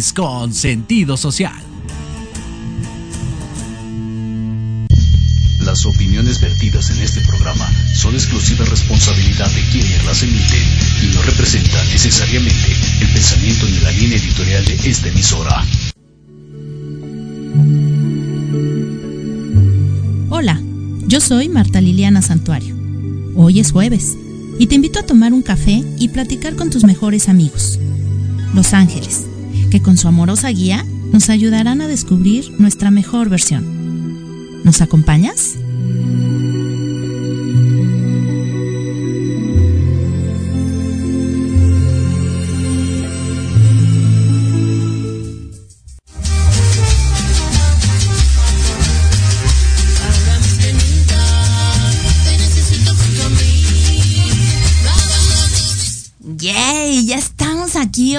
con sentido social. Las opiniones vertidas en este programa son exclusiva responsabilidad de quienes las emiten y no representan necesariamente el pensamiento ni la línea editorial de esta emisora. Hola, yo soy Marta Liliana Santuario. Hoy es jueves y te invito a tomar un café y platicar con tus mejores amigos. Los Ángeles, que con su amorosa guía nos ayudarán a descubrir nuestra mejor versión. ¿Nos acompañas?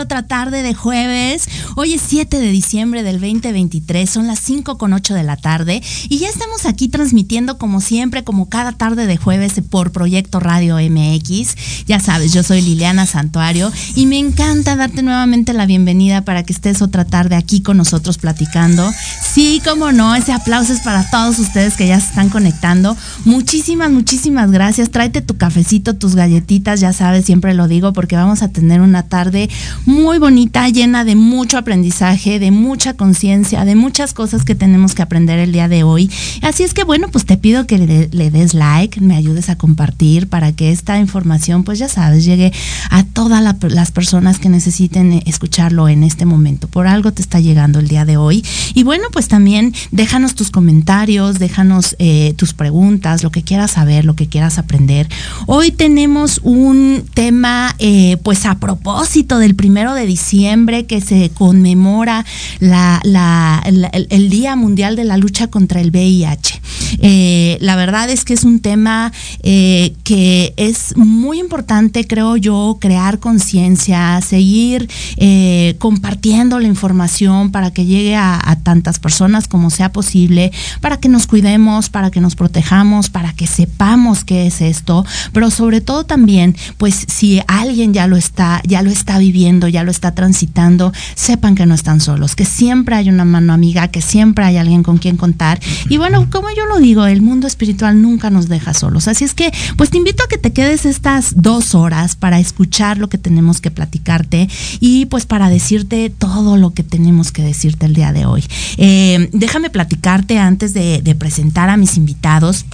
Otra tarde de jueves. Hoy es 7 de diciembre del 2023, son las 5 con 8 de la tarde y ya estamos aquí transmitiendo como siempre, como cada tarde de jueves por Proyecto Radio MX. Ya sabes, yo soy Liliana Santuario y me encanta darte nuevamente la bienvenida para que estés otra tarde aquí con nosotros platicando. Sí, como no, ese aplauso es para todos ustedes que ya se están conectando. Muchísimas, muchísimas gracias. Tráete tu cafecito, tus galletitas, ya sabes, siempre lo digo porque vamos a tener una tarde muy bonita, llena de mucho aprendizaje, de mucha conciencia, de muchas cosas que tenemos que aprender el día de hoy. Así es que bueno, pues te pido que le, des like, me ayudes a compartir para que esta información, pues ya sabes, llegue a todas las personas que necesiten escucharlo en este momento. Por algo te está llegando el día de hoy. Y bueno, pues también déjanos tus comentarios, déjanos eh, tus preguntas, lo que quieras saber, lo que quieras aprender. Hoy tenemos un tema, eh, pues a propósito del de diciembre que se conmemora el, Día Mundial de la Lucha contra el VIH. Eh, la verdad es que es un tema eh, que es muy importante, creo yo, crear conciencia, seguir eh, compartiendo la información para que llegue a, a tantas personas como sea posible, para que nos cuidemos, para que nos protejamos, para que sepamos qué es esto, pero sobre todo también, pues si alguien ya lo está, ya lo está viviendo, ya lo está transitando, sepan que no están solos, que siempre hay una mano amiga, que siempre hay alguien con quien contar. Y bueno, como yo lo digo, el mundo espiritual nunca nos deja solos. Así es que, pues te invito a que te quedes estas dos horas para escuchar lo que tenemos que platicarte y pues para decirte todo lo que tenemos que decirte el día de hoy. Eh, déjame platicarte antes de presentar a mis invitados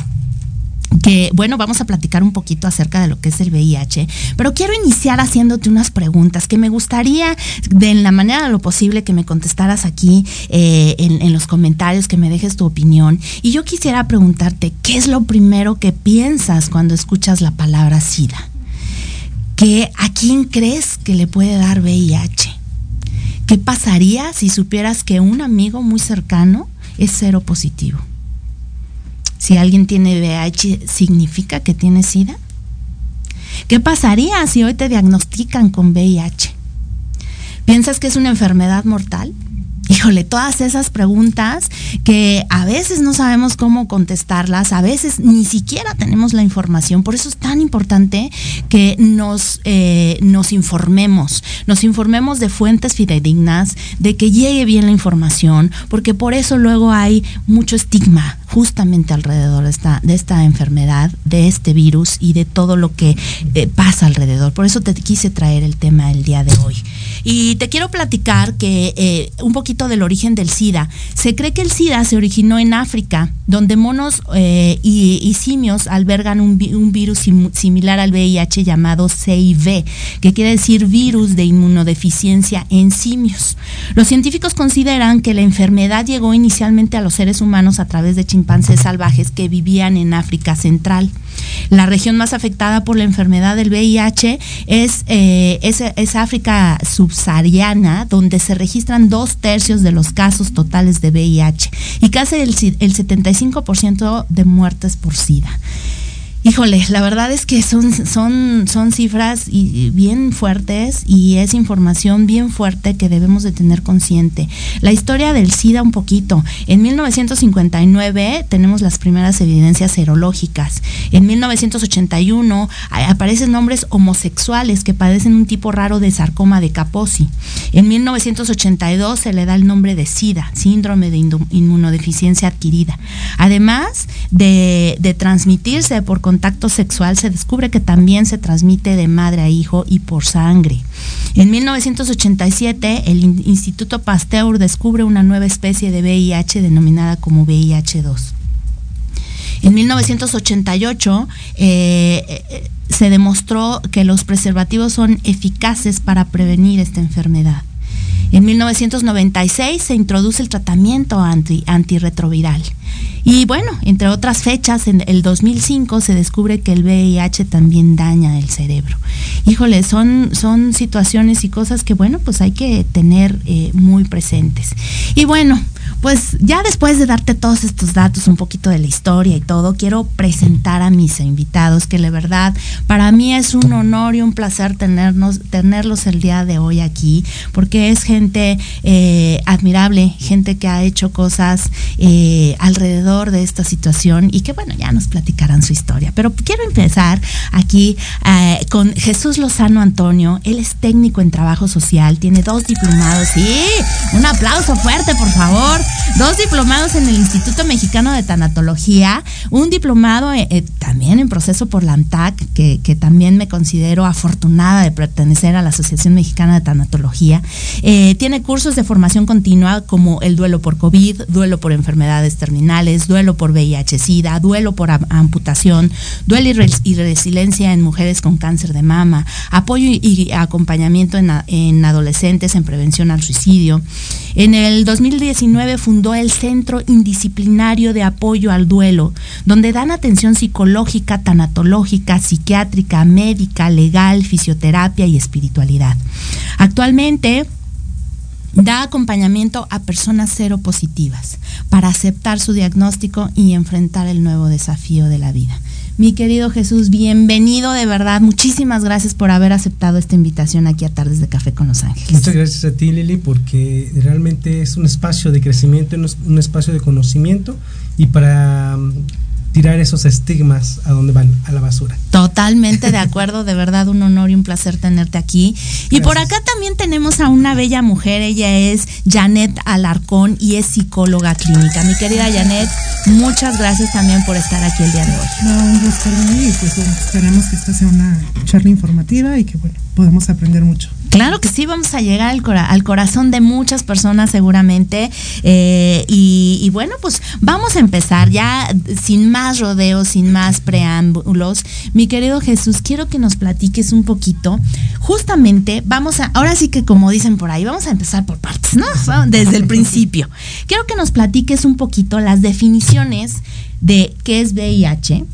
que bueno, vamos a platicar un poquito acerca de lo que es el VIH, pero quiero iniciar haciéndote unas preguntas que me gustaría de la manera de lo posible que me contestaras aquí eh, en, en, los comentarios, que me dejes tu opinión. Y yo quisiera preguntarte, ¿qué es lo primero que piensas cuando escuchas la palabra SIDA? ¿Qué, ¿A quién crees que le puede dar VIH? ¿Qué pasaría si supieras que un amigo muy cercano es cero positivo? Si alguien tiene VIH, ¿significa que tiene SIDA? ¿Qué pasaría si hoy te diagnostican con VIH? ¿Piensas que es una enfermedad mortal? Híjole, todas esas preguntas que a veces no sabemos cómo contestarlas, a veces ni siquiera tenemos la información, por eso es tan importante que nos, eh, nos informemos, nos informemos de fuentes fidedignas, de que llegue bien la información, porque por eso luego hay mucho estigma justamente alrededor de esta, enfermedad, de este virus y de todo lo que eh, pasa alrededor. Por eso te quise traer el tema el día de hoy. Y te quiero platicar que eh, un poquito del origen del SIDA. Se cree que el SIDA se originó en África, donde monos eh, y, simios albergan un, un, virus similar al VIH llamado CIV, que quiere decir virus de inmunodeficiencia en simios. Los científicos consideran que la enfermedad llegó inicialmente a los seres humanos a través de chimpancés salvajes que vivían en África Central. La región más afectada por la enfermedad del VIH es, eh, es, África subsahariana, donde se registran dos tercios de los casos totales de VIH y casi el, el 75% de muertes por SIDA. Híjole, la verdad es que son, son, son cifras bien fuertes y es información bien fuerte que debemos de tener consciente. La historia del SIDA un poquito. En 1959 tenemos las primeras evidencias serológicas. En 1981 aparecen nombres homosexuales que padecen un tipo raro de sarcoma de Kaposi. En 1982 se le da el nombre de SIDA, síndrome de inmunodeficiencia adquirida. Además de, de transmitirse por contacto sexual se descubre que también se transmite de madre a hijo y por sangre. En 1987, el Instituto Pasteur descubre una nueva especie de VIH denominada como VIH2. En 1988 eh, eh, se demostró que los preservativos son eficaces para prevenir esta enfermedad. En 1996 se introduce el tratamiento anti, antirretroviral. Y bueno, entre otras fechas, en el 2005 se descubre que el VIH también daña el cerebro. Híjole, son, son situaciones y cosas que, bueno, pues hay que tener eh, muy presentes. Y bueno, pues ya después de darte todos estos datos, un poquito de la historia y todo, quiero presentar a mis invitados, que de verdad para mí es un honor y un placer tenernos, tenerlos el día de hoy aquí, porque es gente eh, admirable, gente que ha hecho cosas eh, alrededor de esta situación y que bueno, ya nos platicarán su historia. Pero quiero empezar aquí eh, con Jesús Lozano Antonio, él es técnico en trabajo social, tiene dos diplomados, sí, un aplauso fuerte por favor dos diplomados en el Instituto Mexicano de Tanatología, un diplomado eh, eh, también en proceso por la ANTAC, que, también me considero afortunada de pertenecer a la Asociación Mexicana de Tanatología. Eh, tiene cursos de formación continua como el duelo por COVID, duelo por enfermedades terminales, duelo por VIH-Sida, duelo por amputación, duelo y, resiliencia en mujeres con cáncer de mama, apoyo y, acompañamiento en, en adolescentes en prevención al suicidio. En el 2019 fundó el Centro Indisciplinario de Apoyo al Duelo, donde dan atención psicológica, tanatológica, psiquiátrica, médica, legal, fisioterapia y espiritualidad. Actualmente da acompañamiento a personas cero positivas para aceptar su diagnóstico y enfrentar el nuevo desafío de la vida. Mi querido Jesús, bienvenido de verdad. Muchísimas gracias por haber aceptado esta invitación aquí a Tardes de Café con Los Ángeles. Muchas gracias a ti, Lili, porque realmente es un espacio de crecimiento, un espacio de conocimiento y para tirar esos estigmas a donde van, a la basura. Totalmente de acuerdo, de verdad un honor y un placer tenerte aquí. Y por acá también tenemos a una bella mujer, ella es Janet Alarcón y es psicóloga clínica. Mi querida Janet, muchas gracias también por estar aquí el día de hoy. No, un gusto y pues esperemos que esta sea una charla informativa y que bueno, podamos aprender mucho. Claro que sí, vamos a llegar al, corazón de muchas personas seguramente. Eh, y, bueno, pues vamos a empezar ya sin más rodeos, sin más preámbulos. Mi querido Jesús, quiero que nos platiques un poquito. Justamente, vamos a, ahora sí que como dicen por ahí, vamos a empezar por partes, ¿no? Desde el principio. Quiero que nos platiques un poquito las definiciones de qué es VIH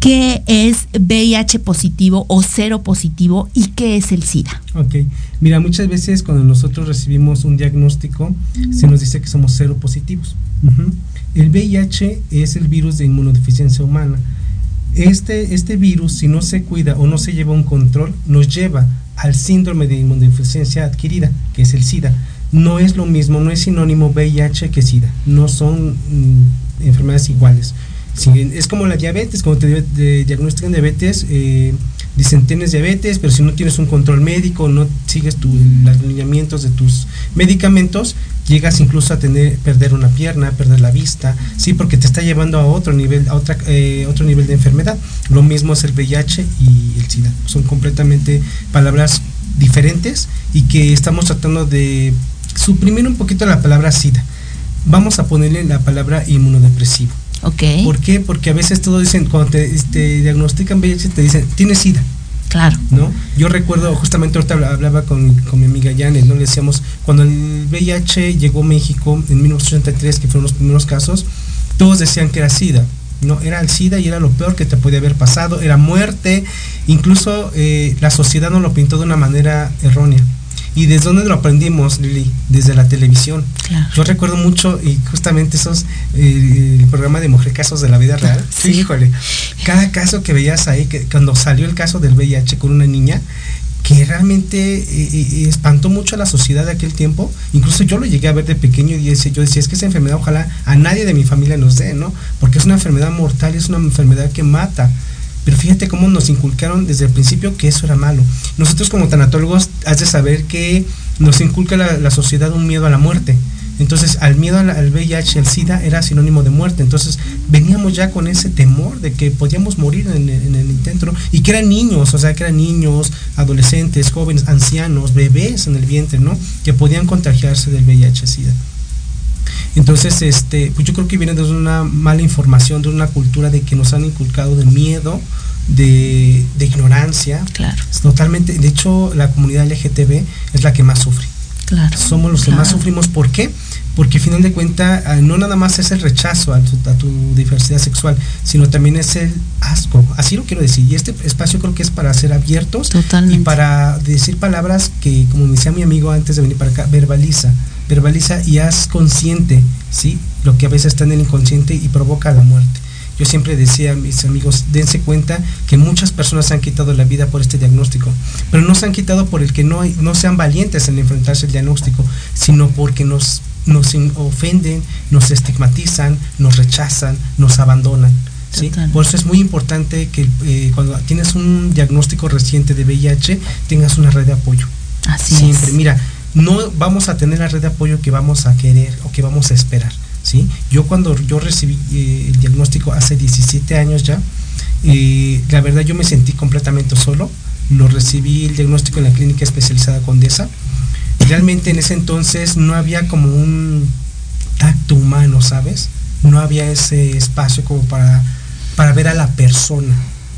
qué es VIH positivo o cero positivo y qué es el SIDA. Ok, mira, muchas veces cuando nosotros recibimos un diagnóstico se nos dice que somos cero positivos. El VIH es el virus de inmunodeficiencia humana. Este, este virus, si no se cuida o no se lleva un control, nos lleva al síndrome de inmunodeficiencia adquirida, que es el SIDA. No es lo mismo, no es sinónimo VIH que SIDA, no son mm, enfermedades iguales es como la diabetes, cuando te, diagnostican diabetes, eh, dicen tienes diabetes, pero si no tienes un control médico, no sigues los lineamientos de tus medicamentos, llegas incluso a tener perder una pierna, perder la vista, sí, porque te está llevando a otro nivel, a otra, eh, otro nivel de enfermedad. Lo mismo es el VIH y el SIDA, son completamente palabras diferentes y que estamos tratando de suprimir un poquito la palabra SIDA. Vamos a ponerle la palabra inmunodepresivo. ¿Por qué? Porque a veces todos dicen, cuando te, diagnostican VIH, te dicen, tienes SIDA. Claro. ¿No? Yo recuerdo, justamente ahorita hablaba con, mi amiga Janet, ¿no? Le decíamos, cuando el VIH llegó a México en 1983, que fueron los primeros casos, todos decían que era SIDA. No, era el SIDA y era lo peor que te podía haber pasado, era muerte, incluso eh, la sociedad nos lo pintó de una manera errónea. ¿Y desde dónde lo aprendimos, Lili? Desde la televisión. Yo recuerdo mucho, y justamente esos, eh, el programa de Mujer Casos de la Vida Real. Sí. Híjole, cada caso que veías ahí, que cuando salió el caso del VIH con una niña, que realmente eh, eh, espantó mucho a la sociedad de aquel tiempo. Incluso yo lo llegué a ver de pequeño y yo decía, es que esa enfermedad ojalá a nadie de mi familia nos dé, ¿no? Porque es una enfermedad mortal, es una enfermedad que mata. Pero fíjate cómo nos inculcaron desde el principio que eso era malo. Nosotros como tanatólogos has de saber que nos inculca la, sociedad un miedo a la muerte. Entonces, al miedo al, VIH, al SIDA, era sinónimo de muerte. Entonces, veníamos ya con ese temor de que podíamos morir en, el intento, Y que eran niños, o sea, que eran niños, adolescentes, jóvenes, ancianos, bebés en el vientre, ¿no? Que podían contagiarse del VIH-SIDA. Entonces, este, pues yo creo que viene de una mala información, de una cultura de que nos han inculcado de miedo, de, ignorancia. Claro. Es totalmente, de hecho, la comunidad LGTB es la que más sufre. Claro. Somos los que más sufrimos. ¿Por qué? Porque al final de cuentas ah, no nada más es el rechazo a tu, diversidad sexual, sino también es el asco. Así lo quiero decir. Y este espacio creo que es para ser abiertos y para decir palabras que, como me decía mi amigo antes de venir para acá, verbaliza verbaliza y haz consciente, ¿sí? Lo que a veces está en el inconsciente y provoca la muerte. Yo siempre decía a mis amigos, dense cuenta que muchas personas se han quitado la vida por este diagnóstico, pero no se han quitado por el que no, no sean valientes en enfrentarse al diagnóstico, sino porque nos, nos ofenden, nos estigmatizan, nos rechazan, nos abandonan. ¿sí? Por eso es muy importante que eh, cuando tienes un diagnóstico reciente de VIH tengas una red de apoyo. Así Siempre, mira, no vamos a tener la red de apoyo que vamos a querer o que vamos a esperar ¿sí? Yo cuando yo recibí eh, el diagnóstico hace 17 años ya, eh, la verdad yo me sentí completamente solo. Lo recibí el diagnóstico en la clínica especializada Condesa. Realmente en ese entonces no había como un acto humano, ¿sabes? No había ese espacio como para, para ver a la persona,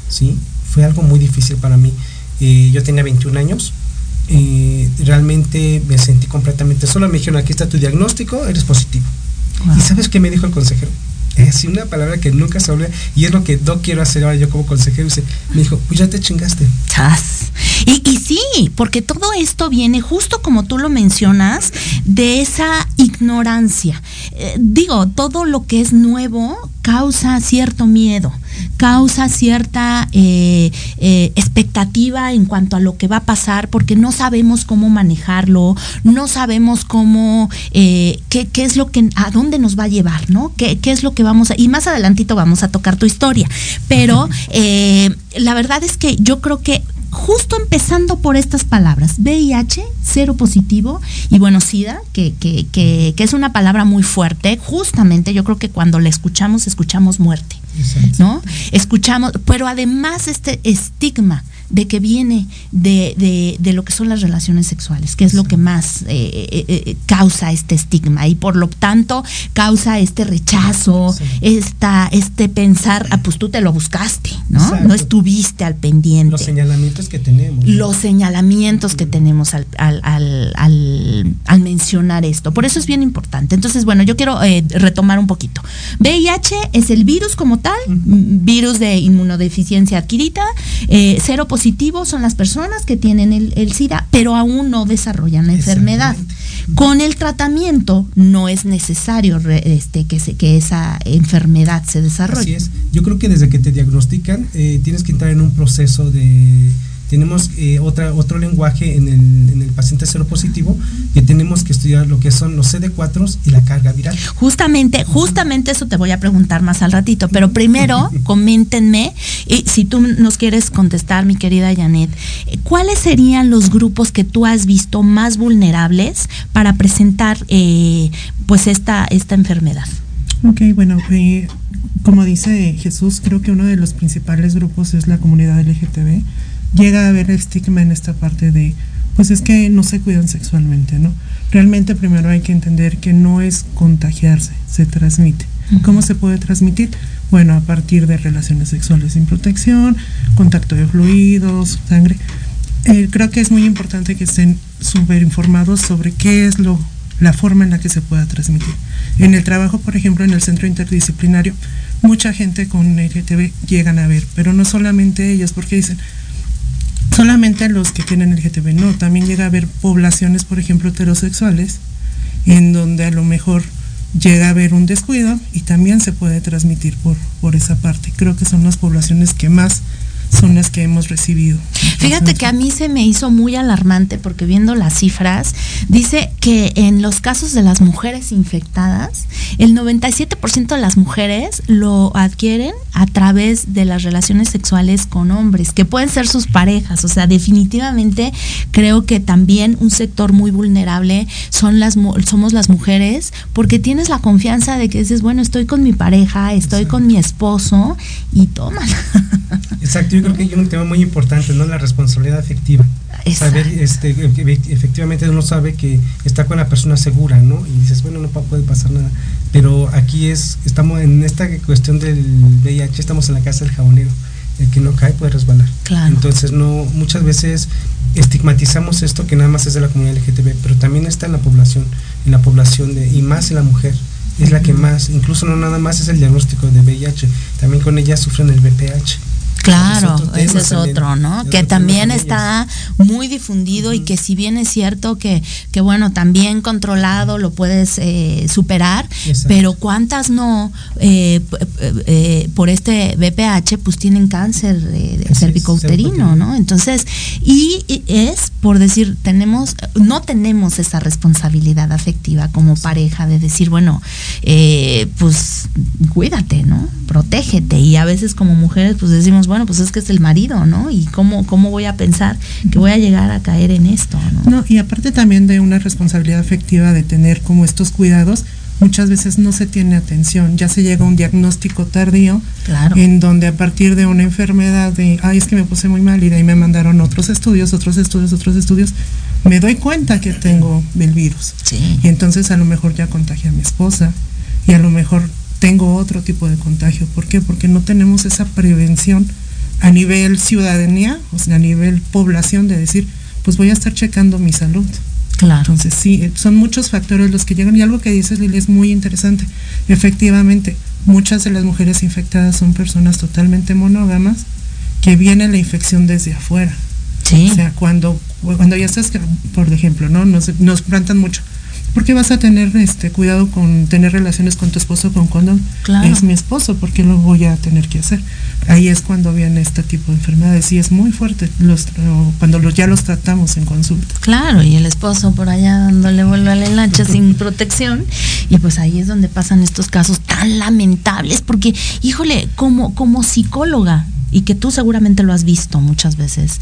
¿sí? Fue algo muy difícil para mí. Eh, yo tenía 21 años, realmente me sentí completamente solo. Me dijeron, aquí está tu diagnóstico, eres positivo. ¿Y sabes qué me dijo el consejero? Es una palabra que nunca se olvida y es lo que no quiero hacer ahora yo como consejero. Me dijo, pues ya te chingaste. Y, y sí, porque todo esto viene justo como tú lo mencionas, de esa ignorancia. Eh, digo, todo lo que es nuevo causa cierto miedo, causa cierta eh, eh, expectativa en cuanto a lo que va a pasar, porque no sabemos cómo manejarlo, no sabemos cómo, qué, qué, es lo que, a dónde nos va a llevar, ¿no? ¿Qué, qué es lo que vamos a, y más adelantito vamos a tocar tu historia, pero la verdad es que yo creo que justo empezando por estas palabras, VIH, cero positivo, y bueno, SIDA, que, que, que, que, es una palabra muy fuerte, justamente yo creo que cuando la escuchamos, escuchamos muerte, ¿no? Escuchamos, pero además este estigma de que viene de, de, lo que son las relaciones sexuales, que es lo que más eh, eh, eh, causa este estigma y por lo tanto causa este rechazo, esta, este pensar, ah, pues tú te lo buscaste, ¿no? No estuviste al pendiente. Los señalamientos que tenemos. Los señalamientos que tenemos al, al, al, al, mencionar esto. Por eso es bien importante. Entonces, bueno, yo quiero retomar un poquito. VIH es el virus como tal, virus de inmunodeficiencia adquirida, cero positivos son las personas que tienen el, SIDA, pero aún no desarrollan la enfermedad. Con el tratamiento no es necesario este, que, se, que esa enfermedad se desarrolle. Así es. Yo creo que desde que te diagnostican eh, tienes que entrar en un proceso de tenemos eh, otra, otro lenguaje en el, en el paciente positivo que tenemos que estudiar lo que son los CD4 y la carga viral. Justamente, justamente eso te voy a preguntar más al ratito, pero primero coméntenme, y si tú nos quieres contestar, mi querida Janet, ¿cuáles serían los grupos que tú has visto más vulnerables para presentar eh, pues esta, esta enfermedad? Ok, bueno, eh, como dice Jesús, creo que uno de los principales grupos es la comunidad LGTB llega a haber estigma en esta parte de, pues es que no se cuidan sexualmente, ¿no? Realmente primero hay que entender que no es contagiarse, se transmite. ¿Cómo se puede transmitir? Bueno, a partir de relaciones sexuales sin protección, contacto de fluidos, sangre. Eh, creo que es muy importante que estén súper informados sobre qué es lo, la forma en la que se pueda transmitir. En el trabajo, por ejemplo, en el centro interdisciplinario, mucha gente con LGTB llegan a ver, pero no solamente ellos, porque dicen, solamente los que tienen el GTB, no, también llega a haber poblaciones, por ejemplo, heterosexuales, en donde a lo mejor llega a haber un descuido y también se puede transmitir por, por esa parte. Creo que son las poblaciones que más son las que hemos recibido. Fíjate que a mí se me hizo muy alarmante porque viendo las cifras, dice que en los casos de las mujeres infectadas, el 97% de las mujeres lo adquieren a través de las relaciones sexuales con hombres, que pueden ser sus parejas. O sea, definitivamente creo que también un sector muy vulnerable son las, somos las mujeres, porque tienes la confianza de que dices, bueno, estoy con mi pareja, estoy con mi esposo y toma. Exacto, yo creo que hay un tema muy importante, ¿no? La responsabilidad afectiva. Saber, este, efectivamente uno sabe que está con la persona segura, ¿no? Y dices, bueno, no puede pasar nada. Pero aquí es, estamos en esta cuestión del VIH, estamos en la casa del jabonero. El que no cae puede resbalar. Claro. Entonces, no, muchas veces estigmatizamos esto que nada más es de la comunidad LGTB, pero también está en la población, en la población de, y más en la mujer es la que más, incluso no nada más es el diagnóstico de VIH, también con ella sufren el VPH Claro, Es otro tema ese es también. otro, ¿no? Que también está muy difundido y que si bien es cierto que, que bueno, también controlado lo puedes eh, superar, Exacto. pero cuántas no eh, eh, por este BPH pues tienen cáncer cervicouterino. ¿no? Entonces, y, y es por decir, tenemos, no tenemos esa responsabilidad afectiva como pareja de decir, bueno, pues cuídate, ¿no? Protégete. Y a veces como mujeres pues decimos, bueno, pues es que es el marido, ¿no? Y cómo, cómo voy a pensar que voy a llegar a caer en esto, ¿no? No, y aparte también de una responsabilidad afectiva de tener como estos cuidados, muchas veces no se tiene atención, ya se llega a un diagnóstico tardío, Claro. en donde a partir de una enfermedad de, ay, es que me puse muy mal y de ahí me mandaron otros estudios, otros estudios, otros estudios, me doy cuenta que tengo el virus. Sí. Y entonces a lo mejor ya contagié a mi esposa y a lo mejor tengo otro tipo de contagio. ¿Por qué? Porque no tenemos esa prevención a nivel ciudadanía, o sea, a nivel población de decir, pues voy a estar checando mi salud. Claro. Entonces sí, eh, son muchos factores los que llegan y algo que dices Lili es muy interesante. Efectivamente, muchas de las mujeres infectadas son personas totalmente monógamas que viene la infección desde afuera. Sí. O sea, cuando, cuando ya estás, por ejemplo, ¿no? Nos, nos plantan mucho. ¿Por qué vas a tener este cuidado con tener relaciones con tu esposo con condón? Claro. Es mi esposo, ¿por qué lo voy a tener que hacer? Ahí es cuando viene este tipo de enfermedades y es muy fuerte los, cuando los, ya los tratamos en consulta. Claro, y el esposo por allá dándole vuelo a la lancha sin protección. Y pues ahí es donde pasan estos casos tan lamentables, porque, híjole, como, como psicóloga, y que tú seguramente lo has visto muchas veces,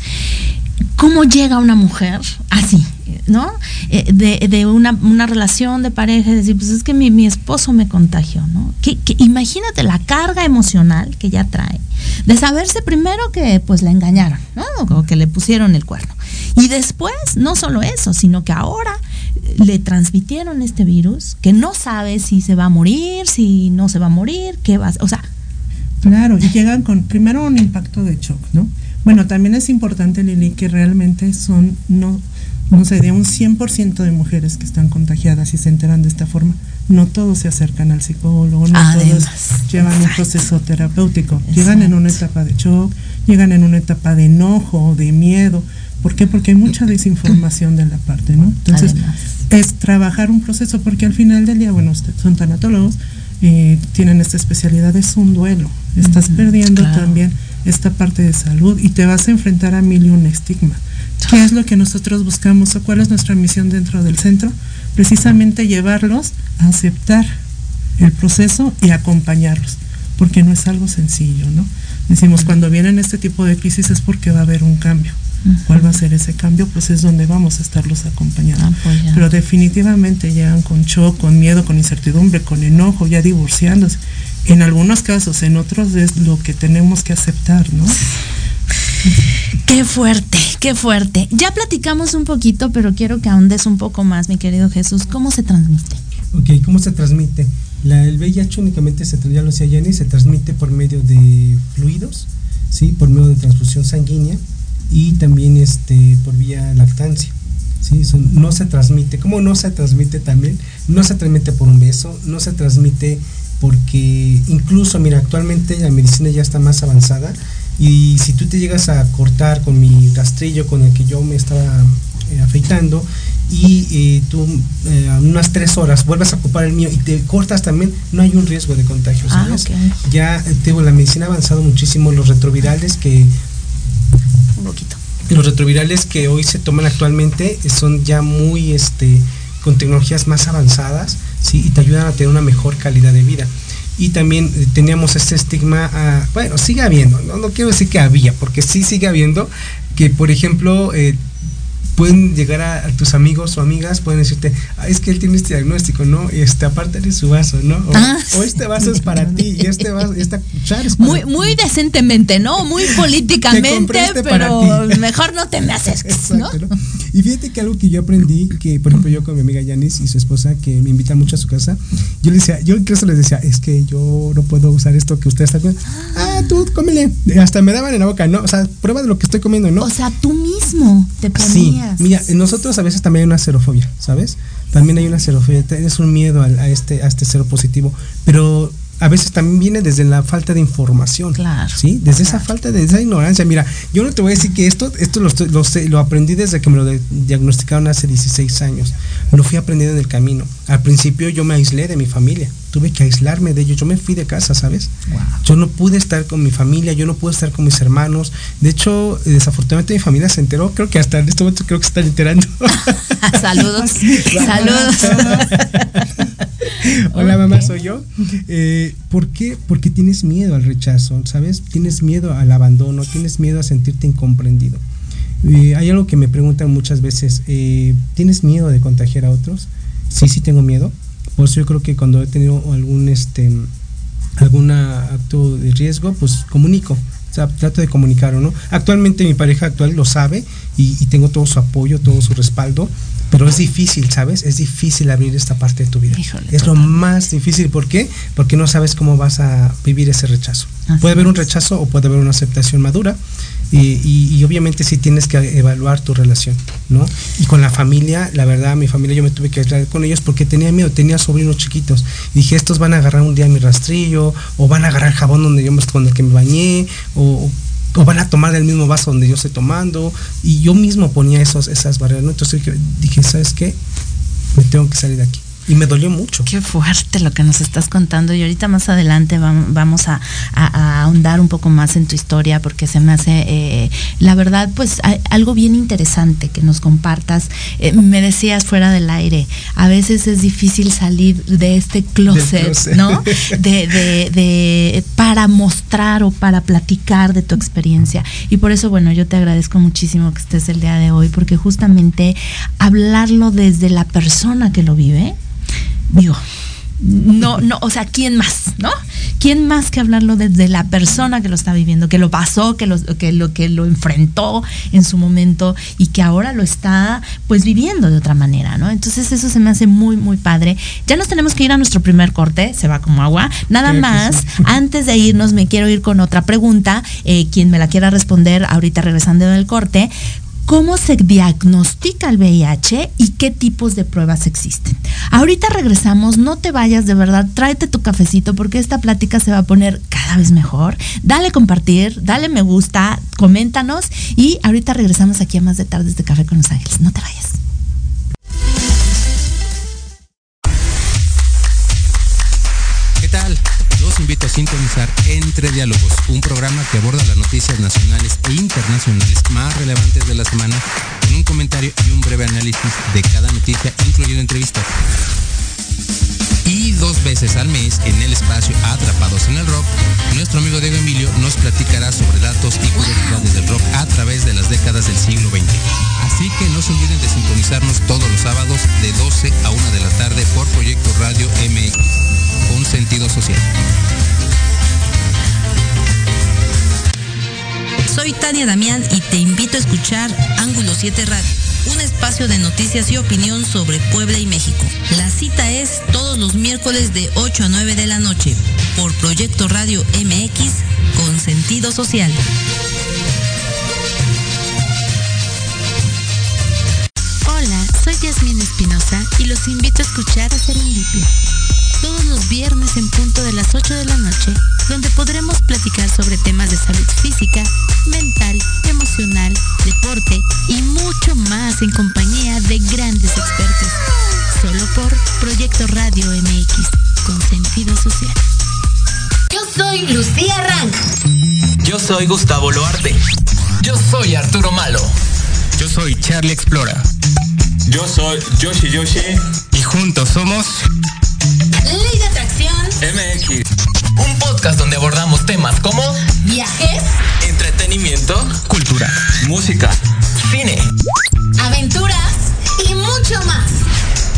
¿cómo llega una mujer así? ¿No? Eh, de, de una, una relación de pareja decir, pues es que mi, mi esposo me contagió, ¿no? Que, que imagínate la carga emocional que ya trae, de saberse primero que pues la engañaron, ¿no? O que le pusieron el cuerno. Y después, no solo eso, sino que ahora eh, le transmitieron este virus, que no sabe si se va a morir, si no se va a morir, qué va a O sea, Claro, y llegan con primero un impacto de shock, ¿no? Bueno, también es importante, Lili, que realmente son, no, no sé, de un 100% de mujeres que están contagiadas y se enteran de esta forma, no todos se acercan al psicólogo, no Además, todos llevan un proceso terapéutico, llegan en una etapa de shock, llegan en una etapa de enojo, de miedo. ¿Por qué? Porque hay mucha desinformación de la parte, ¿no? Entonces, Además. es trabajar un proceso, porque al final del día, bueno, ustedes son tanatólogos, eh, tienen esta especialidad, es un duelo. Estás perdiendo claro. también esta parte de salud y te vas a enfrentar a mil y un estigma. ¿Qué es lo que nosotros buscamos o cuál es nuestra misión dentro del centro? Precisamente llevarlos a aceptar el proceso y acompañarlos, porque no es algo sencillo, ¿no? Decimos, cuando vienen este tipo de crisis es porque va a haber un cambio. ¿Cuál va a ser ese cambio? Pues es donde vamos a estarlos acompañando. Apoyando. Pero definitivamente llegan con shock, con miedo, con incertidumbre, con enojo, ya divorciándose. En algunos casos, en otros es lo que tenemos que aceptar, ¿no? Qué fuerte, qué fuerte. Ya platicamos un poquito, pero quiero que ahondes un poco más, mi querido Jesús. ¿Cómo se transmite? Ok, ¿cómo se transmite? La, el VIH únicamente se, ya lo decía Jenny, se transmite por medio de fluidos, ¿sí? por medio de transfusión sanguínea y también este, por vía lactancia. ¿sí? Son- no se transmite, ¿cómo no se transmite también? No se transmite por un beso, no se transmite porque incluso, mira, actualmente la medicina ya está más avanzada y si tú te llegas a cortar con mi rastrillo con el que yo me estaba eh, afeitando y eh, tú eh, a unas tres horas vuelves a ocupar el mío y te cortas también, no hay un riesgo de contagio, Ah, ¿sabes? ok. Ya, eh, te digo, la medicina ha avanzado muchísimo, los retrovirales que Un los retrovirales que hoy se toman actualmente son ya muy este con tecnologías más avanzadas sí y te ayudan a tener una mejor calidad de vida. Y también eh, teníamos este estigma ah, bueno sigue habiendo no no quiero decir que había porque sí sigue habiendo que por ejemplo eh, pueden llegar a, a tus amigos o amigas, pueden decirte, "Ah, es que él tiene este diagnóstico, ¿no? Este, aparte de su vaso, ¿no? O, Ah, o este vaso es para ti, y este vaso, esta cuchara es para Muy, ti". muy decentemente, ¿no? Muy Te políticamente, este pero mejor no te me ¿no? Exacto, ¿no? Y fíjate que algo que yo aprendí, que por ejemplo yo con mi amiga Yanis y su esposa, que me invita mucho a su casa, yo le decía, yo incluso les decía, es que yo no puedo usar esto que usted está comiendo. Ah, tú cómele. Hasta me daban en la boca, ¿no? O sea, prueba de lo que estoy comiendo, ¿no? O sea, tú mismo te Sí, mira, nosotros a veces también hay una serofobia, ¿sabes? También hay una serofobia, es un miedo a, este a este cero positivo, pero a veces también viene desde la falta de información. Claro. ¿Sí? Desde esa falta de esa ignorancia. Mira, yo no te voy a decir que esto, esto lo, lo, sé- lo aprendí desde que me lo de- diagnosticaron hace 16 años. Lo fui aprendiendo en el camino. Al principio yo me aislé de mi familia. Tuve que aislarme de ellos. Yo me fui de casa, ¿sabes? Yo no pude estar con mi familia, yo no pude estar con mis hermanos. De hecho, eh, desafortunadamente mi familia se enteró. Creo que hasta en este momento creo que se están enterando. Saludos. Saludos. Hola mamá, soy yo. Eh, ¿Por qué? Porque tienes miedo al rechazo, ¿sabes? Tienes miedo al abandono, tienes miedo a sentirte incomprendido. Eh, hay algo que me preguntan muchas veces, eh, ¿tienes miedo de contagiar a otros? Sí, sí tengo miedo. Por eso yo creo que cuando he tenido algún este algún acto de riesgo, pues comunico. O sea, trato de comunicarlo, ¿no? Actualmente mi pareja actual lo sabe y, y tengo todo su apoyo, todo su respaldo, pero es difícil, ¿sabes? Es difícil abrir esta parte de tu vida. Híjole, es lo más difícil. ¿Por qué? Porque no sabes cómo vas a vivir ese rechazo. Así puede haber un rechazo o puede haber una aceptación madura. Y, obviamente sí tienes que evaluar tu relación, ¿no? Y con la familia, la verdad, mi familia yo me tuve que aislar con ellos porque tenía miedo, tenía sobrinos chiquitos. Y dije, estos van a agarrar un día mi rastrillo, o van a agarrar jabón donde yo con el que me bañé, o, van a tomar del mismo vaso donde yo estoy tomando. Y yo mismo ponía esos, esas barreras. Entonces dije, ¿sabes qué? Me tengo que salir de aquí. Y me dolió mucho. Qué fuerte lo que nos estás contando y ahorita más adelante vam- vamos a, a- a ahondar un poco más en tu historia porque se me hace, eh, la verdad, pues algo bien interesante que nos compartas. Eh, me decías fuera del aire, a veces es difícil salir de este closet, closet. ¿no? De, de- de- para mostrar o para platicar de tu experiencia. Y por eso, bueno, yo te agradezco muchísimo que estés el día de hoy porque justamente hablarlo desde la persona que lo vive, digo, no, no, o sea, ¿quién más, no? ¿Quién más que hablarlo desde la persona que lo está viviendo, que lo pasó, que lo, que lo, que lo enfrentó en su momento y que ahora lo está, pues, viviendo de otra manera, ¿no? Entonces eso se me hace muy, muy padre. Ya nos tenemos que ir a nuestro primer corte, se va como agua. Nada Creo más, sí. antes de irnos, me quiero ir con otra pregunta. Eh, quien me la quiera responder ahorita regresando del corte. ¿Cómo se diagnostica el VIH y qué tipos de pruebas existen? Ahorita regresamos, no te vayas de verdad, tráete tu cafecito porque esta plática se va a poner cada vez mejor. Dale compartir, dale me gusta, coméntanos y ahorita regresamos aquí a más de tardes de Café con Los Ángeles. No te vayas. Invito a sintonizar Entre Diálogos, un programa que aborda las noticias nacionales e internacionales más relevantes de la semana con un comentario y un breve análisis de cada noticia, incluyendo entrevistas. Y dos veces al mes, en el espacio Atrapados en el Rock, nuestro amigo Diego Emilio nos platicará sobre datos y curiosidades del rock a través de las décadas del siglo XX. Así que no se olviden de sintonizarnos todos los sábados de 12 a 1 de la tarde por Proyecto Radio MX, con sentido social. Soy Tania Damián y te invito a escuchar Ángulo 7 Radio, un espacio de noticias y opinión sobre Puebla y México. La cita es todos los miércoles de 8 a 9 de la noche por Proyecto Radio MX con sentido social. Hola, soy Yasmín Espinosa y los invito a escuchar a Serendipia. Todos los viernes en punto de las 8 de la noche, donde podremos platicar sobre temas de salud física, mental, emocional, deporte y mucho más en compañía de grandes expertos. Solo por Proyecto Radio MX, con sentido social. Yo soy Lucía Rank. Yo soy Gustavo Loarte. Yo soy Arturo Malo. Yo soy Charlie Explora. Yo soy Yoshi Yoshi Y juntos somos Ley de Atracción. MX. Un podcast donde abordamos temas como Viajes. entretenimiento, Cultura. Música. cine. Aventuras. Y mucho más.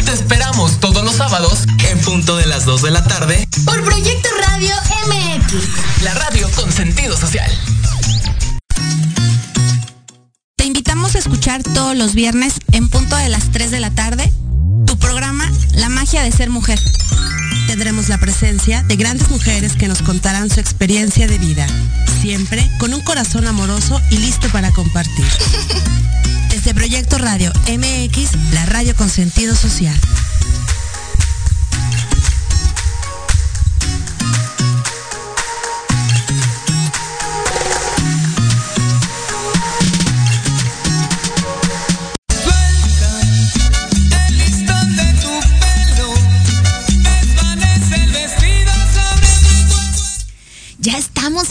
Te esperamos todos los sábados en punto de las 2 de la tarde. Por Proyecto Radio MX. La radio con sentido social. Te invitamos a escuchar todos los viernes en punto de las 3 de la tarde tu programa La magia de ser mujer. Tendremos la presencia de grandes mujeres que nos contarán su experiencia de vida, siempre con un corazón amoroso y listo para compartir. Desde Proyecto Radio MX, la radio con sentido social.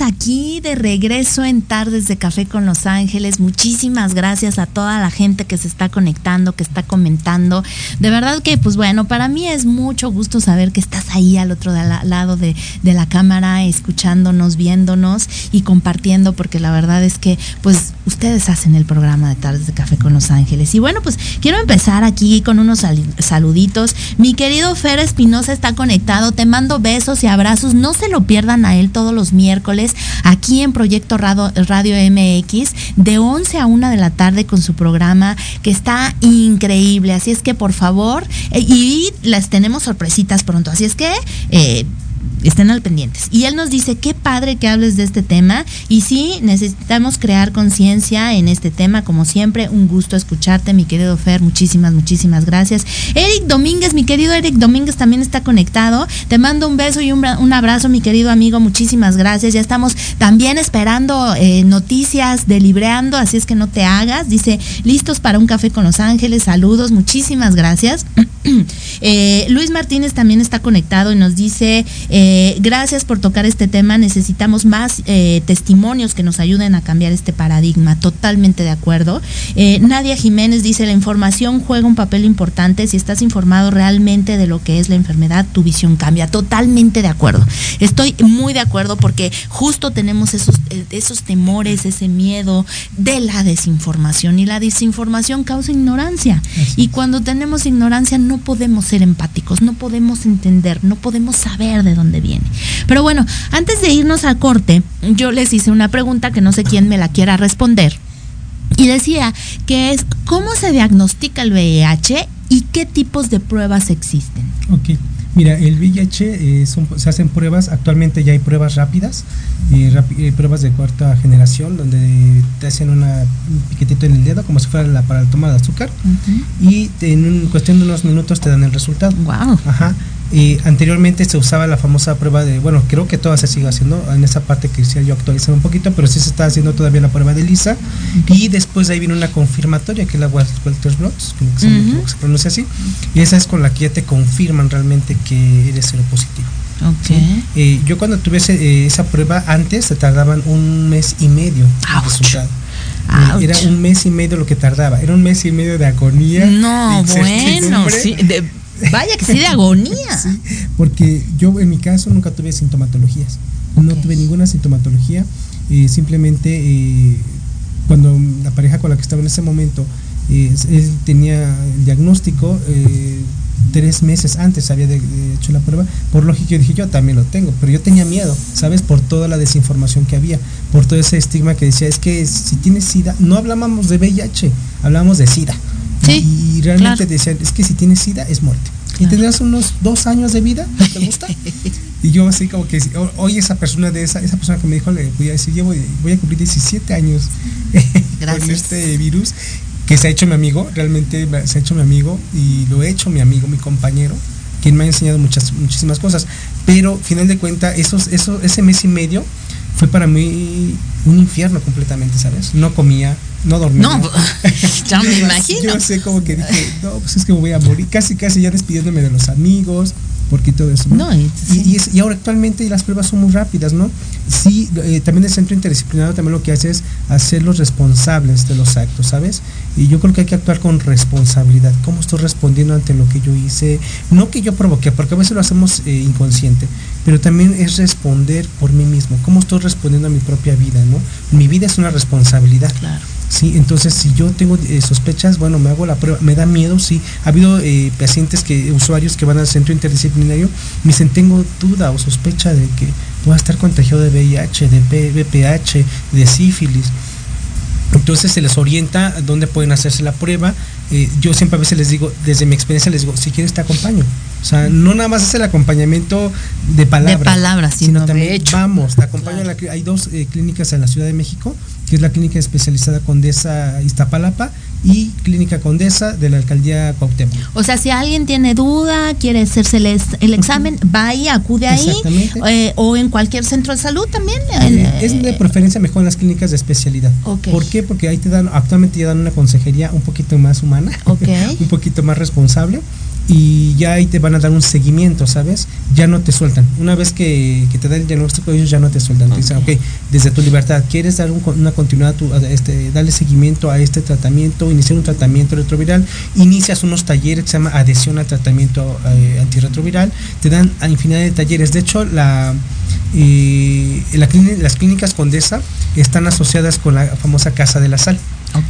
Aquí de regreso en Tardes de Café con Los Ángeles. Muchísimas gracias a toda la gente que se está conectando, que está comentando. De verdad que, pues bueno, para mí es mucho gusto saber que estás ahí al otro lado de, de la cámara, escuchándonos, viéndonos y compartiendo, porque la verdad es que, pues, ustedes hacen el programa de Tardes de Café con Los Ángeles. Y bueno, pues quiero empezar aquí con unos sal- saluditos. Mi querido Fer Espinosa está conectado. Te mando besos y abrazos. No se lo pierdan a él todos los miércoles aquí en Proyecto Radio, Radio MX de 11 a 1 de la tarde con su programa que está increíble. Así es que por favor, eh, y las tenemos sorpresitas pronto. Así es que... eh, estén al pendientes. Y él nos dice, qué padre que hables de este tema. Y sí, necesitamos crear conciencia en este tema. Como siempre, un gusto escucharte, mi querido Fer. Muchísimas, muchísimas gracias. Eric Domínguez, mi querido Eric Domínguez también está conectado. Te mando un beso y un, un abrazo, mi querido amigo. Muchísimas gracias. Ya estamos también esperando eh, noticias de Libreando, así es que no te hagas. Dice, listos para un café con Los Ángeles. Saludos, muchísimas gracias. Eh, Luis Martínez también está conectado y nos dice, eh, gracias por tocar este tema, necesitamos más eh, testimonios que nos ayuden a cambiar este paradigma, totalmente de acuerdo. Nadia Jiménez dice, la información juega un papel importante, si estás informado realmente de lo que es la enfermedad, tu visión cambia, totalmente de acuerdo. Estoy muy de acuerdo porque justo tenemos esos, esos temores, ese miedo de la desinformación y la desinformación causa ignorancia. Y cuando tenemos ignorancia no podemos ser empáticos, no podemos entender, no podemos saber de dónde viene. Pero bueno, antes de irnos a corte, yo les hice una pregunta que no sé quién me la quiera responder. Y decía que es cómo se diagnostica el VIH y qué tipos de pruebas existen. Ok. Mira, el VIH eh, son- se hacen pruebas, actualmente ya hay pruebas rápidas, eh, eh, pruebas de cuarta generación, donde te hacen una, un piquetito en el dedo, como si fuera la, para el toma de azúcar, y te- en un- cuestión de unos minutos te dan el resultado. Wow. Ajá. Eh, anteriormente se usaba la famosa prueba de, bueno, creo que todavía se sigue haciendo, en esa parte que quisiera yo actualizar un poquito, pero sí se está haciendo todavía la prueba de Lisa, y después de ahí viene una confirmatoria, que es la Walter Blots, que se, que se pronuncia así, y esa es con la que ya te confirman realmente que eres seropositivo. Ok. Eh, yo cuando tuve ese, eh, esa prueba antes se tardaban un mes y medio el resultado. Ouch. Era un mes y medio lo que tardaba, era un mes y medio de agonía. No, de bueno, sí, de- vaya que sí de agonía. Sí, porque yo en mi caso nunca tuve sintomatologías. No tuve ninguna sintomatología. eh, simplemente eh, cuando la pareja con la que estaba en ese momento, eh, él tenía el diagnóstico, eh, tres meses antes había de- de hecho la prueba. Por lógica yo dije, yo también lo tengo. Pero yo tenía miedo, ¿sabes? Por toda la desinformación que había, por todo ese estigma que decía, es que si tienes SIDA, no hablábamos de VIH, hablábamos de SIDA. Sí, y realmente claro. decían, es que si tienes SIDA es muerte. Y tendrás unos dos años de vida, ¿no ¿te gusta? y yo así como que, ho- hoy esa persona de esa, esa persona que me dijo, le voy a decir, llevo, voy a cumplir 17 años con este virus, que se ha hecho mi amigo, realmente me- se ha hecho mi amigo y lo he hecho mi amigo, mi compañero, quien me ha enseñado muchas, muchísimas cosas. Pero, final de cuentas, esos, eso, ese mes y medio fue para mí un infierno completamente, ¿sabes? No comía, no dormía. No, ya me imagino. Yo sé como que dije, no, pues es que me voy a morir, casi casi ya despidiéndome de los amigos, porque todo eso. ¿no? No, y- y, y es- y ahora actualmente las pruebas son muy rápidas, ¿no? Sí, eh, también el centro interdisciplinario también lo que hace es hacerlos responsables de los actos, ¿sabes? Y yo creo que hay que actuar con responsabilidad. ¿Cómo estoy respondiendo ante lo que yo hice? No que yo provoqué, porque a veces lo hacemos eh, inconsciente, pero también es responder por mí mismo. ¿Cómo estoy respondiendo a mi propia vida, ¿no? Mi vida es una responsabilidad. Claro. Sí, entonces si yo tengo eh, sospechas, bueno, me hago la prueba, me da miedo, sí. Ha habido eh, pacientes que, usuarios que van al centro interdisciplinario, me dicen, tengo duda o sospecha de que pueda estar contagiado de VIH, de VPH, de sífilis. Entonces se les orienta dónde pueden hacerse la prueba. Eh, yo siempre a veces les digo, desde mi experiencia les digo, si quieres te acompaño. O sea, no nada más es el acompañamiento de palabras. De palabras, sino de hecho. Vamos, te acompaño a la Hay dos eh, clínicas en la Ciudad de México, que es la clínica especializada Condesa Iztapalapa y Clínica Condesa de la Alcaldía Cuauhtémoc. O sea, si alguien tiene duda, quiere hacerse el, examen, va ahí, acude ahí. Eh, o en cualquier centro de salud también. Eh, es de preferencia mejor en las clínicas de especialidad. ¿Por qué? Porque ahí te dan, actualmente ya dan una consejería un poquito más humana, un poquito más responsable. Y ya ahí te van a dar un seguimiento, ¿sabes? Ya no te sueltan. Una vez que, que te dan el diagnóstico, ellos ya no te sueltan. Te dicen, ok, desde tu libertad, ¿quieres dar un- una continuidad, a tu- este, darle seguimiento a este tratamiento, iniciar un tratamiento retroviral? Inicias unos talleres que se llama adhesión al tratamiento eh, antirretroviral. Te dan a infinidad de talleres. De hecho, la, eh, la las clínicas Condesa están asociadas con la famosa Casa de la Sal.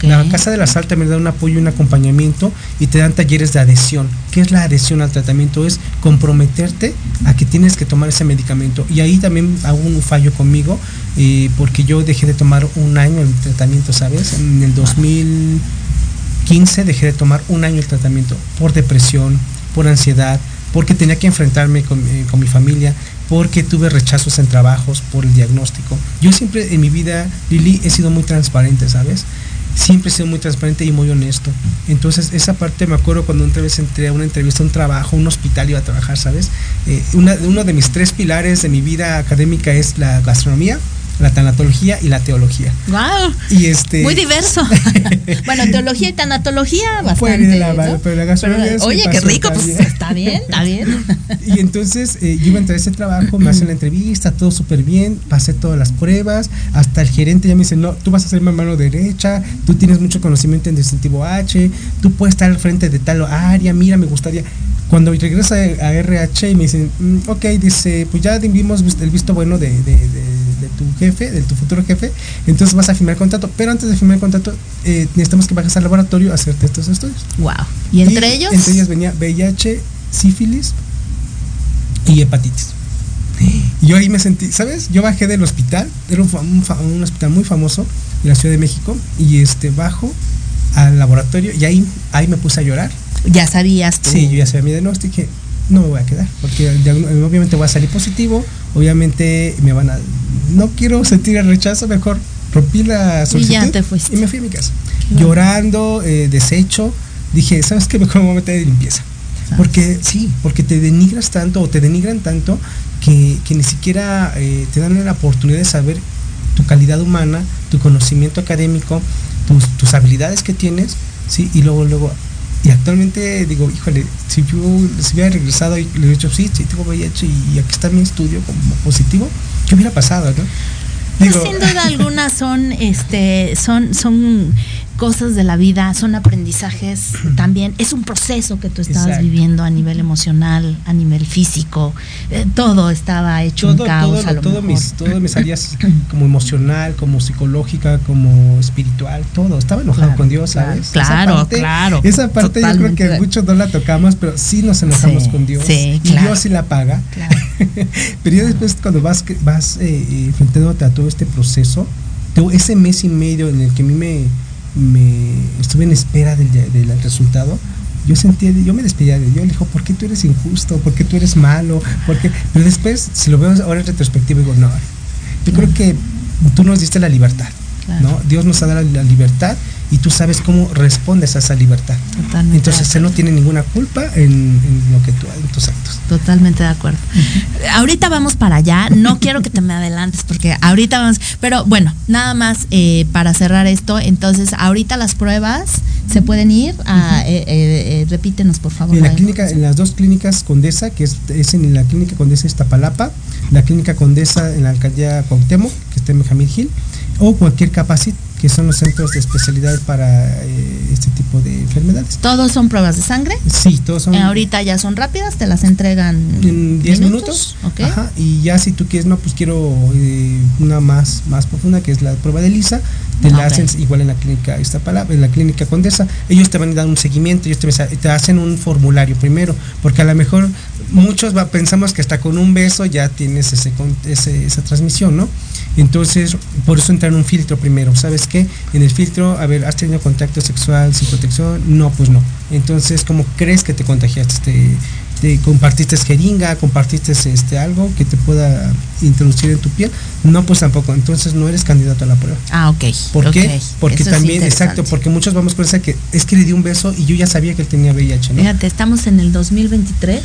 La Casa de la Sal también da un apoyo y un acompañamiento y te dan talleres de adhesión. ¿Qué es la adhesión al tratamiento? Es comprometerte a que tienes que tomar ese medicamento. Y ahí también hago un fallo conmigo eh, porque yo dejé de tomar un año el tratamiento, ¿sabes? En el 2015 dejé de tomar un año el tratamiento por depresión, por ansiedad, porque tenía que enfrentarme eh, con mi familia, porque tuve rechazos en trabajos por el diagnóstico. Yo siempre en mi vida, Lili, he sido muy transparente, ¿sabes? Siempre he sido muy transparente y muy honesto. Entonces, esa parte me acuerdo cuando otra vez entré a una entrevista, un trabajo, un hospital iba a trabajar, ¿sabes? Eh, una, uno de mis tres pilares de mi vida académica es la gastronomía, la tanatología y la teología. Wow. Y este Muy diverso. bueno, teología y tanatología bastante. La ¿no? pero la Pero, es Oye, qué rico, pues está bien, está bien. Y entonces eh, yo iba a entrar a ese trabajo, me hacen la entrevista, todo súper bien, pasé todas las pruebas, hasta el gerente ya me dice, no, tú vas a ser mi mano derecha, tú tienes mucho conocimiento en distintivo H, tú puedes estar al frente de tal área, mira, me gustaría. Cuando regresa a RH y me dicen, "Mm, ok, dice, pues ya vimos vis- el visto bueno de- de- de tu jefe, de tu futuro jefe, entonces vas a firmar el contrato, pero antes de firmar el contrato eh, necesitamos que vayas al laboratorio a hacerte estos estudios. Wow. ¿Y entre ellos? Entre ellos venía VIH, sífilis y hepatitis. Y yo ahí me sentí, ¿sabes? Yo bajé del hospital, era un, hospital muy famoso en la Ciudad de México, y este bajo al laboratorio y ahí, ahí me puse a llorar. Ya sabías tú. Sí, yo ya sabía mi diagnóstico, dije, no me voy a quedar, porque obviamente voy a salir positivo, obviamente me van a... No quiero sentir el rechazo, mejor rompí la solicitud ya te fuiste. y me fui a mi casa. Llorando, eh, deshecho, dije, ¿sabes qué? Mejor me voy a meter de limpieza. Porque sí, porque te denigras tanto o te denigran tanto que, que ni siquiera eh, te dan la oportunidad de saber tu calidad humana, tu conocimiento académico, tus, tus habilidades que tienes, ¿sí? Y luego, luego, y actualmente digo, híjole, si yo si hubiera regresado y le hubiera dicho, sí, sí, tengo VIH y aquí está mi estudio como positivo, ¿qué hubiera pasado, no? Pues sin duda alguna son, este, son, son cosas de la vida, son aprendizajes también. Es un proceso que tú estabas Exacto. viviendo a nivel emocional, a nivel físico. eh, todo estaba hecho todo, un caos todo, a lo todo mejor. mis, todas mis áreas como emocional, como psicológica, como espiritual, todo. Estaba enojado Claro, con Dios, ¿sabes? claro, esa parte, claro, Esa parte yo creo que muchos no la tocamos, pero sí nos enojamos Sí, con Dios. sí, y claro. Dios sí la paga. Claro. pero ya después cuando vas, vas eh, eh, enfrentándote a todo este proceso, ese mes y medio en el que a mí me, me estuve en espera del, resultado, yo sentía, yo me despedía de Dios, le dijo, ¿por qué tú eres injusto? ¿Por qué tú eres malo? ¿Por? Pero después, si lo veo ahora en retrospectiva, digo, no, yo creo que tú nos diste la libertad, Claro. ¿no? Dios nos ha dado la, la libertad y tú sabes cómo respondes a esa libertad. Totalmente Entonces Él no tiene ninguna culpa en, en lo que tú, en tus actos. Totalmente de acuerdo. Ahorita vamos para allá. No quiero que te me adelantes porque ahorita vamos. Pero bueno, nada más eh, para cerrar esto. Entonces, ahorita las pruebas se pueden ir. A, eh, eh, eh, repítenos, por favor. En la la clínica, en las dos clínicas Condesa, que es, es en la clínica Condesa Iztapalapa, la clínica Condesa en la alcaldía Cuauhtémoc, que está en Benjamín Gil, o cualquier Capacit, que son los centros de especialidad para eh, este tipo de enfermedades. ¿Todos son pruebas de sangre? Sí, todos son Eh, ahorita ya son rápidas, te las entregan en 10 minutos. Ok. Ajá, y ya si tú quieres, no, pues quiero eh, una más, más profunda, que es la prueba de Lisa, te la hacen igual en la clínica Iztapalapa, en la clínica Condesa. Ellos te van a dar un seguimiento, ellos te, te hacen un formulario primero, porque a lo mejor muchos va- pensamos que hasta con un beso ya tienes ese- esa transmisión, ¿no? Entonces, por eso entra en un filtro primero. ¿Sabes qué? En el filtro, a ver, ¿has tenido contacto sexual sin protección? No, pues no. Entonces, ¿cómo crees que te contagiaste este, te compartiste jeringa, compartiste este algo que te pueda introducir en tu piel, no pues tampoco, entonces no eres candidato a la prueba. Ah, ok. ¿Por qué? Porque Eso es también, exacto, porque muchos vamos con esa que es que le di un beso y yo ya sabía que él tenía VIH, ¿no? Fíjate, estamos en el 2023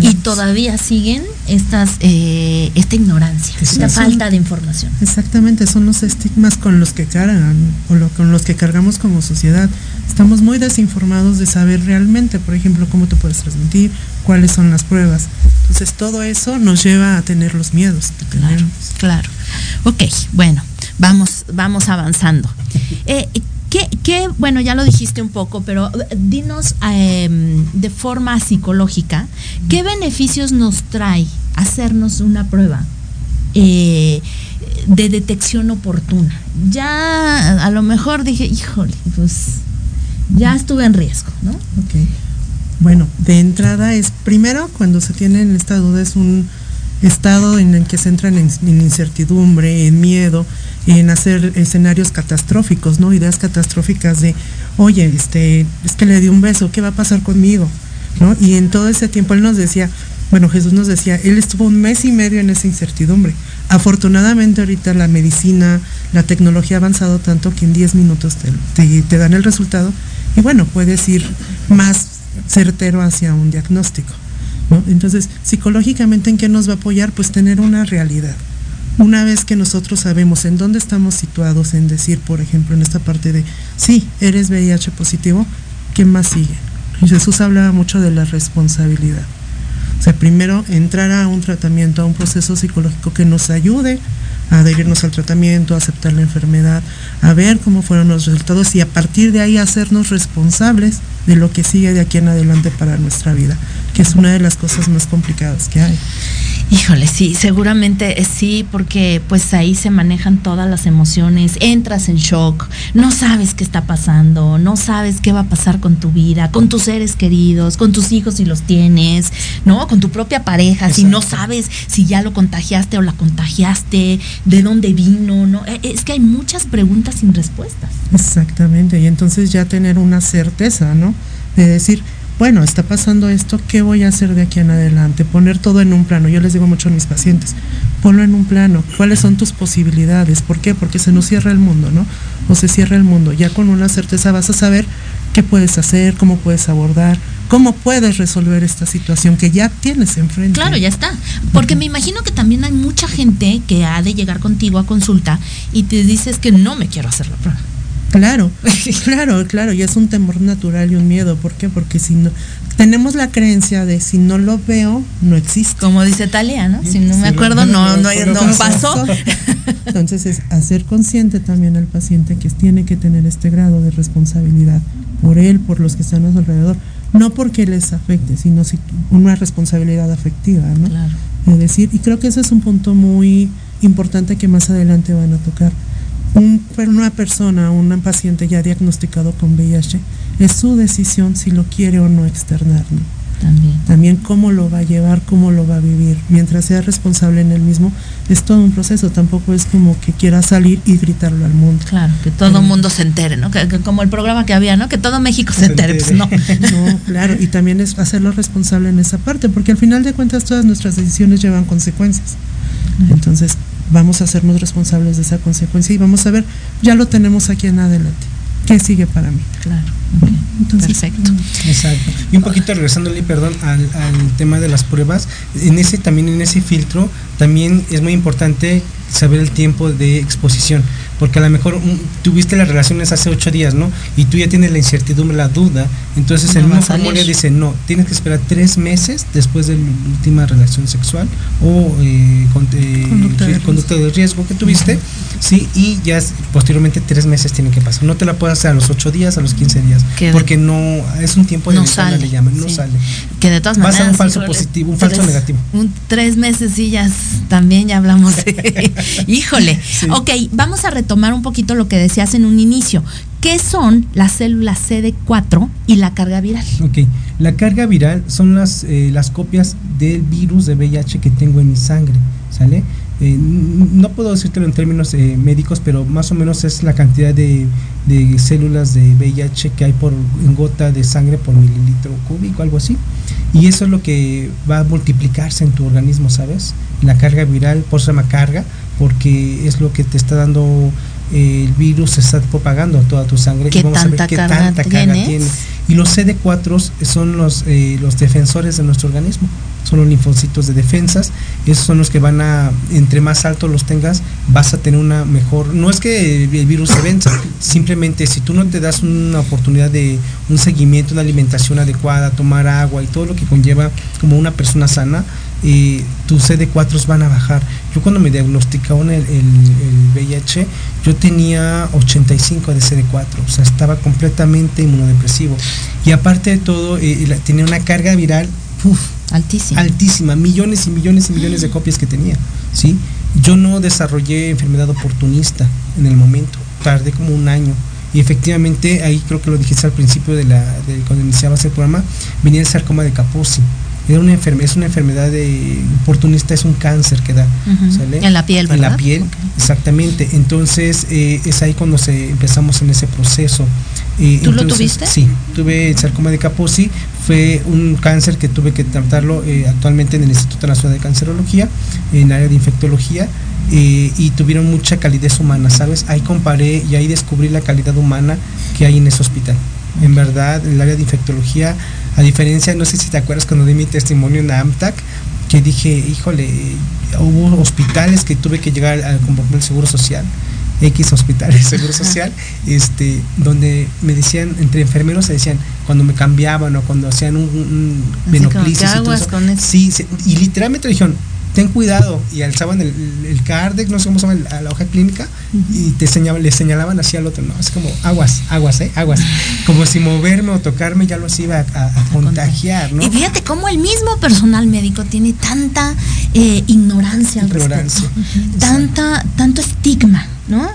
y todavía siguen estas eh, esta ignorancia, esta Son- falta de información. Exactamente, son los estigmas con los que cargan o lo- con los que cargamos como sociedad. Estamos muy desinformados de saber realmente, por ejemplo, cómo te puedes transmitir, cuáles son las pruebas. Entonces todo eso nos lleva a tener los miedos que tenemos. Claro. Ok, bueno, vamos, vamos avanzando. Eh, ¿qué, qué- bueno, ya lo dijiste un poco, pero eh, dinos eh, de forma psicológica, ¿qué beneficios nos trae hacernos una prueba eh, de detección oportuna? Ya a lo mejor dije, híjole, pues ya estuve en riesgo, ¿no? Ok. Bueno, de entrada es, primero, cuando se tiene en esta duda, es un estado en el que se entran en, incertidumbre, en miedo, en hacer escenarios catastróficos, ¿no? Ideas catastróficas de, oye, este, es que le di un beso, ¿qué va a pasar conmigo? ¿No? Y en todo ese tiempo él nos decía, bueno, Jesús nos decía, él estuvo un mes y medio en esa incertidumbre. Afortunadamente ahorita la medicina, la tecnología ha avanzado tanto que en 10 minutos te dan el resultado y bueno, puedes ir más certero hacia un diagnóstico. Entonces, psicológicamente, ¿en qué nos va a apoyar? Pues tener una realidad. Una vez que nosotros sabemos en dónde estamos situados, en decir, por ejemplo, en esta parte de, sí, eres VIH positivo, ¿qué más sigue? Jesús hablaba mucho de la responsabilidad. O sea, primero entrar a un tratamiento, a un proceso psicológico que nos ayude a adherirnos al tratamiento, a aceptar la enfermedad, a ver cómo fueron los resultados y a partir de ahí hacernos responsables de lo que sigue de aquí en adelante para nuestra vida, que es una de las cosas más complicadas que hay. Híjole, sí, seguramente sí, porque pues ahí se manejan todas las emociones, entras en shock, no sabes qué está pasando, no sabes qué va a pasar con tu vida, con tus seres queridos, con tus hijos si los tienes, ¿no? Con tu propia pareja, si no sabes si ya lo contagiaste o la contagiaste, de dónde vino, ¿no? Eh, Es que hay muchas preguntas sin respuestas. Exactamente, y entonces ya tener una certeza, ¿no? De decir, bueno, está pasando esto, ¿qué voy a hacer de aquí en adelante? Poner todo en un plano. Yo les digo mucho a mis pacientes, ponlo en un plano. ¿Cuáles son tus posibilidades? ¿Por qué? Porque se nos cierra el mundo, ¿no? O se cierra el mundo. Ya con una certeza vas a saber qué puedes hacer, cómo puedes abordar, cómo puedes resolver esta situación que ya tienes enfrente. Claro, ya está. Porque me imagino que también hay mucha gente que ha de llegar contigo a consulta y te dices que no me quiero hacer la prueba. Claro, claro, claro, y es un temor natural y un miedo. ¿Por qué? Porque si no, tenemos la creencia de si no lo veo, no existe. Como dice Talia, ¿no? Si no me acuerdo, no, no, no pasó. Entonces es hacer consciente también al paciente que tiene que tener este grado de responsabilidad por él, por los que están a su alrededor, no porque les afecte, sino si, una responsabilidad afectiva, ¿no? Claro. Es decir, y creo que ese es un punto muy importante que más adelante van a tocar. Un, pero una persona, un paciente ya diagnosticado con VIH, es su decisión si lo quiere o no externar. ¿no? También. También cómo lo va a llevar, cómo lo va a vivir. Mientras sea responsable en él mismo, es todo un proceso. Tampoco es como que quiera salir y gritarlo al mundo. Claro, que todo el mundo se entere, ¿no? Que, que como el programa que había, ¿no? Que todo México se entere, pues no. No, claro, y también es hacerlo responsable en esa parte, porque al final de cuentas todas nuestras decisiones llevan consecuencias. Entonces, vamos a hacernos responsables de esa consecuencia y vamos a ver, ya lo tenemos aquí en adelante. ¿Qué sigue para mí? Claro. Entonces, Perfecto. Exacto. Y un poquito regresándole, perdón, al, al tema de las pruebas, en ese también en ese filtro también es muy importante saber el tiempo de exposición, porque a lo mejor um, tuviste las relaciones hace ocho días, ¿no? Y tú ya tienes la incertidumbre, la duda, entonces No el mismo formulario dice, no, tienes que esperar tres meses después de la última relación sexual o eh, con- eh, Conducta de ri- conducta de riesgo que tuviste, sí, y ya es- posteriormente tres meses tienen que pasar. No te la puedes hacer a los ocho días, a los 15 días, Que porque no, es un tiempo de No sale, le llaman, no sí. sale. Que de todas a maneras. ser un falso híjole, positivo, un falso tres- negativo. Un tres meses y ya también ya hablamos de. Híjole. Ok, vamos a retomar un poquito lo que decías en un inicio. ¿Qué son las células CD4 y la carga viral? Ok, la carga viral son las, eh, las copias del virus de VIH que tengo en mi sangre, ¿sale? Eh, no puedo decírtelo en términos eh, médicos, pero más o menos es la cantidad de de células de VIH que hay por en gota de sangre por mililitro cúbico, algo así. Y eso es lo que va a multiplicarse en tu organismo, ¿sabes? La carga viral, por eso se llama carga, porque es lo que te está dando el virus, se está propagando a toda tu sangre. ¿Qué y vamos a ver qué carga tanta carga tiene. Y los CD4 son los, eh, los defensores de nuestro organismo, son los linfocitos de defensas, esos son los que van a, entre más altos los tengas, vas a tener una mejor, no es que el virus se venza, simplemente si tú no te das una oportunidad de un seguimiento, una alimentación adecuada, tomar agua y todo lo que conlleva como una persona sana, eh, tus CD4 van a bajar. Yo cuando me diagnosticaron el, el, el VIH, yo tenía 85 de CD4, o sea, estaba completamente inmunodepresivo. Y aparte de todo, eh, tenía una carga viral uf, altísima. altísima, millones y millones y millones de copias que tenía. ¿sí? Yo no desarrollé enfermedad oportunista en el momento, tardé como un año. Y efectivamente, ahí creo que lo dijiste al principio de la de cuando iniciabas el programa, venía el sarcoma de Kaposi. Era una enfermedad, es una enfermedad de oportunista, es un cáncer que da. ¿sale? En la piel, En la ¿verdad? piel, exactamente. Entonces, eh, es ahí cuando se empezamos en ese proceso. Eh, ¿Tú lo entonces, tuviste? Sí, tuve el sarcoma de Kaposi, fue un cáncer que tuve que tratarlo eh, actualmente en el Instituto Nacional de Cancerología, en el área de infectología, eh, y tuvieron mucha calidez humana, ¿sabes? Ahí comparé y ahí descubrí la calidad humana que hay en ese hospital. En verdad, en el área de infectología, a diferencia, no sé si te acuerdas cuando di mi testimonio en la AMTAC, que dije, híjole, hubo hospitales que tuve que llegar a comprar el seguro social, X hospitales, seguro social, este, donde me decían, entre enfermeros se decían, cuando me cambiaban o cuando hacían un, un Así como, venoclisis ¿qué y todo eso? Sí, se- y literalmente dijeron, ten cuidado, y alzaban el, el, el CARDEC, no sé cómo se llama, la, la hoja clínica, y te señalaban, le señalaban así al otro, no, es como aguas, aguas, eh, aguas, como si moverme o tocarme ya los iba a, a- a contagiar, ¿no? Y fíjate cómo el mismo personal médico tiene tanta eh, ignorancia al Ignorancia. respecto, tanta, tanto estigma, ¿no?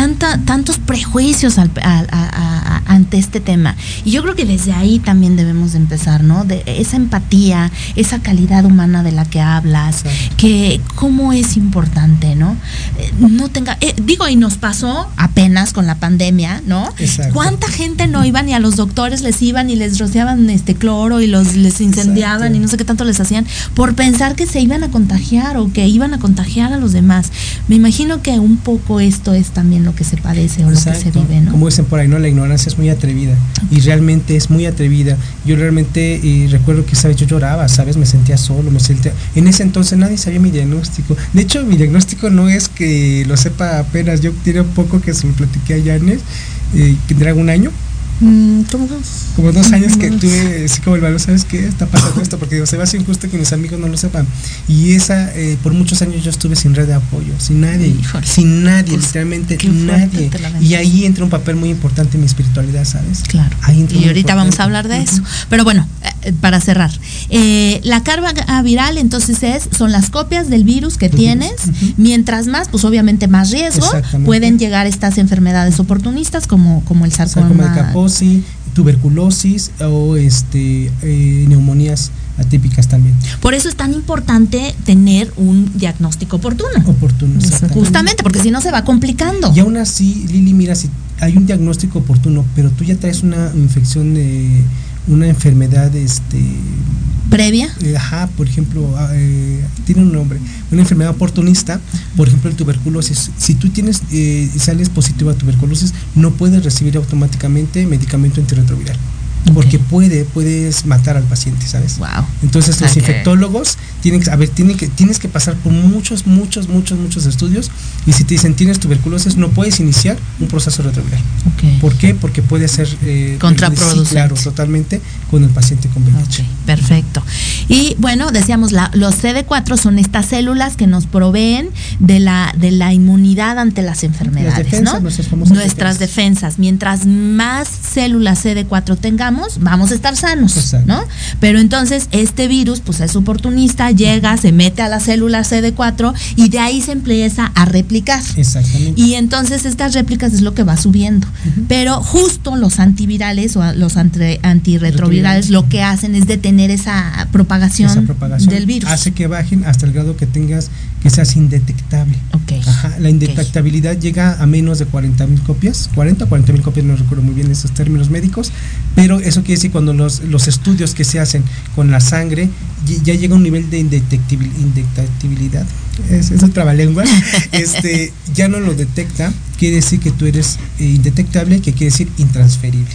Tanta, tantos prejuicios al- a- a- a- ante este tema. Y yo creo que desde ahí también debemos de empezar, ¿no? De esa empatía, esa calidad humana de la que hablas, que cómo es importante, ¿no? Eh, no tenga, eh, digo, y nos pasó apenas con la pandemia, ¿no? Exacto. ¿Cuánta gente no iban y a los doctores les iban y les rociaban este cloro y los les incendiaban Exacto. y no sé qué tanto les hacían por pensar que se iban a contagiar o que iban a contagiar a los demás? Me imagino que un poco esto es también lo que se padece o lo que se vive, ¿no? Como dicen por ahí, ¿no? La ignorancia es muy atrevida. Y realmente es muy atrevida. Yo realmente eh, recuerdo que, ¿sabes? Yo lloraba, ¿sabes? Me sentía solo, me sentía... En ese entonces nadie sabía mi diagnóstico. De hecho, mi diagnóstico no es que lo sepa apenas. Yo tiene poco que se lo platiqué a Janes, eh, que tendrá un año. Mm, ¿Cómo dos? Como dos años que tuve así como el valor, ¿sabes qué? Está pasando esto, porque digo, se me hace injusto que mis amigos no lo sepan. Y esa, eh, por muchos años yo estuve sin red de apoyo, sin nadie, Híjole. sin nadie, Pues, literalmente nadie. Y ahí entra un papel muy importante en mi espiritualidad, ¿sabes? Claro. Ahí entra Y ahorita vamos a hablar de eso. Pero bueno, eh, para cerrar, eh, la carga viral entonces es son las copias del virus que tienes. Mientras más, pues obviamente más riesgo pueden llegar estas enfermedades oportunistas como como el sarcoma. Tuberculosis o este eh, neumonías atípicas también. Por eso es tan importante tener un diagnóstico oportuno. Oportuno, exactamente. Justamente, porque si no se va complicando. Y aún así, Lili, mira, si hay un diagnóstico oportuno, pero tú ya traes una infección de una enfermedad, este, Previa. ajá, por ejemplo, ah, eh, tiene un nombre, una enfermedad oportunista, por ejemplo, el tuberculosis. Si tú tienes, eh, sales positivo a tuberculosis, no puedes recibir automáticamente medicamento antirretroviral. Porque puede, puedes matar al paciente, ¿sabes? Wow. Entonces los infectólogos tienen que, a ver, tienen que, tienes que pasar por muchos, muchos, muchos, muchos estudios y si te dicen tienes tuberculosis no puedes iniciar un proceso retroviral. Ok. ¿Por qué? Porque puede ser eh, Contraproducente. sí, claro, totalmente con el paciente con VIH. Perfecto. Y bueno, decíamos, la, los CD4 son estas células que nos proveen de la, de la inmunidad ante las enfermedades, defensas, ¿no? nuestras Nuestras defensas. Mientras más células CD4 tengamos, vamos a estar sanos, Exacto. ¿no? Pero entonces este virus, pues es oportunista, llega, se mete a la célula CD4 y de ahí se empieza a replicar. Exactamente. Y entonces estas réplicas es lo que va subiendo. Pero justo los antivirales o los anti- antirretrovirales lo que hacen es detener esa propagación, Esa propagación del virus. hace que bajen hasta el grado que tengas que seas indetectable. Ajá, la indetectabilidad llega a menos de 40 mil copias, 40 o 40 mil copias, no recuerdo muy bien esos términos médicos, pero eso quiere decir cuando los, los estudios que se hacen con la sangre ya llega a un nivel de indetectibilidad, es, es otra lengua, este, ya no lo detecta, quiere decir que tú eres eh, indetectable, que quiere decir intransferible,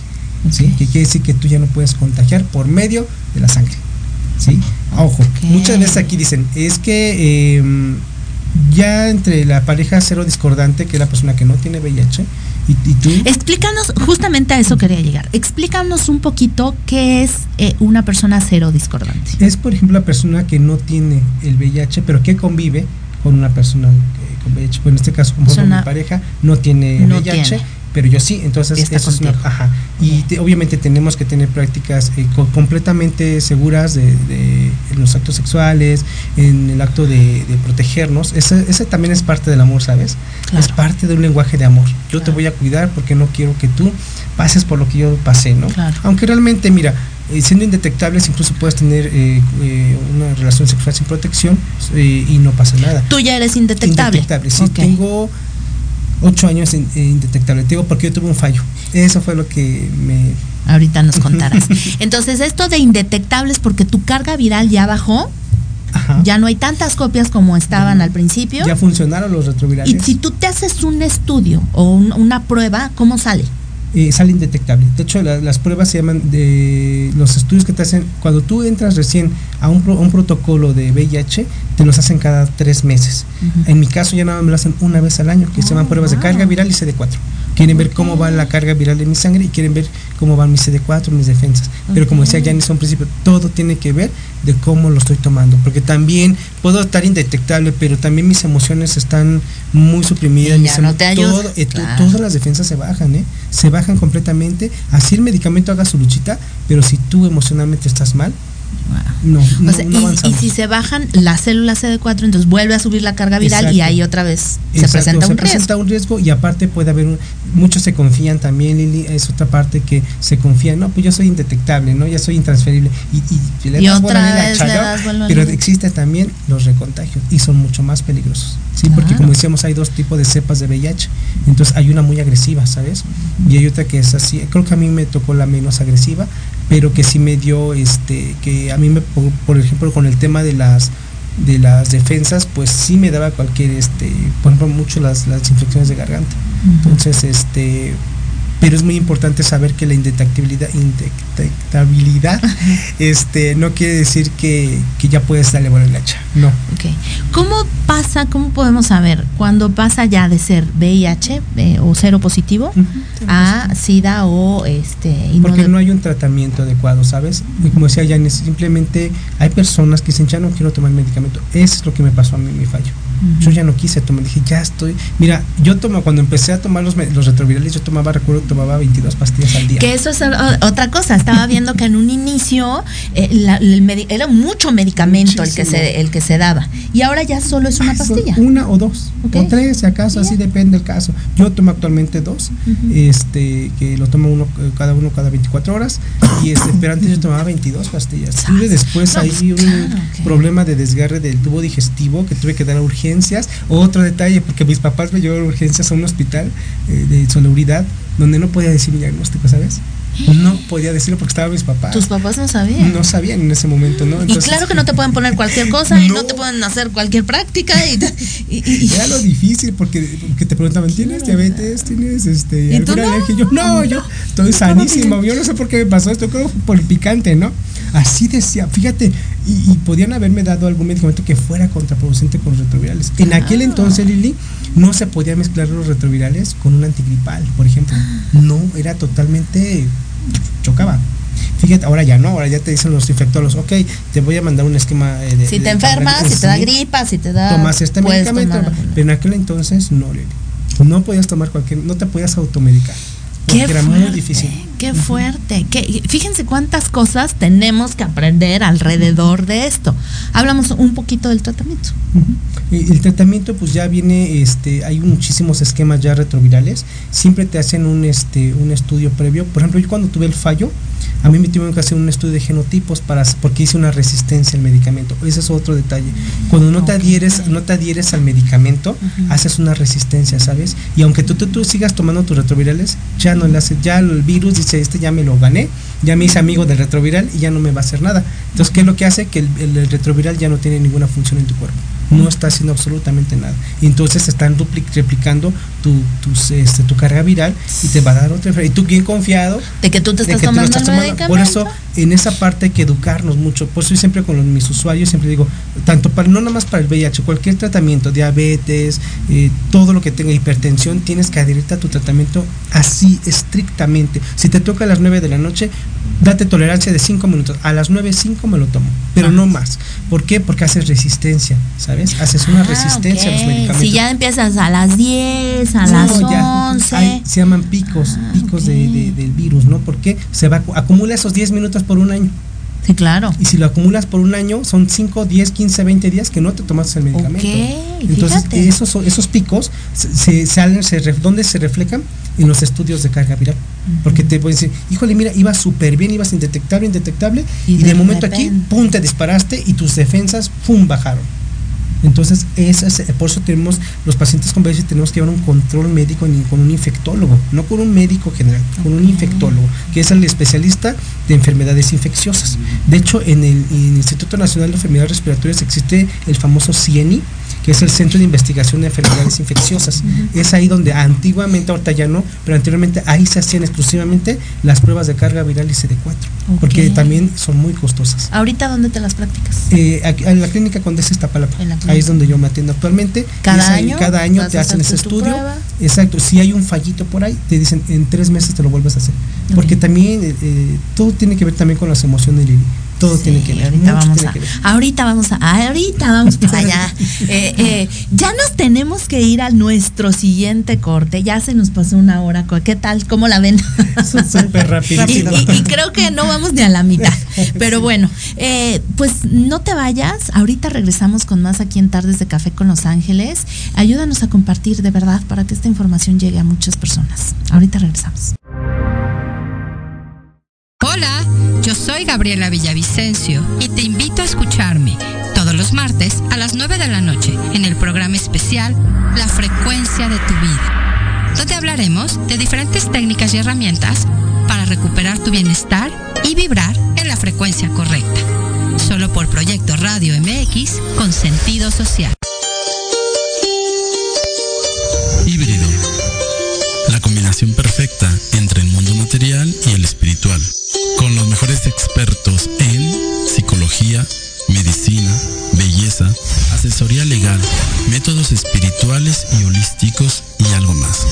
¿sí? que quiere decir que tú ya no puedes contagiar por medio de la sangre. ¿Sí? Ojo, muchas veces aquí dicen, es que em, ya entre la pareja cero discordante, que es la persona que no tiene VIH, y, tú... Explícanos, justamente a eso quería llegar, explícanos un poquito qué es eh, una persona cero discordante. Es, por ejemplo, la persona que no tiene el VIH, pero que convive con una persona con VIH. Bueno, en este caso, como mi pareja no tiene VIH pero yo sí, entonces eso es una, ajá. Y obviamente tenemos que tener prácticas eh, completamente seguras de, en los actos sexuales, en el acto de, protegernos. Ese, ese, también es parte del amor, ¿sabes? Es parte de un lenguaje de amor. Yo te voy a cuidar porque no quiero que tú pases por lo que yo pasé, ¿no? Aunque realmente, mira, eh, siendo indetectables incluso puedes tener eh, una relación sexual sin protección y no pasa nada. Tú ya eres indetectable. Indetectable, sí. Tengo ocho años indetectable. Te digo porque yo tuve un fallo. Eso fue lo que me... Ahorita nos contarás. Entonces, esto de indetectables porque tu carga viral ya bajó. Ya no hay tantas copias como estaban al principio. Ya funcionaron los retrovirales. Y si tú te haces un estudio o una prueba, ¿cómo sale? Eh, sale indetectable. De hecho, las pruebas se llaman de los estudios que te hacen cuando tú entras recién a un, un protocolo de VIH, te los hacen cada tres meses. En mi caso ya nada me lo hacen una vez al año, que se llaman pruebas de carga viral y CD4. Quieren ver cómo va la carga viral de mi sangre y quieren ver cómo van mis CD4, mis defensas. Pero como decía Janis un principio, todo tiene que ver de cómo lo estoy tomando. Porque también puedo estar indetectable, pero también mis emociones están muy suprimidas. Mis eh, Todas las defensas se bajan, ¿eh? Se bajan completamente. Así el medicamento haga su luchita, pero si tú emocionalmente estás mal, no, y, si se bajan las células CD4, entonces vuelve a subir la carga viral y ahí otra vez se presenta un se presenta un riesgo y aparte puede haber muchos se confían también, Lili, es otra parte que se confían, no, pues yo soy indetectable, ¿no? Ya soy intransferible y, le das otra vez pero existen también los recontagios y son mucho más peligrosos. Sí, porque como decíamos hay dos tipos de cepas de VIH. Entonces hay una muy agresiva, ¿sabes? Y hay otra que es así, creo que a mí me tocó la menos agresiva, pero que sí me dio este que a mí me por, ejemplo con el tema de las de las defensas pues sí me daba cualquier este por ejemplo mucho las, las infecciones de garganta. Entonces este pero es muy importante saber que la indetectabilidad, indetectabilidad este, no quiere decir que, ya puedes darle buena hacha, no. Okay. ¿Cómo pasa, cómo podemos saber cuando pasa ya de ser VIH eh, o cero positivo a SIDA o este... Porque no hay un tratamiento adecuado, ¿sabes? Y como decía Janis, simplemente hay personas que dicen, ya no quiero tomar medicamento. Eso es lo que me pasó a mí, mi fallo. Yo ya no quise tomar, dije, ya estoy. Mira, yo tomo, cuando empecé a tomar los, los retrovirales, yo tomaba, recuerdo, tomaba 22 pastillas al día. Que eso es otra cosa. Estaba viendo que en un inicio eh, era mucho medicamento el que, se, el que se daba. Y ahora ya solo es una pastilla. Una o dos, o tres, si acaso, así depende el caso. Yo tomo actualmente dos, este que lo tomo uno cada uno cada 24 horas. Y este, pero antes yo tomaba 22 pastillas. Tuve después ahí pues, un problema de desgarre del tubo digestivo que tuve que dar a urgencia otro detalle, porque mis papás me llevaron urgencias a un hospital eh, de salubridad donde no podía decir mi diagnóstico, ¿sabes? No podía decirlo porque estaban mis papás. ¿Tus papás no sabían? No sabían en ese momento, ¿no? y claro que no te pueden poner cualquier cosa y no te pueden hacer cualquier práctica. Y, Era lo difícil porque, te preguntaban, ¿tienes diabetes? ¿Tienes este, alguna alergia? Yo, no, yo estoy sanísimo. Yo no sé por qué me pasó esto, creo por el picante, ¿no? Así decía, fíjate, y, podían haberme dado algún medicamento que fuera contraproducente con los retrovirales. En aquel entonces, Lili, no se podía mezclar los retrovirales con un antigripal, por ejemplo. No, era totalmente chocaba. Fíjate, ahora ya no, ahora ya te dicen los infectólogos, ok, te voy a mandar un esquema de... Si te enfermas, si te da gripa, si te da... Tomas este medicamento, pero en aquel entonces no, Lili. No podías tomar cualquier, no te podías automedicar. Qué era muy difícil. Qué fuerte. fíjense cuántas cosas tenemos que aprender alrededor de esto. Hablamos un poquito del tratamiento. El tratamiento pues ya viene, este, hay muchísimos esquemas ya retrovirales. Siempre te hacen un, este, un estudio previo. Por ejemplo, yo cuando tuve el fallo, A mí me tuvieron que hacer un estudio de genotipos para porque hice una resistencia al medicamento. Ese es otro detalle. Cuando no te adhieres, no te adhieres al medicamento, haces una resistencia, ¿sabes? Y aunque tú, tú, tú sigas tomando tus retrovirales, ya no le hace, ya el virus dice, este ya me lo gané, ya me hice amigo del retroviral y ya no me va a hacer nada. Entonces, ¿qué es lo que hace? Que el, el retroviral ya no tiene ninguna función en tu cuerpo no está haciendo absolutamente nada. Y entonces están replicando tu, este, tu carga viral y te va a dar otra enfermedad. Y tú bien confiado de que tú te estás, tomando, Por eso en esa parte hay que educarnos mucho. Por eso yo siempre con mis usuarios siempre digo, tanto para no nada más para el VIH, cualquier tratamiento, diabetes, eh, todo lo que tenga hipertensión, tienes que adherirte a tu tratamiento así estrictamente. Si te toca a las 9 de la noche, date tolerancia de 5 minutos. A las 9, 5 me lo tomo, pero ah. no más. ¿Por qué? Porque haces resistencia, ¿sabes? Haces una ah, resistencia a los medicamentos. Si ya empiezas a las 10, a las 11. se llaman picos, ah, picos de, del virus, ¿no? Porque se va, acumula esos 10 minutos por un año. Sí, claro. Y si lo acumulas por un año, son 5, 10, 15, 20 días que no te tomas el medicamento. Entonces, esos, esos picos, se, salen, se, ¿dónde se reflejan? En los estudios de carga viral. Porque te pueden decir, híjole, mira, ibas súper bien, ibas indetectable, indetectable, y, de, momento aquí, pum, te disparaste y tus defensas, pum, bajaron. Entonces, es, por eso tenemos, los pacientes con VIH tenemos que llevar un control médico con un infectólogo, no con un médico general, con un infectólogo, que es el especialista de enfermedades infecciosas. De hecho, en el, en el Instituto Nacional de Enfermedades Respiratorias existe el famoso CIENI, que es el Centro de Investigación de Enfermedades Infecciosas. Es ahí donde antiguamente, ahorita ya no, pero anteriormente ahí se hacían exclusivamente las pruebas de carga viral y CD4, porque también son muy costosas. ¿Ahorita dónde te las practicas? Eh, en la clínica Condesa Iztapalapa. Ahí es donde yo me atiendo actualmente. ¿Cada año? Cada año te hacen ese estudio. Exacto. Si hay un fallito por ahí, te dicen en tres meses te lo vuelves a hacer. Porque también eh, eh, todo tiene que ver también con las emociones, Lili todo tiene que ver. Ahorita vamos, a, ahorita vamos a, ahorita vamos para allá. Eh, eh, ya nos tenemos que ir a nuestro siguiente corte. Ya se nos pasó una hora. ¿Qué tal? ¿Cómo la ven? Súper rápido. Y, creo que no vamos ni a la mitad. Pero bueno, eh, pues no te vayas. Ahorita regresamos con más aquí en Tardes de Café con Los Ángeles. Ayúdanos a compartir de verdad para que esta información llegue a muchas personas. Ahorita regresamos. Hola, yo soy Gabriela Villavicencio y te invito a escucharme todos los martes a las 9 de la noche en el programa especial La frecuencia de tu vida, donde hablaremos de diferentes técnicas y herramientas para recuperar tu bienestar y vibrar en la frecuencia correcta. Solo por Proyecto Radio MX con sentido social. Híbrido. La combinación perfecta entre material y el espiritual con los mejores expertos en psicología, medicina, belleza, asesoría legal, métodos espirituales y holísticos y algo más.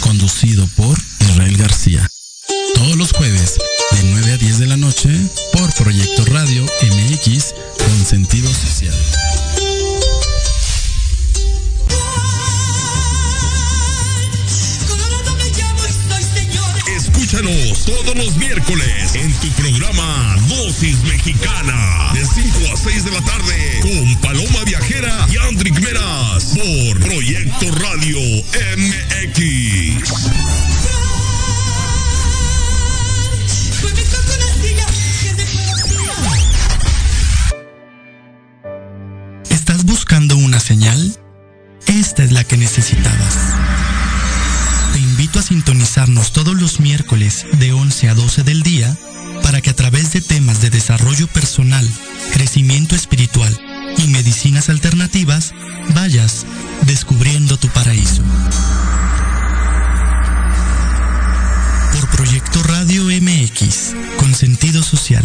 Conducido por Israel García. Todos los jueves de 9 a 10 de la noche por Proyecto Radio MX con sentido social. Todos los miércoles en tu programa Dosis Mexicana de 5 a 6 de la tarde con Paloma Viajera y Andrick Meras por Proyecto Radio MX. ¿Estás buscando una señal? Esta es la que necesitabas todos los miércoles de 11 a 12 del día para que a través de temas de desarrollo personal, crecimiento espiritual y medicinas alternativas vayas descubriendo tu paraíso. Por Proyecto Radio MX, con sentido social.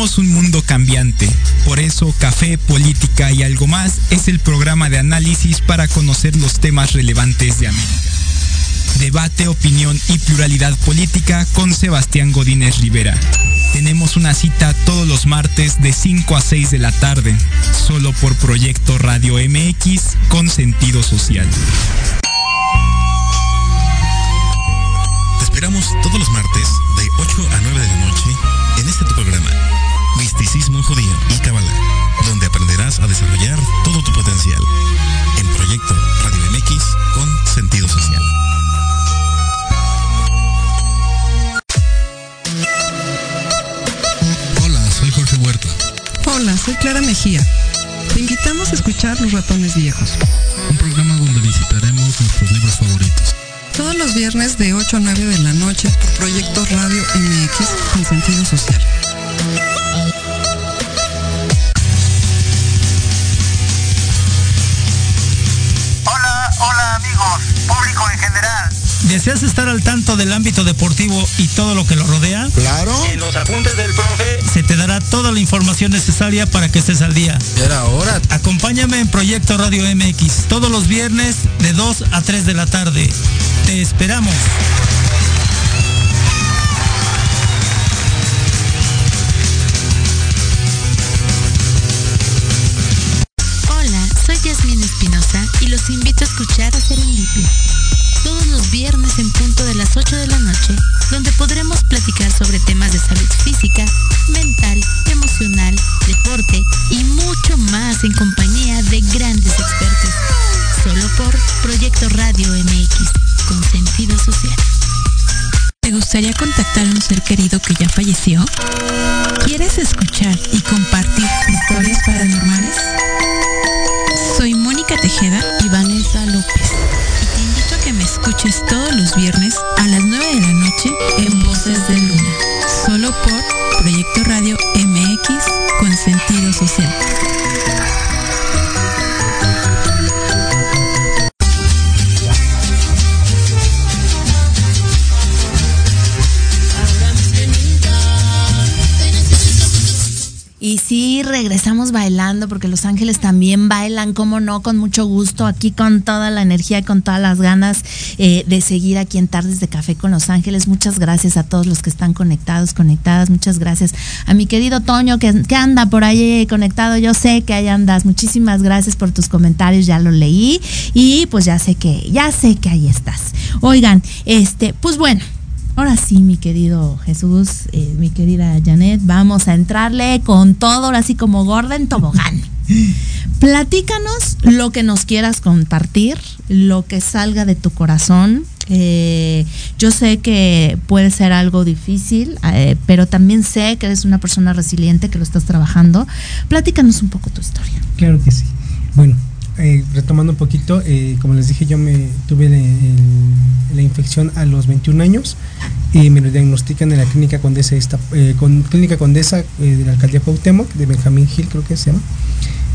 Un mundo cambiante Por eso, Café, Política y algo más es el programa de análisis para conocer los temas relevantes de América. Debate, opinión y pluralidad política con Sebastián Godínez Rivera. Tenemos una cita todos los martes de 5 a 6 de la tarde, solo por Proyecto Radio MX con sentido social. Te esperamos todos los martes de 8 a 9 de la noche en este tu programa, Misticismo Judío y Kabbalah, donde aprenderás a desarrollar todo tu potencial. En Proyecto Radio MX con sentido social. Hola, soy Jorge Huerta. Hola, soy Clara Mejía. Te invitamos a escuchar Los Ratones Viejos. Un programa donde visitaremos nuestros libros favoritos. Todos los viernes de 8 a 9 de la noche por Proyecto Radio MX con sentido social. ¿Deseas estar al tanto del ámbito deportivo y todo lo que lo rodea? Claro. En los apuntes del profe. Se te dará toda la información necesaria para que estés al día. Ya era hora. Acompáñame en Proyecto Radio MX todos los viernes de 2 a 3 de la tarde. Te esperamos. Hola, soy Yasmin Espinosa y los invito a escuchar a Serendipia. Todos los viernes en punto de las 8 de la noche, donde podremos platicar sobre temas de salud física, mental, emocional, deporte y mucho más en compañía de grandes expertos. Solo por Proyecto Radio MX, con sentido social. ¿Te gustaría contactar a un ser querido que ya falleció? ¿Quieres escuchar y compartir historias paranormales? Soy Mónica Tejeda y Vanessa López. Me escuches todos los viernes a las 9 de la noche en Voces de Luna. Solo por Proyecto Radio MX con sentido social. Regresamos bailando porque Los Ángeles también bailan, como no, con mucho gusto, aquí con toda la energía y con todas las ganas eh, de seguir aquí en Tardes de Café con Los Ángeles. Muchas gracias a todos los que están conectados, conectadas. Muchas gracias a mi querido Toño que, que anda por ahí conectado. Yo sé que ahí andas. Muchísimas gracias por tus comentarios, ya lo leí y pues ya sé que, ya sé que ahí estás. Oigan, este, pues bueno. Ahora sí, mi querido Jesús, eh, mi querida Janet, vamos a entrarle con todo, ahora como gorda en tobogán. Platícanos lo que nos quieras compartir, lo que salga de tu corazón. Eh, yo sé que puede ser algo difícil, eh, pero también sé que eres una persona resiliente, que lo estás trabajando. Platícanos un poco tu historia. Claro que sí. Bueno, eh, retomando un poquito, eh, como les dije, yo me tuve la infección a los 21 años y me lo diagnostican en la clínica Condesa, esta, eh, con, clínica Condesa de la alcaldía Cuauhtémoc, de Benjamín Gil creo que se llama.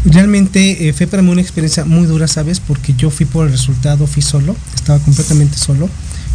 Realmente fue para mí una experiencia muy dura, ¿sabes? Porque yo fui por el resultado, fui solo, estaba completamente solo,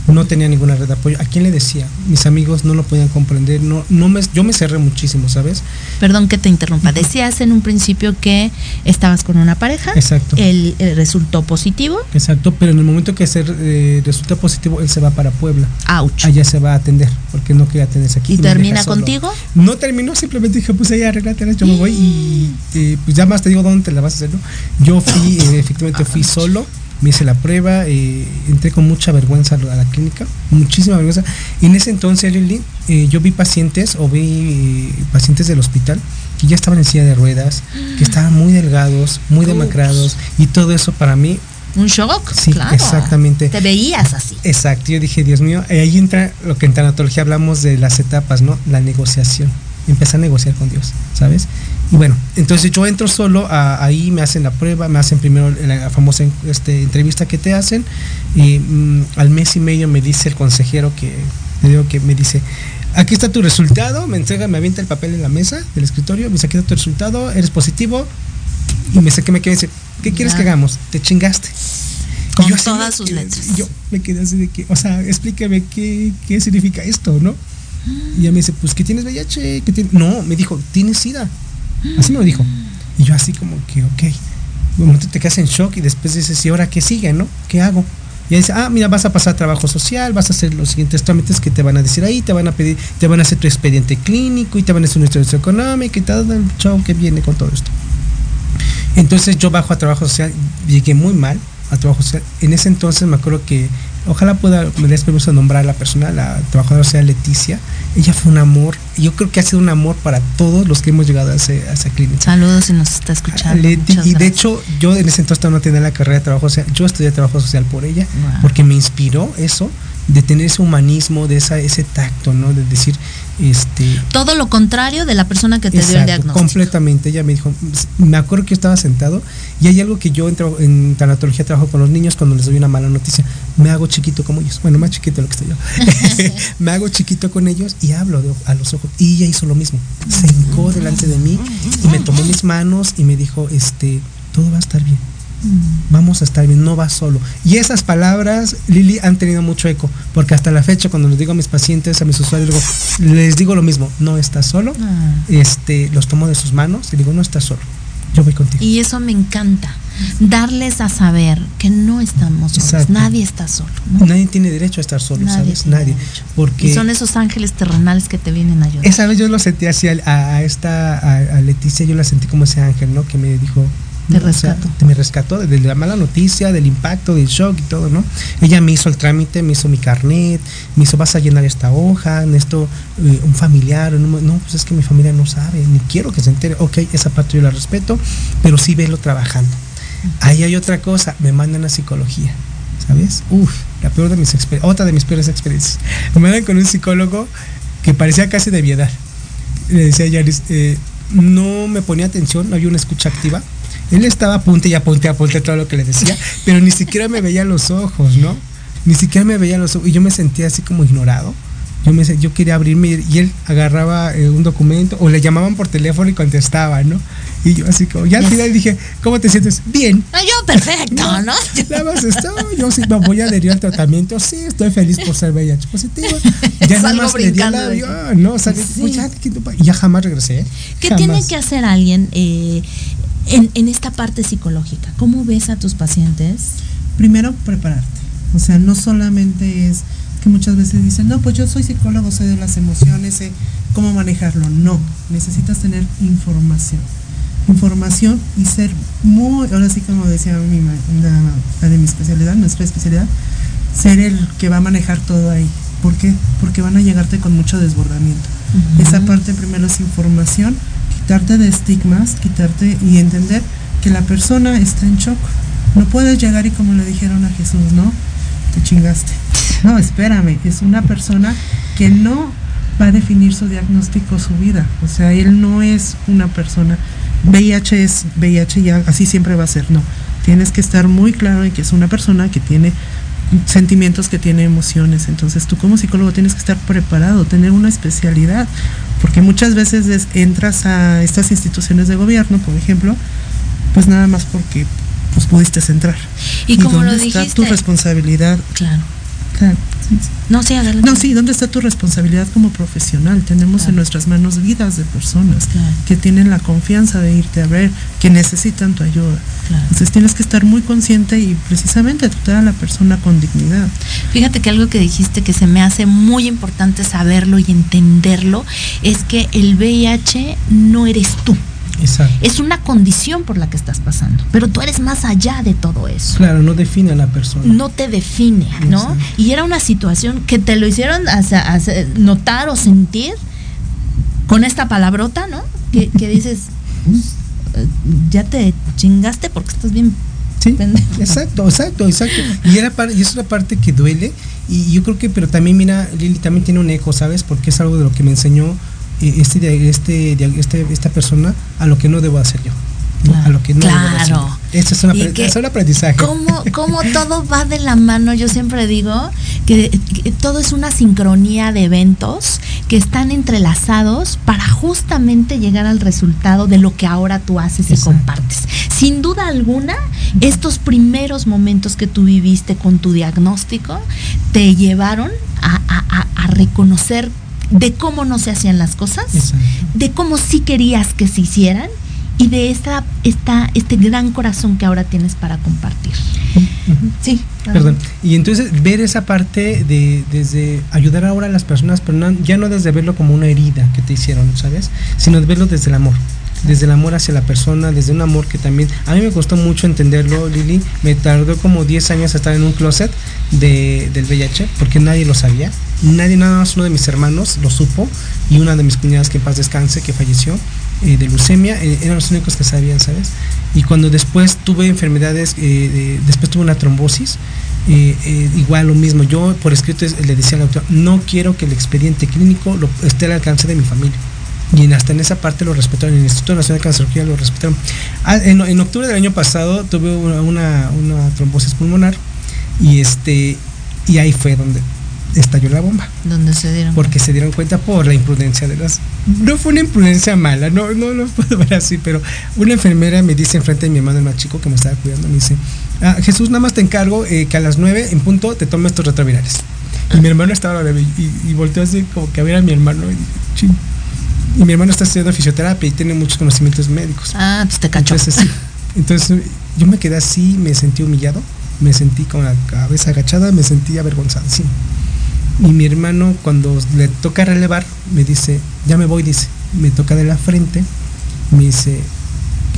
no tenía ninguna red de apoyo. ¿A quién le decía? Mis amigos no lo podían comprender, no, no me, yo me cerré muchísimo, ¿sabes? Perdón que te interrumpa. Decías en un principio que estabas con una pareja. Exacto. Él, eh, resultó positivo. Exacto, pero en el momento que ser, eh, resulta positivo, él se va para Puebla. Ouch. Allá se va a atender, porque no quería atenderse aquí. ¿Y termina contigo? No terminó, simplemente dije, pues ahí arréglatelas, yo me voy y eh, pues ya más te digo dónde te la vas a hacer, ¿no? Yo fui, eh, efectivamente fui solo, me hice la prueba, eh, entré con mucha vergüenza a la clínica, muchísima vergüenza. Y en ese entonces, Lili, eh, yo vi pacientes o vi eh, pacientes del hospital que ya estaban en silla de ruedas, que estaban muy delgados, muy demacrados, y todo eso para mí Un shock. Sí, claro. exactamente. Te veías así. Exacto, yo dije, Dios mío, ahí entra lo que en tanatología hablamos de las etapas, ¿no? La negociación. Empecé a negociar con Dios, ¿sabes? Y bueno, entonces yo entro solo, a- ahí me hacen la prueba, me hacen primero la famosa este, entrevista que te hacen, y mm, al mes y medio me dice el consejero que, le digo que me dice, aquí está tu resultado, me entrega, me avienta el papel en la mesa del escritorio, me dice, aquí está tu resultado, eres positivo, y me saqué, me quedé, y dice, ¿qué quieres Ya. que hagamos? Te chingaste. Con yo todas sus quedé- letras. Yo me quedé así de que, o sea, explíqueme qué, qué significa esto, ¿no? Y ella me dice, pues que tienes VIH, que tienes... No, me dijo, tienes SIDA. Así me lo dijo. Y yo así como que, ok. Un momento te quedas en shock y después dices, ¿y ahora qué sigue, no? ¿Qué hago? Y dice, ah, mira, vas a pasar a trabajo social, vas a hacer los siguientes trámites que te van a decir ahí, te van a pedir, te van a hacer tu expediente clínico y te van a hacer una historia económica y todo el show que viene con todo esto. Entonces yo bajo a trabajo social, llegué muy mal a trabajo social. En ese entonces me acuerdo que, ojalá pueda, me des permiso de nombrar a la persona, la trabajadora social Leticia. Ella fue un amor, yo creo que ha sido un amor para todos los que hemos llegado a, ese, a esa clínica. Saludos si nos está escuchando. Leti, Muchas y de hecho, yo en ese entonces no tenía la carrera de trabajo social. Yo estudié trabajo social por ella, Wow. porque me inspiró eso, de tener ese humanismo, de esa, ese tacto, ¿no? De decir, este. Todo lo contrario de la persona que te dio el diagnóstico. completamente. Ella me dijo, me acuerdo que yo estaba sentado y hay algo que yo en, tra- en tanatología trabajo con los niños cuando les doy una mala noticia. Me hago chiquito como ellos. Bueno, más chiquito de lo que estoy yo. me hago chiquito con ellos y hablo de- a los ojos. Y ella hizo lo mismo. Se hincó delante de mí y me tomó mis manos y me dijo, este, todo va a estar bien. Vamos a estar bien, no vas solo. Y esas palabras, Lili, han tenido mucho eco, porque hasta la fecha, cuando les digo a mis pacientes, a mis usuarios, digo, les digo lo mismo, no estás solo, Ah. este, los tomo de sus manos y digo, no estás solo, yo voy contigo. Y eso me encanta. Darles a saber que no estamos solos. Exacto. Nadie está solo. ¿no? Nadie tiene derecho a estar solo, Nadie ¿sabes? Nadie. Porque Y son esos ángeles terrenales que te vienen a ayudar. esa vez yo lo sentí así a, a- a esta, a, a Leticia, yo la sentí como ese ángel, ¿no? Que me dijo... Te ¿no? O sea, rescató. me rescató de, de la mala noticia, del impacto, del shock y todo, ¿no? Ella me hizo el trámite, me hizo mi carnet, me hizo, vas a llenar esta hoja, en esto, eh, un familiar, no, no, pues es que mi familia no sabe, ni quiero que se entere. Ok, esa parte yo la respeto, pero sí velo trabajando. Ahí hay otra cosa, me mandan a psicología, ¿sabes? Uf, la peor de mis experiencias, otra de mis peores experiencias. Me mandan con un psicólogo que parecía casi de mi edad. Le decía a Yaris, eh, no me ponía atención, no había una escucha activa. Él estaba apunte y apunte, apunte todo lo que le decía, pero ni siquiera me veía los ojos, ¿no? Ni siquiera me veía los ojos y yo me sentía así como ignorado. Yo, me, yo quería abrirme y él agarraba eh, un documento o le llamaban por teléfono y contestaba, ¿no? Y yo así como, ya al final dije, ¿cómo te sientes? Bien. Ah, yo perfecto, ¿no? Nada más esto, yo sí me voy a adherir al tratamiento, sí, estoy feliz por ser VIH positivo. Ya nada más le di el ¿no? Salí, Sí. pues ya, jamás regresé. ¿eh? ¿Qué Jamás. tiene que hacer alguien eh, en, en esta parte psicológica? ¿Cómo ves a tus pacientes? Primero, prepararte. O sea, no solamente es que muchas veces dicen, no, pues yo soy psicólogo, sé de las emociones, sé cómo manejarlo. No, necesitas tener información. Información y ser muy, ahora sí como decía mi, ma- la, la de mi especialidad, nuestra especialidad, ser el que va a manejar todo ahí. ¿Por qué? Porque van a llegarte con mucho desbordamiento. Esa parte primero es información, quitarte de estigmas, quitarte y entender que la persona está en shock. No puedes llegar y como le dijeron a Jesús, ¿no? Te chingaste. No, espérame, es una persona que no va a definir su diagnóstico, su vida. O sea, él no es una persona. VIH es VIH ya así siempre va a ser. No, tienes que estar muy claro en que es una persona que tiene sentimientos, que tiene emociones. Entonces tú como psicólogo tienes que estar preparado, tener una especialidad, porque muchas veces es- entras a estas instituciones de gobierno, por ejemplo, pues nada más porque pues pudiste entrar. Y como lo dónde está tu responsabilidad? Claro. Claro. No, sí, adelante. No, sí, ¿dónde está tu responsabilidad como profesional? Tenemos en nuestras manos vidas de personas que tienen la confianza de irte a ver, que necesitan tu ayuda. Entonces tienes que estar muy consciente y precisamente tratar a la persona con dignidad. Fíjate que algo que dijiste que se me hace muy importante saberlo y entenderlo es que el VIH no eres tú. Exacto. Es una condición por la que estás pasando, pero tú eres más allá de todo eso. Claro, no define a la persona. No te define, ¿no? Y era una situación que te lo hicieron notar o sentir con esta palabrota, ¿no? Que, que dices, ya te chingaste porque estás bien Sí, exacto, exacto, exacto. Y, era y es una parte que duele. Y yo creo que, pero también, mira, Lili también tiene un eco, ¿sabes? Porque es algo de lo que me enseñó eh, este, este, este, esta persona a lo que no debo hacer yo. ¿No? A lo que no. Claro. Ese es, un es aprendizaje. Como, como todo va de la mano, yo siempre digo que, que todo es una sincronía de eventos que están entrelazados para justamente llegar al resultado de lo que ahora tú haces y compartes. Sin duda alguna, estos primeros momentos que tú viviste con tu diagnóstico te llevaron a, a- a- a reconocer de cómo no se hacían las cosas, de cómo sí querías que se hicieran y de esta, esta, este gran corazón que ahora tienes para compartir. Sí. Perdón. Y entonces ver esa parte de desde ayudar ahora a las personas, pero no- ya no desde verlo como una herida que te hicieron, ¿sabes? Sino de verlo desde el amor. Desde el amor hacia la persona, desde un amor que también... A mí me costó mucho entenderlo, Lili. Me tardó como 10 años estar en un closet de, del VIH, porque nadie lo sabía. Nadie, nada más uno de mis hermanos lo supo. Y una de mis cuñadas que en paz descanse, que falleció eh, de leucemia, eh, eran los únicos que sabían, ¿sabes? Y cuando después tuve enfermedades, eh, de- después tuve una trombosis, igual lo mismo. Yo por escrito es- le decía al doctor, no quiero que el expediente clínico lo, esté al alcance de mi familia. Y en- hasta en esa parte lo respetaron, en el Instituto Nacional de Cancerología lo respetaron. Ah, en, en octubre del año pasado tuve una, una, una trombosis pulmonar y este y ahí fue donde estalló la bomba. Donde se dieron Porque se dieron cuenta por la imprudencia de las... No fue una imprudencia mala, no, no lo puedo ver así, pero una enfermera me dice enfrente de mi hermano el más chico que me estaba cuidando, me dice, "Ah, Jesús, nada más te encargo eh, que a las 9 en punto te tomes tus retrovirales. Y mi hermano estaba y, y, y volteó así como que a ver a mi hermano y mi hermano está estudiando fisioterapia y tiene muchos conocimientos médicos. Ah, pues te cachó. Entonces, sí. Entonces yo me quedé así, me sentí humillado, me sentí con la cabeza agachada, me sentí avergonzado, sí. Y mi hermano cuando le toca relevar, me dice, ya me voy, dice, me toca de la frente, me dice,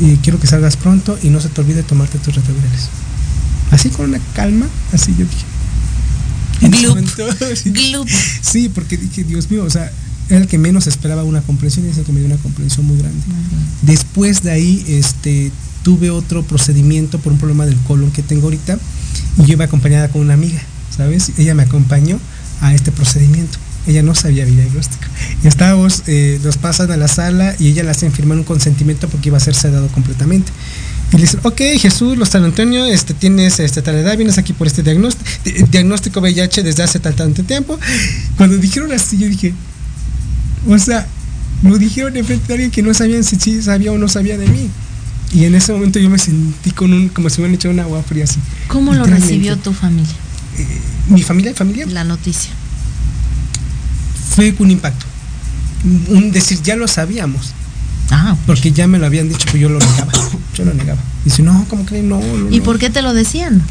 "Eh, quiero que salgas pronto y no se te olvide tomarte tus retrovirales. Así con una calma, así yo dije. Glup. momento, sí. Glup. Sí, porque dije, Dios mío, o sea, era el que menos esperaba una comprensión y dice que me dio una comprensión muy grande. Después de ahí, este, tuve otro procedimiento por un problema del colon que tengo ahorita y yo iba acompañada con una amiga, ¿sabes? Ella me acompañó a este procedimiento. Ella no sabía mi diagnóstico. Y estábamos, eh, nos pasan a la sala y ella le hacen firmar un consentimiento porque iba a ser sedado completamente. Y le dicen, ok, Jesús, los San Antonio, este, tienes este, tal edad, vienes aquí por este diagnóstico, diagnóstico VIH desde hace tal tanto tiempo. Cuando dijeron así, yo dije, o sea, lo dijeron enfrente de alguien que no sabían si sí sabía o no sabía de mí. Y en ese momento yo me sentí con un, como si me hubieran echado un agua fría así. ¿Cómo lo recibió tu familia? Mi familia, familia, La noticia. fue un impacto. Un decir, ya lo sabíamos. Ah, Porque ya me lo habían dicho, pues yo lo negaba. Yo lo negaba. Dice, no, ¿cómo creen? No, no, ¿Y no". por qué te lo decían?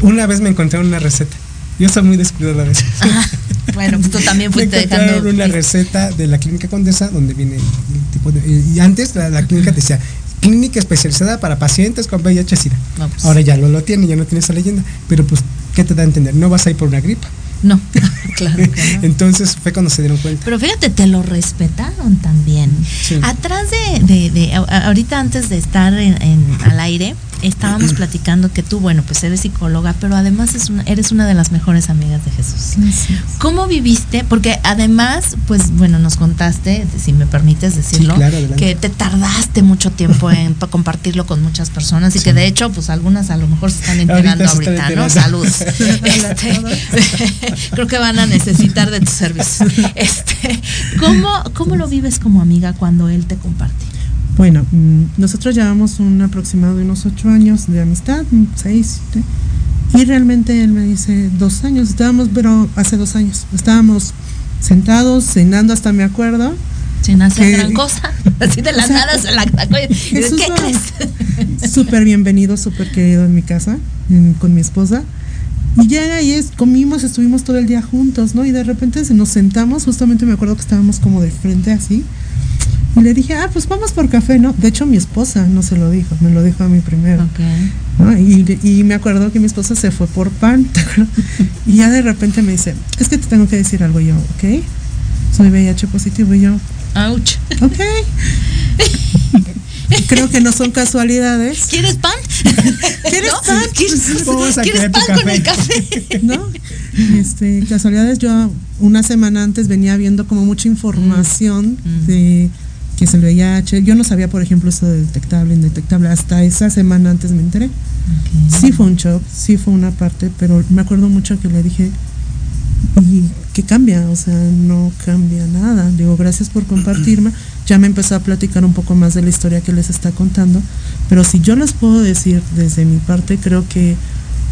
Una vez me encontré una receta. Yo soy muy descuidado a veces. Bueno, pues tú también me fuiste encontraron dejando. una receta de la clínica Condesa donde viene el tipo de y antes la, la clínica decía clínica especializada para pacientes con VIH SIDA. No, pues. Ahora ya no lo tiene, ya no tiene esa leyenda, pero pues ¿qué te da a entender? No vas a ir por una gripa. No, claro que no. Entonces fue cuando se dieron cuenta. Pero fíjate, te lo respetaron también. Sí. Atrás de, de- de- ahorita antes de estar en, en- al aire, estábamos platicando que tú, bueno, pues eres psicóloga, pero además es una- eres una de las mejores amigas de Jesús. ¿Cómo viviste? Porque además, pues bueno, nos contaste, si me permites decirlo, claro, que te tardaste mucho tiempo en pa- compartirlo con muchas personas y que de hecho, pues algunas a lo mejor se están enterando Ahorita se ahorita, están ¿no? enterando. Salud. Este, creo que van a necesitar de tus servicios. Este, ¿cómo, ¿Cómo lo vives como amiga cuando él te comparte? Bueno, mm, nosotros llevamos un aproximado de unos ocho años de amistad, seis, siete, y realmente él me dice dos años, estábamos, pero hace dos años, estábamos sentados, cenando hasta me acuerdo. Sin hacer gran cosa. Así de la O sea, nada se la ¿Qué crees? Súper bienvenido, súper querido en mi casa, en- con mi esposa. Y llega y es, comimos, estuvimos todo el día juntos, ¿no? Y de repente se nos sentamos, justamente me acuerdo que estábamos como de frente así. Y le dije, ah, pues vamos por café, ¿no? De hecho, mi esposa no se lo dijo, me lo dijo a mí primero. ¿no? Y, y me acuerdo que mi esposa se fue por pan. y ya de repente me dice, es que te tengo que decir algo yo, ¿ok? Soy VIH positivo y yo, Ouch. ok. Creo que no son casualidades. ¿Quieres pan? ¿Quieres ¿No? pan? ¿Quieres, a ¿quieres pan con café. el café? ¿no? Este, casualidades, yo una semana antes venía viendo como mucha información de que es el VIH. Yo no sabía, por ejemplo, eso de detectable, indetectable. Hasta esa semana antes me enteré. Sí fue un shock, sí fue una parte, pero me acuerdo mucho que le dije, ¿y qué cambia? O sea, no cambia nada. Digo, gracias por compartirme. Ya me empezó a platicar un poco más de la historia que les está contando. Pero si yo les puedo decir desde mi parte, creo que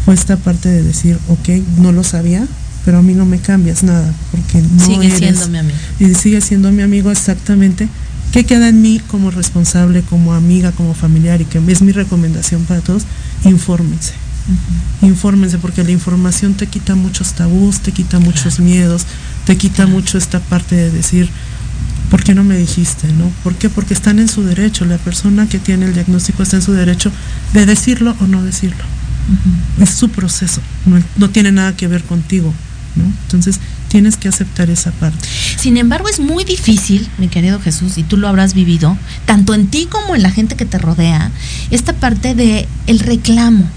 fue esta parte de decir, ok, no lo sabía, pero a mí no me cambias nada, porque no Sigue eres- siendo mi amigo. Y sigue siendo mi amigo exactamente. ¿Qué queda en mí como responsable, como amiga, como familiar? Y que es mi recomendación para todos, infórmense. Infórmense, porque la información te quita muchos tabús, te quita muchos miedos, te quita mucho esta parte de decir, ¿por qué no me dijiste? ¿no? ¿Por qué? Porque están en su derecho, la persona que tiene el diagnóstico está en su derecho de decirlo o no decirlo. Es su proceso, no, no tiene nada que ver contigo. ¿no? Entonces tienes que aceptar esa parte. Sin embargo, es muy difícil, mi querido Jesús, y tú lo habrás vivido, tanto en ti como en la gente que te rodea, esta parte de el reclamo.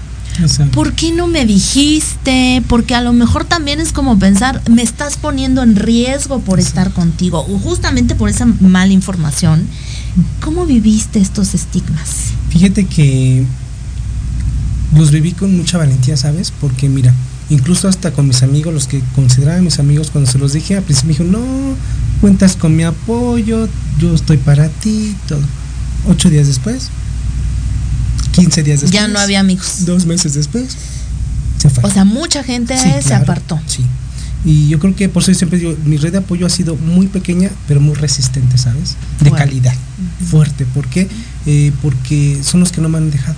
¿Por qué no me dijiste? Porque a lo mejor también es como pensar, me estás poniendo en riesgo por estar contigo, o justamente por esa mala información. ¿Cómo viviste estos estigmas? Fíjate que los viví con mucha valentía, ¿sabes? Porque mira, incluso hasta con mis amigos, los que consideraban mis amigos, cuando se los dije, al principio me dijo, no, cuentas con mi apoyo, yo estoy para ti, todo. Ocho días después, 15 días después. Ya no había amigos. Dos meses después, se fue. O sea, mucha gente Sí, se claro, apartó. Sí. Y yo creo que por eso yo siempre digo, mi red de apoyo ha sido muy pequeña, pero muy resistente, ¿sabes? De calidad, fuerte. ¿Por qué? Eh, porque son los que no me han dejado.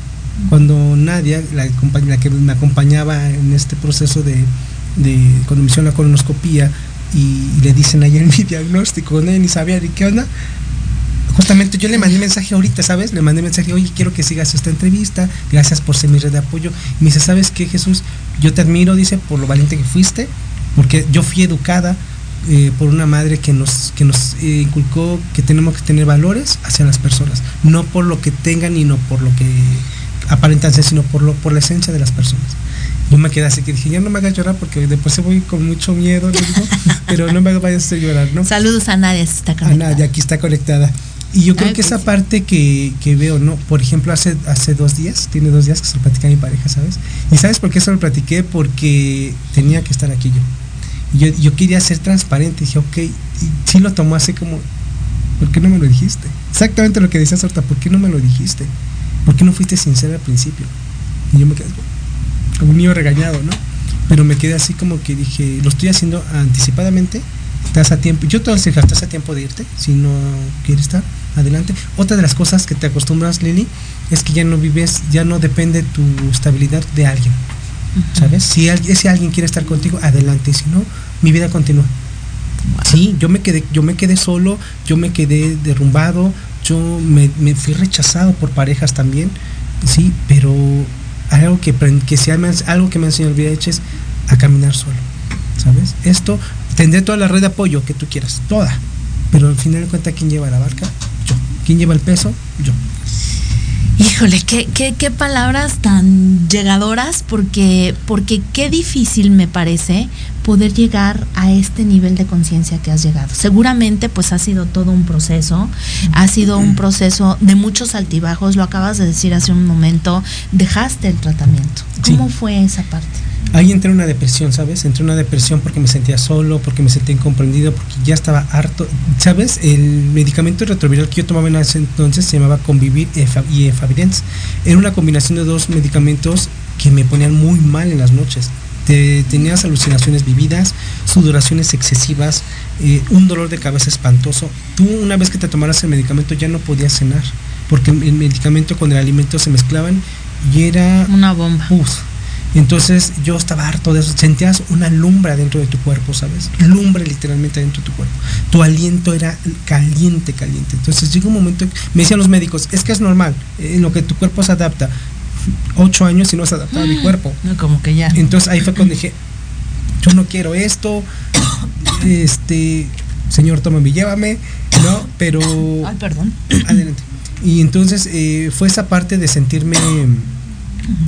Cuando Nadia, la, que me acompañaba en este proceso de, de cuando me hicieron la colonoscopía y, le dicen ayer mi diagnóstico, no ni sabía ni qué onda, justamente yo le mandé mensaje ahorita, ¿sabes? Le mandé mensaje, oye, quiero que sigas esta entrevista, gracias por ser mi red de apoyo. Y me dice, ¿sabes qué, Jesús? Yo te admiro, dice, por lo valiente que fuiste, porque yo fui educada eh, por una madre que nos, que nos eh, inculcó que tenemos que tener valores hacia las personas, no por lo que tengan y no por lo que aparentan ser, sino por, lo, por la esencia de las personas. Yo me quedé así que dije, ya no me hagas llorar porque después se voy con mucho miedo, digo, pero no me vayas a hacer llorar, ¿no? Saludos a Nadia, si está conectada. Nadia, aquí está conectada. Y yo creo Ay, que esa sí. parte que, que veo, ¿no? Por ejemplo, hace, hace dos días, tiene dos días que se lo platicé a mi pareja, ¿sabes? ¿Y sabes por qué se lo platiqué? Porque tenía que estar aquí yo. Y yo, yo quería ser transparente. Dije, ok, y sí lo tomó así como, ¿por qué no me lo dijiste? Exactamente lo que decías ahorita, ¿por qué no me lo dijiste? ¿Por qué no fuiste sincera al principio? Y yo me quedé como un niño regañado, ¿no? Pero me quedé así como que dije, lo estoy haciendo anticipadamente, estás a tiempo, yo te voy a decir, estás a tiempo de irte, si no quieres estar, adelante. Otra de las cosas que te acostumbras, Lili, es que ya no vives, ya no depende tu estabilidad de alguien, ¿sabes? Si si alguien quiere estar contigo, adelante, si no, mi vida continúa. Sí, yo me quedé, yo me quedé solo, yo me quedé derrumbado, yo me, me fui rechazado por parejas también, sí, pero algo que, que sea algo que me ha enseñado el VIH es a caminar solo, ¿sabes? Esto, tendré toda la red de apoyo que tú quieras, toda, pero al final de cuentas, ¿quién lleva la barca? ¿Quién lleva el peso? Yo. Híjole, qué, qué, qué palabras tan llegadoras, porque, porque qué difícil me parece poder llegar a este nivel de conciencia que has llegado. Seguramente pues ha sido todo un proceso, ha sido un proceso de muchos altibajos, lo acabas de decir hace un momento, dejaste el tratamiento. ¿Cómo fue esa parte? Ahí entré en una depresión, ¿sabes? Entré en una depresión porque me sentía solo, porque me sentía incomprendido, porque ya estaba harto. ¿Sabes? El medicamento retroviral que yo tomaba en ese entonces se llamaba Convivir y Efa- y Efavirenz. Era una combinación de dos medicamentos que me ponían muy mal en las noches. Te- tenías alucinaciones vividas, sudoraciones excesivas, eh, un dolor de cabeza espantoso. Tú una vez que te tomaras el medicamento ya no podías cenar, porque el medicamento con el alimento se mezclaban y era... Una bomba. Entonces yo estaba harto de eso. Sentías una lumbre dentro de tu cuerpo, ¿sabes? Lumbre literalmente dentro de tu cuerpo. Tu aliento era caliente, caliente. Entonces llega un momento, que me decían los médicos, es que es normal, en lo que tu cuerpo se adapta. Ocho años y no se adaptaba a mi cuerpo. No, como que ya. Entonces ahí fue cuando dije, yo no quiero esto, este, señor, tómame llévame, ¿no? Pero... Ay, perdón. Adelante. Y entonces eh, fue esa parte de sentirme,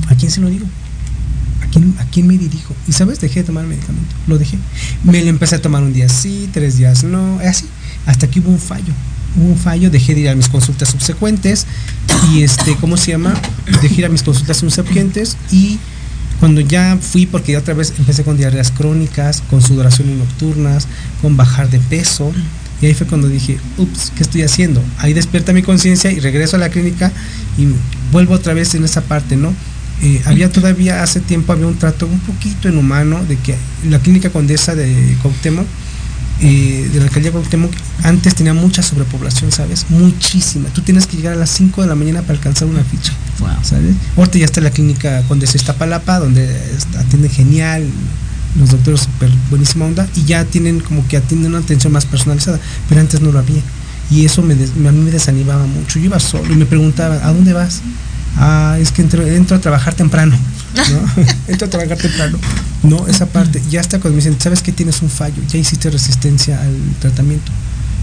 ¿a quién se lo digo? ¿A quién, ¿A quién me dirijo? Y sabes, dejé de tomar medicamento, lo dejé. Me lo empecé a tomar un día sí, tres días no, así, hasta que hubo un fallo. Hubo un fallo, dejé de ir a mis consultas subsecuentes y este, ¿cómo se llama? Dejé de ir a mis consultas subsecuentes y cuando ya fui, porque ya otra vez empecé con diarreas crónicas, con sudoraciones nocturnas, con bajar de peso, y ahí fue cuando dije, ups, ¿qué estoy haciendo? Ahí despierta mi conciencia y regreso a la clínica y vuelvo otra vez en esa parte, ¿no? Eh, había todavía hace tiempo había un trato un poquito inhumano de que la clínica condesa de Cuauhtémoc eh, de la alcaldía de Cuauhtémoc antes tenía mucha sobrepoblación, ¿sabes? Muchísima. Tú tienes que llegar a las 5 de la mañana para alcanzar una ficha, ¿sabes? Ahorita ya está la clínica Condesa Iztapalapa, donde atiende genial, los doctores súper buenísima onda, y ya tienen como que atienden una atención más personalizada, pero antes no lo había. Y eso me des- a mí me desanimaba mucho. Yo iba solo y me preguntaba, ¿a dónde vas? Ah, es que entro, entro a trabajar temprano. ¿no? entro a trabajar temprano. No, esa parte. Ya hasta cuando me dicen, ¿sabes que tienes un fallo? Ya hiciste resistencia al tratamiento.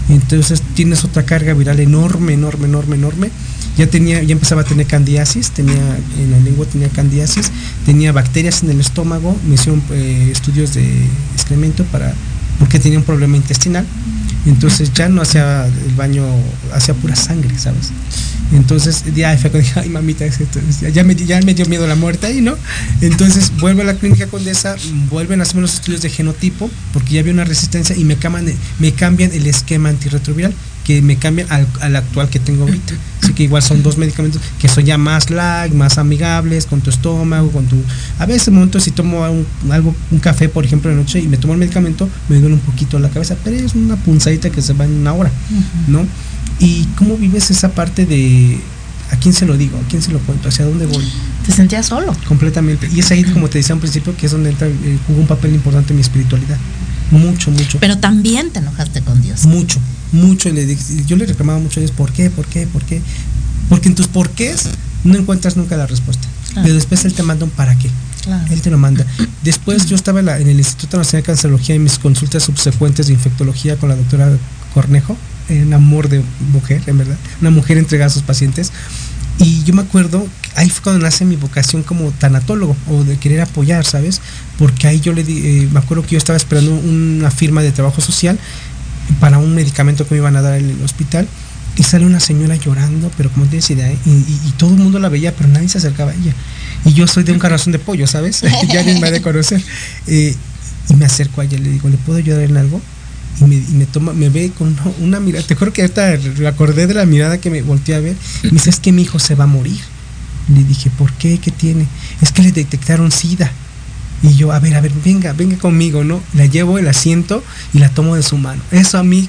Entonces tienes otra carga viral enorme, enorme, enorme, enorme. Ya tenía, ya empezaba a tener candidiasis, tenía en la lengua tenía candidiasis, tenía bacterias en el estómago, me hicieron eh, estudios de excremento para porque tenía un problema intestinal. Entonces ya no hacía el baño, hacía pura sangre, ¿sabes? Entonces ya fue dije, ay mamita, ya, me, me dio miedo la muerte ahí, ¿no? Entonces vuelvo a la clínica condesa, vuelven a hacerme los estudios de genotipo, porque ya había una resistencia y me cambian, me cambian el esquema antirretroviral, que me cambian al, al actual que tengo ahorita. Así que igual son dos medicamentos que son ya más light, más amigables con tu estómago, con tu... A veces momentos si tomo un, algo, un café, por ejemplo, de noche y me tomo el medicamento, me duele un poquito la cabeza, pero es una punzadita que se va en una hora, ¿no? ¿Y cómo vives esa parte de... ¿A quién se lo digo? ¿A quién se lo cuento? ¿Hacia dónde voy? Te sentías solo. Completamente. Y es ahí, como te decía al principio, que es donde entra, eh, jugó un papel importante mi espiritualidad. Mucho, mucho. Pero también te enojaste con Dios. Mucho, mucho. Le, di- yo le reclamaba mucho a Dios, ¿por qué? ¿Por qué? ¿Por qué? Porque en tus porqués no encuentras nunca la respuesta. Claro. Pero después Él te manda un para qué. Claro. Él te lo manda. Después yo estaba en, la- en el Instituto Nacional de Cancerología y mis consultas subsecuentes de infectología con la doctora Cornejo, un amor de mujer, en verdad, una mujer entregada a sus pacientes. Y yo me acuerdo, ahí fue cuando nace mi vocación como tanatólogo o de querer apoyar, ¿sabes? Porque ahí yo le di, eh, me acuerdo que yo estaba esperando una firma de trabajo social para un medicamento que me iban a dar en el hospital y sale una señora llorando, pero como tienes idea, y, todo el mundo la veía, pero nadie se acercaba a ella. Y yo soy de un corazón de pollo, ¿sabes? ya alguien me ha de conocer. Eh, y me acerco a ella le digo, ¿le puedo ayudar en algo? Y me, y me toma, me ve con una, una mirada, te juro que ahorita me acordé de la mirada que me volteé a ver, y me dice, es que mi hijo se va a morir. Le dije, ¿por qué? ¿Qué tiene? Es que le detectaron SIDA. Y yo, a ver, a ver, venga, venga conmigo, ¿no? La llevo el asiento y la tomo de su mano. Eso a mí,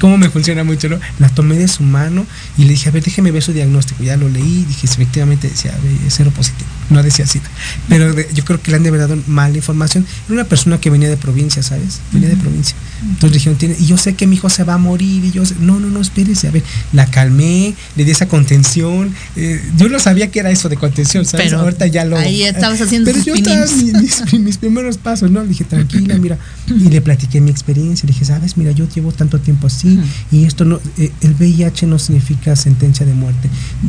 ¿cómo me funciona mucho, no? La tomé de su mano y le dije, a ver, déjeme ver su diagnóstico. Ya lo leí dije, efectivamente decía eh, cero positivo, no decía SIDA. Pero de- yo creo que le han de verdad dado mala información. Era una persona que venía de provincia, ¿sabes? Venía de provincia. Entonces dijeron, tiene, y yo sé que mi hijo se va a morir. Y yo, sé- no, no, no, espérese. A ver, la calmé, le di esa contención. eh, yo no sabía que era eso de contención, ¿sabes? Pero Ahorita ya lo. ahí estabas haciendo Pero yo estaba mis, mis- mis primeros pasos, ¿no? Le dije, tranquila, mira. Y le platiqué mi experiencia. Le dije, sabes, mira, yo llevo tanto tiempo así y esto no, eh, el VIH no significa sentencia de muerte.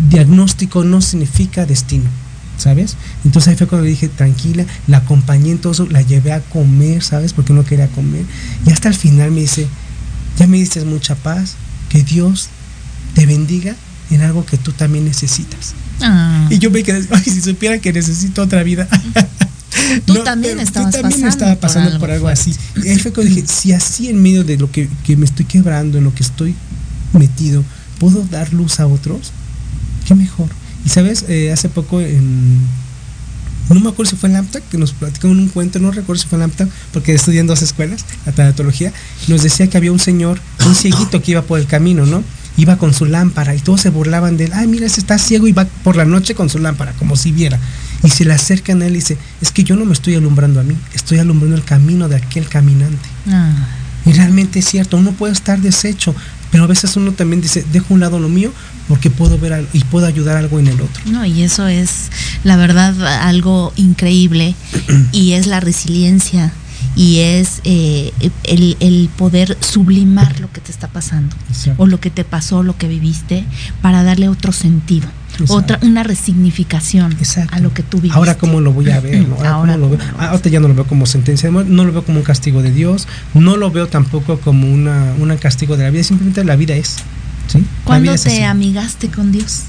Diagnóstico no significa destino. ¿Sabes? Entonces ahí fue cuando dije, tranquila, la acompañé en todo eso, la llevé a comer, ¿sabes? Porque no quería comer. Y hasta el final me dice, ya me diste mucha paz, que Dios te bendiga en algo que tú también necesitas. Ah. Y yo me quedé, ay, si supiera que necesito otra vida. Tú No, también estabas yo también pasando estaba por pasando algo por algo así. Y ahí fue cuando dije, si así en medio de lo que, que me estoy quebrando, en lo que estoy metido, puedo dar luz a otros, qué mejor. Y sabes, Eh, hace poco en, no me acuerdo si fue en que nos platicaron un cuento, no recuerdo si fue en LAMPTAC, porque estudié en dos escuelas, la tanatología, nos decía que había un señor, un cieguito que iba por el camino, ¿no? Iba con su lámpara y todos se burlaban de él, ay, mira, ese está ciego y va por la noche con su lámpara, como si viera. Y se le acercan a él y dice, es que yo no me estoy alumbrando a mí, estoy alumbrando el camino de aquel caminante. Ah. Y realmente es cierto, uno puede estar deshecho, pero a veces uno también dice, dejo a un lado lo mío porque puedo ver y puedo ayudar algo en el otro. No, y eso es, la verdad, algo increíble y es la resiliencia y es eh, el, el poder sublimar lo que te está pasando Exacto. o lo que te pasó, lo que viviste, para darle otro sentido, Exacto. otra una resignificación a lo que tú viviste. Ahora cómo lo voy a ver, ¿no? Ahora, Ahora cómo lo veo. Ah, ahorita ya no lo veo como sentencia de muerte, no lo veo como un castigo de Dios, no lo veo tampoco como una, un castigo de la vida, simplemente la vida es. ¿sí? ¿Cuándo vida es te así. amigaste con Dios?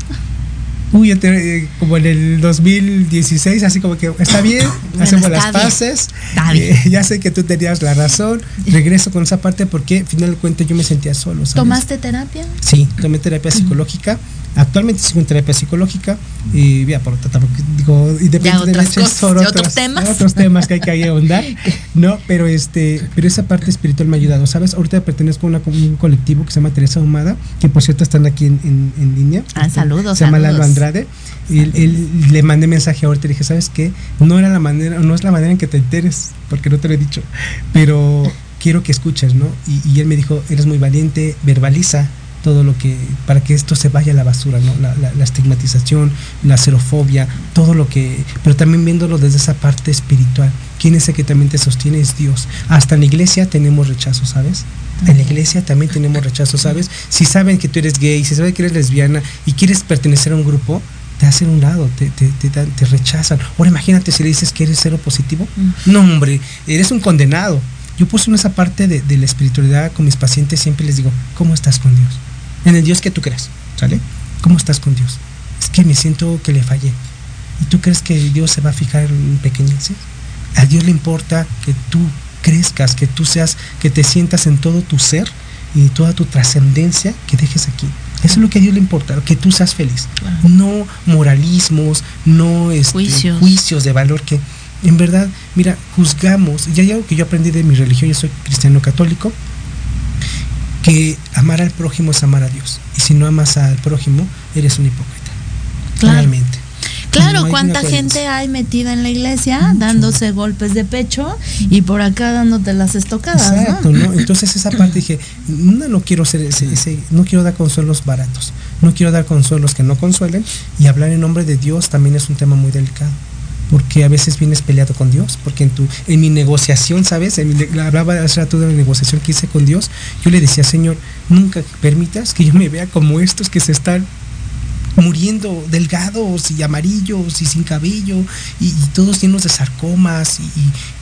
Uy, te- eh, como en el 2016, así como que está bien, Bueno, hacemos está las paces. Eh, ya sé que tú tenías la razón. Regreso con esa parte porque al final de cuentas yo me sentía solo. ¿sabes? ¿Tomaste terapia? Sí, tomé terapia psicológica. Actualmente sigo en terapia psicológica y ya por digo Ya otras de cosas, son ya otros temas. otros temas que hay que ahondar no pero este pero esa parte espiritual me ha ayudado sabes ahorita pertenezco a una- un colectivo que se llama Teresa Humada que por cierto están aquí en, en- en línea Ah, saludos, se llama saludos. Y él, le mandé mensaje ahorita y dije sabes qué no era la manera no es la manera en que te enteres porque no te lo he dicho pero quiero que escuches no y, y él me dijo eres muy valiente verbaliza todo lo que para que esto se vaya a la basura no la, la- la estigmatización la xerofobia todo lo que pero también viéndolo desde esa parte espiritual quién es el que también te sostiene es Dios hasta en la iglesia tenemos rechazo sabes en la iglesia también tenemos rechazo sabes si saben que tú eres gay si saben que eres lesbiana y quieres pertenecer a un grupo te hacen un lado, te, te, te, te rechazan. Ahora imagínate si le dices que eres cero positivo. No, hombre, eres un condenado. Yo puse en esa parte de, de la espiritualidad con mis pacientes, siempre les digo, ¿cómo estás con Dios? En el Dios que tú creas, ¿sale? ¿Cómo estás con Dios? Es que me siento que le fallé. ¿Y tú crees que Dios se va a fijar en pequeñeces? A Dios le importa que tú crezcas, que tú seas, que te sientas en todo tu ser y toda tu trascendencia que dejes aquí. Eso es lo que a Dios le importa, que tú seas feliz. No moralismos, no este, Juicios. juicios de valor que en verdad, mira, juzgamos. Y hay algo que yo aprendí de mi religión, yo soy cristiano católico, que amar al prójimo es amar a Dios. Y si no amas al prójimo, eres un hipócrita. Claro. Realmente. Claro, No cuánta gente hay metida en la iglesia dándose golpes de pecho y por acá dándote las estocadas, Exacto, ¿no? ¿no? Entonces esa parte dije, no, no quiero ser ese, ese- no quiero dar consuelos baratos, no quiero dar consuelos que no consuelen y hablar en nombre de Dios también es un tema muy delicado. Porque a veces vienes peleado con Dios, porque en tu, en mi negociación, ¿sabes? En mi hablaba hace rato de la negociación que hice con Dios, yo le decía, Señor, nunca permitas que yo me vea como estos que se están muriendo delgados y amarillos y sin cabello y, todos llenos de sarcomas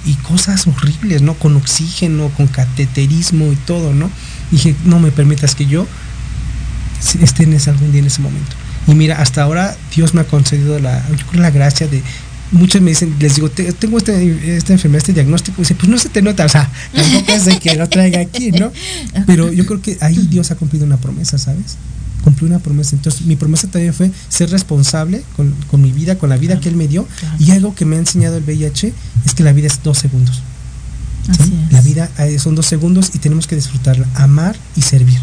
y, cosas horribles, ¿no? Con oxígeno, con cateterismo y todo, ¿no? dije, no me permitas que yo esté en ese algún día en ese momento. Y mira, hasta ahora Dios me ha concedido la, la gracia de Muchos me dicen, les digo, "Te- tengo este- esta enfermedad, este diagnóstico. Y dice, pues no se te nota, o sea, tampoco es de que lo traiga aquí, ¿no? Pero yo creo que ahí Dios ha cumplido una promesa, ¿sabes? cumplió una promesa. Entonces, mi promesa también fue ser responsable con, con mi vida, con la vida que Él me dio. Y algo que me ha enseñado el VIH es que la vida es dos segundos. ¿sí? La vida eh, son dos segundos y tenemos que disfrutarla, amar y servir.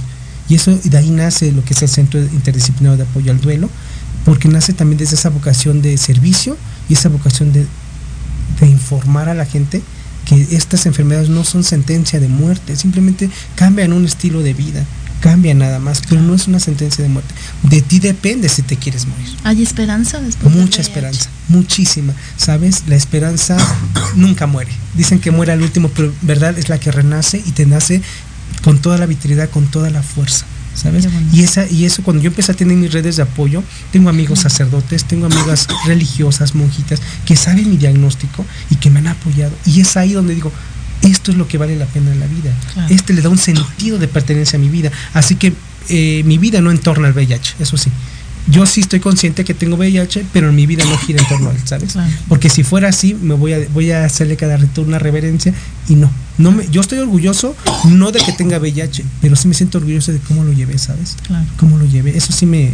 Y eso, de ahí nace lo que es el Centro Interdisciplinario de Apoyo al Duelo, porque nace también desde esa vocación de servicio y esa vocación de, de informar a la gente que estas enfermedades no son sentencia de muerte, simplemente cambian un estilo de vida, cambian nada más, pero no es una sentencia de muerte. De ti depende si te quieres morir. ¿Hay esperanza después? Mucha esperanza, muchísima. ¿Sabes? La esperanza nunca muere. Dicen que muere al último, pero verdad es la que renace y te nace con toda la vitalidad, con toda la fuerza. ¿Sabes? Y esa y eso cuando yo empecé a tener mis redes de apoyo, tengo amigos sacerdotes, tengo amigas religiosas, monjitas que saben mi diagnóstico y que me han apoyado. Y es ahí donde digo, esto es lo que vale la pena en la vida. Claro. Este le da un sentido de pertenencia a mi vida. Así que eh, mi vida no en torno al VIH, eso sí. Yo sí estoy consciente que tengo VIH, pero mi vida no gira en torno a él, ¿sabes? Claro. Porque si fuera así, me voy a, voy a hacerle cada reto una reverencia y no. no me, yo estoy orgulloso, no de que tenga VIH, pero sí me siento orgulloso de cómo lo llevé, ¿sabes? Claro. Cómo lo llevé. Eso sí me,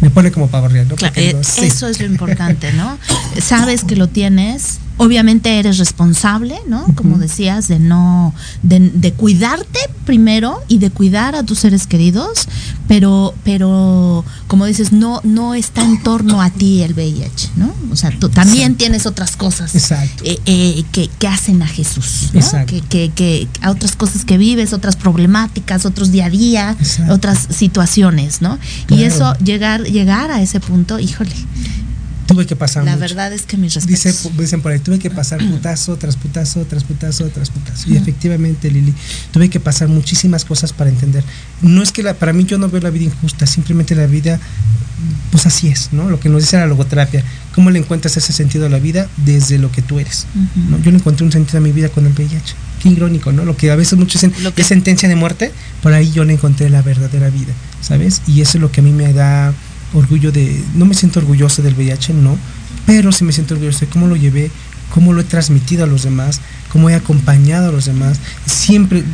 me pone como para barriar, ¿no? Claro, eh, sí. Eso es lo importante, ¿no? Sabes que lo tienes, obviamente eres responsable, ¿no? Como decías, de no, de, de cuidarte primero y de cuidar a tus seres queridos, pero, pero como dices, no, no está en torno a ti el VIH, ¿no? O sea, tú también tienes otras cosas eh, eh, que, que hacen a Jesús, ¿no? Exacto. Que, que, que a otras cosas que vives, otras problemáticas, otros día a día, Exacto. otras situaciones, ¿no? Y eso, llegar, llegar a ese punto, híjole, Tuve que pasar la mucho. verdad es que mis respetos. Dice, dicen por ahí, tuve que pasar putazo tras putazo, tras putazo, tras putazo. Y efectivamente, Lili, tuve que pasar muchísimas cosas para entender. No es que la, para mí yo no veo la vida injusta, simplemente la vida, pues así es, ¿no? Lo que nos dice la logoterapia. ¿Cómo le encuentras ese sentido a la vida desde lo que tú eres? Ujú. ¿no? Yo le encontré un sentido a mi vida con el VIH. Qué irónico, ¿no? Lo que a veces muchos dicen Lo que- es sentencia de muerte, por ahí yo le encontré la verdadera vida, ¿sabes? Y eso es lo que a mí me da orgullo de, no me siento orgulloso del VIH, no, pero sí me siento orgulloso de cómo lo llevé, cómo lo he transmitido a los demás, cómo he acompañado a los demás. Siempre,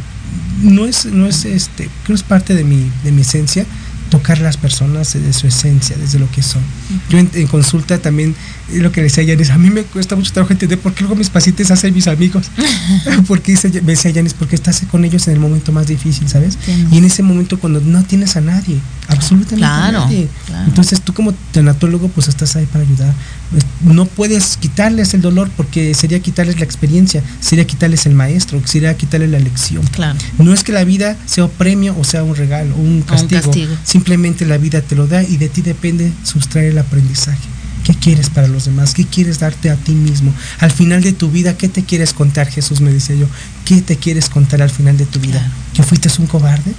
no es, no es este, creo que es parte de mi, de mi esencia, tocar a las personas desde su esencia, desde lo que son. Yo en, en consulta también, lo que decía Yanis, a mí me cuesta mucho trabajo entender por qué luego mis pacientes hacen mis amigos. porque dice, me decía Yanis, porque estás con ellos en el momento más difícil, ¿sabes? Y en ese momento cuando no tienes a nadie, absolutamente Claro, a nadie. claro. Entonces tú como tanatólogo pues estás ahí para ayudar. Pues, No puedes quitarles el dolor porque sería quitarles la experiencia, sería quitarles el maestro, sería quitarles la lección. Claro. No es que la vida sea un premio o sea un regalo o un castigo. castigo. Simplemente la vida te lo da y de ti depende sustraer el aprendizaje. ¿Qué quieres para los demás? ¿Qué quieres darte a ti mismo? Al final de tu vida, ¿qué te quieres contar? Jesús me decía yo. ¿Qué te quieres contar al final de tu vida? ¿Que fuiste un cobarde?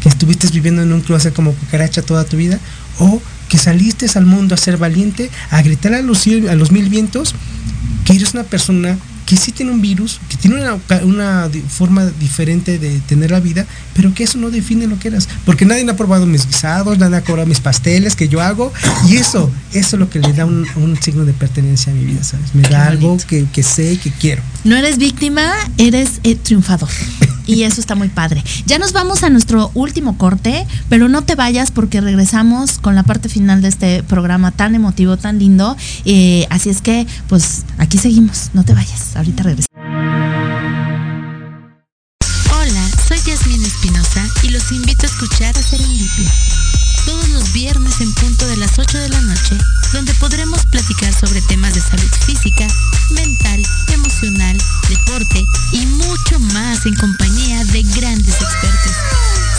¿Que estuviste viviendo en un closet como cucaracha toda tu vida? ¿O que saliste al mundo a ser valiente, a gritar a los, a los mil vientos que eres una persona que sí tiene un virus, que tiene una, una forma diferente de tener la vida, pero que eso no define lo que eras. Porque nadie ha probado mis guisados, nadie ha probado mis pasteles que yo hago, y eso, eso es lo que le da un, un signo de pertenencia a mi vida, ¿sabes? Me da algo que, que sé y que quiero. No eres víctima, eres eh, triunfador. Y eso está muy padre. Ya nos vamos a nuestro último corte, pero no te vayas porque regresamos con la parte final de este programa tan emotivo, tan lindo. Eh, así es que, pues aquí seguimos. No te vayas. Ahorita regresamos. Hola, soy Yasmín Espinosa y los invito a escuchar a Serendipia. Todos los viernes en punto de las 8 de la noche, donde podremos platicar sobre temas de salud física, mental, emocional, deporte y mucho más en compañía de grandes expertos.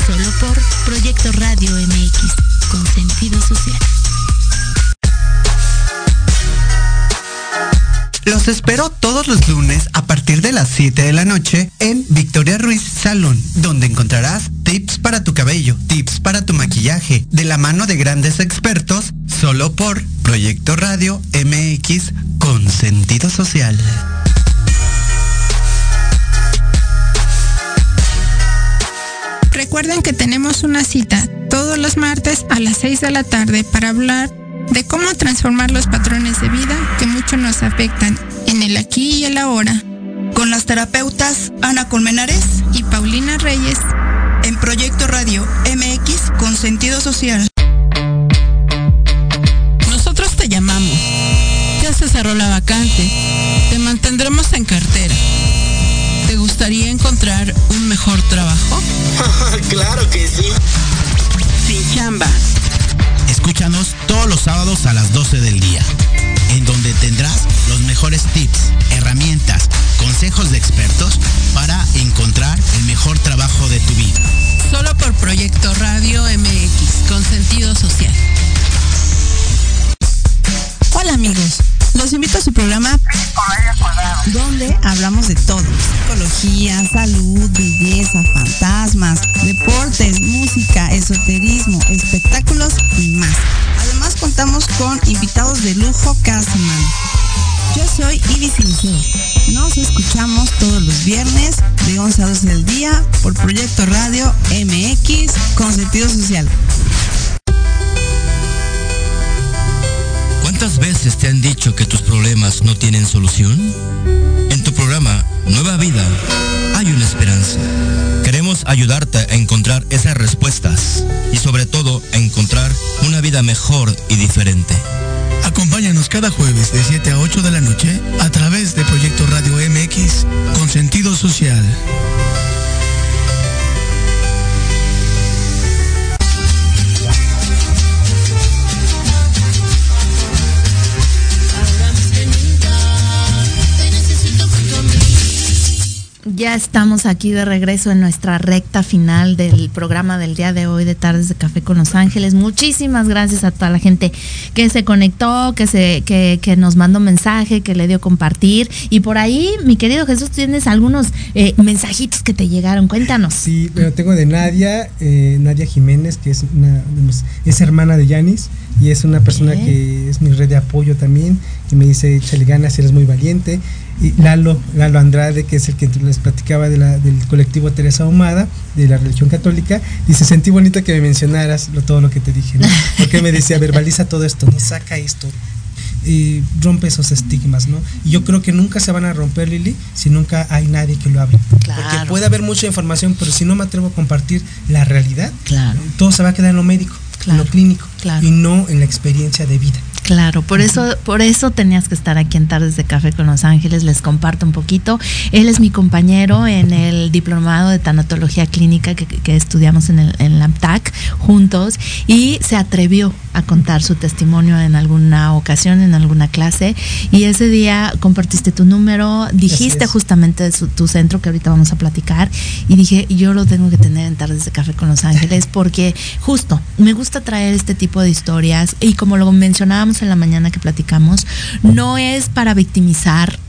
Solo por Proyecto Radio MX, con sentido social. Los espero todos los lunes a partir de las 7 de la noche en Victoria Ruiz Salón, donde encontrarás tips para tu cabello, tips para tu maquillaje, de la mano de grandes expertos, solo por Proyecto Radio MX con sentido social. Recuerden que tenemos una cita todos los martes a las 6 de la tarde para hablar de cómo transformar los patrones de vida que mucho nos afectan en el aquí y el ahora. Con las terapeutas Ana Colmenares y Paulina Reyes en Proyecto Radio MX con sentido social. Nosotros te llamamos. Ya se cerró la vacante. Te mantendremos en cartera. ¿Te gustaría encontrar un mejor trabajo? claro que sí. Sin chamba. Escúchanos todos los sábados a las 12 del día, en donde tendrás los mejores tips, herramientas, consejos de expertos para encontrar el mejor trabajo de tu vida. Solo por Proyecto Radio MX, con sentido social. Hola amigos, los invito a su programa donde hablamos de todo. Psicología, salud, belleza, fantasmas, deportes, música, esoterismo, espectáculos y más. Contamos con invitados de lujo cada semana. Yo soy Ibis Siliceo. Nos escuchamos todos los viernes de 11 a 12 del día por Proyecto Radio MX con sentido social. ¿Cuántas veces te han dicho que tus problemas no tienen solución? En tu programa Nueva Vida hay una esperanza. Ayudarte a encontrar esas respuestas y sobre todo a encontrar una vida mejor y diferente. Acompáñanos cada jueves de 7 a 8 de la noche a través de Proyecto Radio MX con sentido social. Ya estamos aquí de regreso en nuestra recta final del programa del día de hoy de Tardes de Café con Los Ángeles. Muchísimas gracias a toda la gente que se conectó, que se, que, que nos mandó mensaje, que le dio compartir. Y por ahí, mi querido Jesús, tienes algunos eh, mensajitos que te llegaron. Cuéntanos. Sí, pero tengo de Nadia, eh, Nadia Jiménez, que es una, es hermana de Yanis y es una persona que es mi red de apoyo también y me dice, échale ganas, eres muy valiente. Y Lalo, Lalo Andrade, que es el que les platicaba de la, del colectivo Teresa Ahumada, de la religión católica, dice, sentí bonito que me mencionaras lo, todo lo que te dije, ¿no? Porque me decía, verbaliza todo esto, no saca esto, y rompe esos estigmas, ¿no? Y yo creo que nunca se van a romper, Lili, si nunca hay nadie que lo hable. Porque puede haber mucha información, pero si no me atrevo a compartir la realidad, todo se va a quedar en lo médico, en lo clínico, y no en la experiencia de vida. Claro, por eso, por eso tenías que estar aquí en Tardes de Café con Los Ángeles. Les comparto un poquito. Él es mi compañero en el diplomado de tanatología clínica que, estudiamos en, el, en la juntos y se atrevió a contar su testimonio en alguna ocasión, en alguna clase. Y ese día compartiste tu número, dijiste justamente tu centro que ahorita vamos a platicar. Y dije, yo lo tengo que tener en Tardes de Café con Los Ángeles porque justo me gusta traer este tipo de historias y como lo mencionábamos en la mañana que platicamos, no es para victimizar,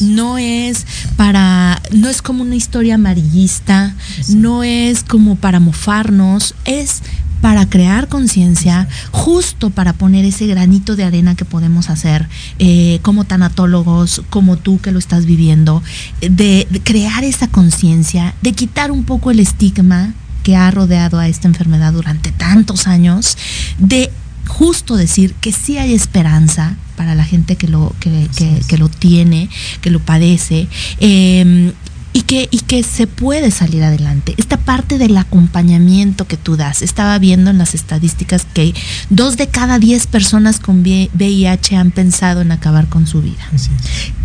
no es para, no es como una historia amarillista, no es como para mofarnos, es para crear conciencia, justo para poner ese granito de arena que podemos hacer eh, como tanatólogos, como tú que lo estás viviendo, de crear esa conciencia, de quitar un poco el estigma que ha rodeado a esta enfermedad durante tantos años, de justo decir que sí hay esperanza para la gente que lo, que, que, lo tiene, que lo padece. Eh, y que, y que se puede salir adelante. Esta parte del acompañamiento que tú das. Estaba viendo en las estadísticas que dos de cada diez personas con VIH han pensado en acabar con su vida.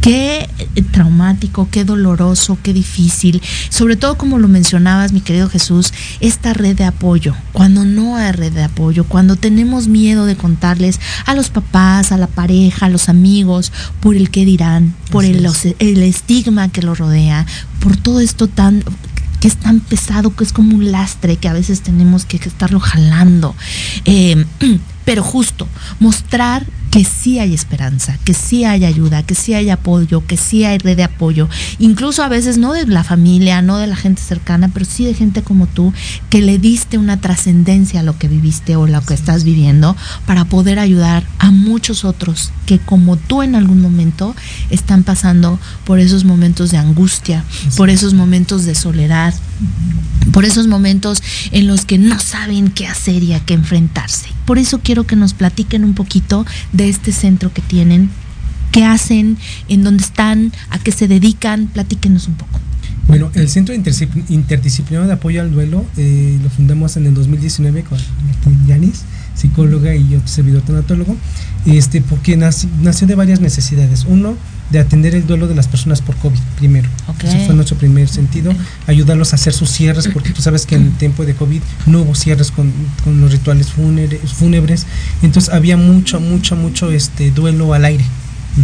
Qué eh, traumático, qué doloroso, qué difícil. Sobre todo como lo mencionabas, mi querido Jesús, esta red de apoyo. Cuando no hay red de apoyo, cuando tenemos miedo de contarles a los papás, a la pareja, a los amigos, por el qué dirán, por el, el estigma que lo rodea, por todo esto tan que es tan pesado, que es como un lastre que a veces tenemos que, estarlo jalando. Eh, pero justo, mostrar que sí hay esperanza, que sí hay ayuda, que sí hay apoyo, que sí hay red de apoyo, incluso a veces no de la familia, no de la gente cercana, pero sí de gente como tú, que le diste una trascendencia a lo que viviste o lo que estás viviendo para poder ayudar a muchos otros que como tú en algún momento están pasando por esos momentos de angustia, por esos momentos de soledad, por esos momentos en los que no saben qué hacer y a qué enfrentarse. Por eso quiero que nos platiquen un poquito de este centro que tienen, qué hacen, en dónde están, a qué se dedican, platíquenos un poco. Bueno, el Centro Interdisciplinario de Apoyo al Duelo eh, lo fundamos en el 2019 con Yanis, psicóloga y yo servidor tanatólogo, este, porque nació, nació de varias necesidades. Uno, de atender el duelo de las personas por COVID primero. Ese fue nuestro primer sentido, ayudarlos a hacer sus cierres, porque tú sabes que en el tiempo de COVID no hubo cierres con, los rituales fúnebres, entonces había mucho, mucho, mucho este duelo al aire.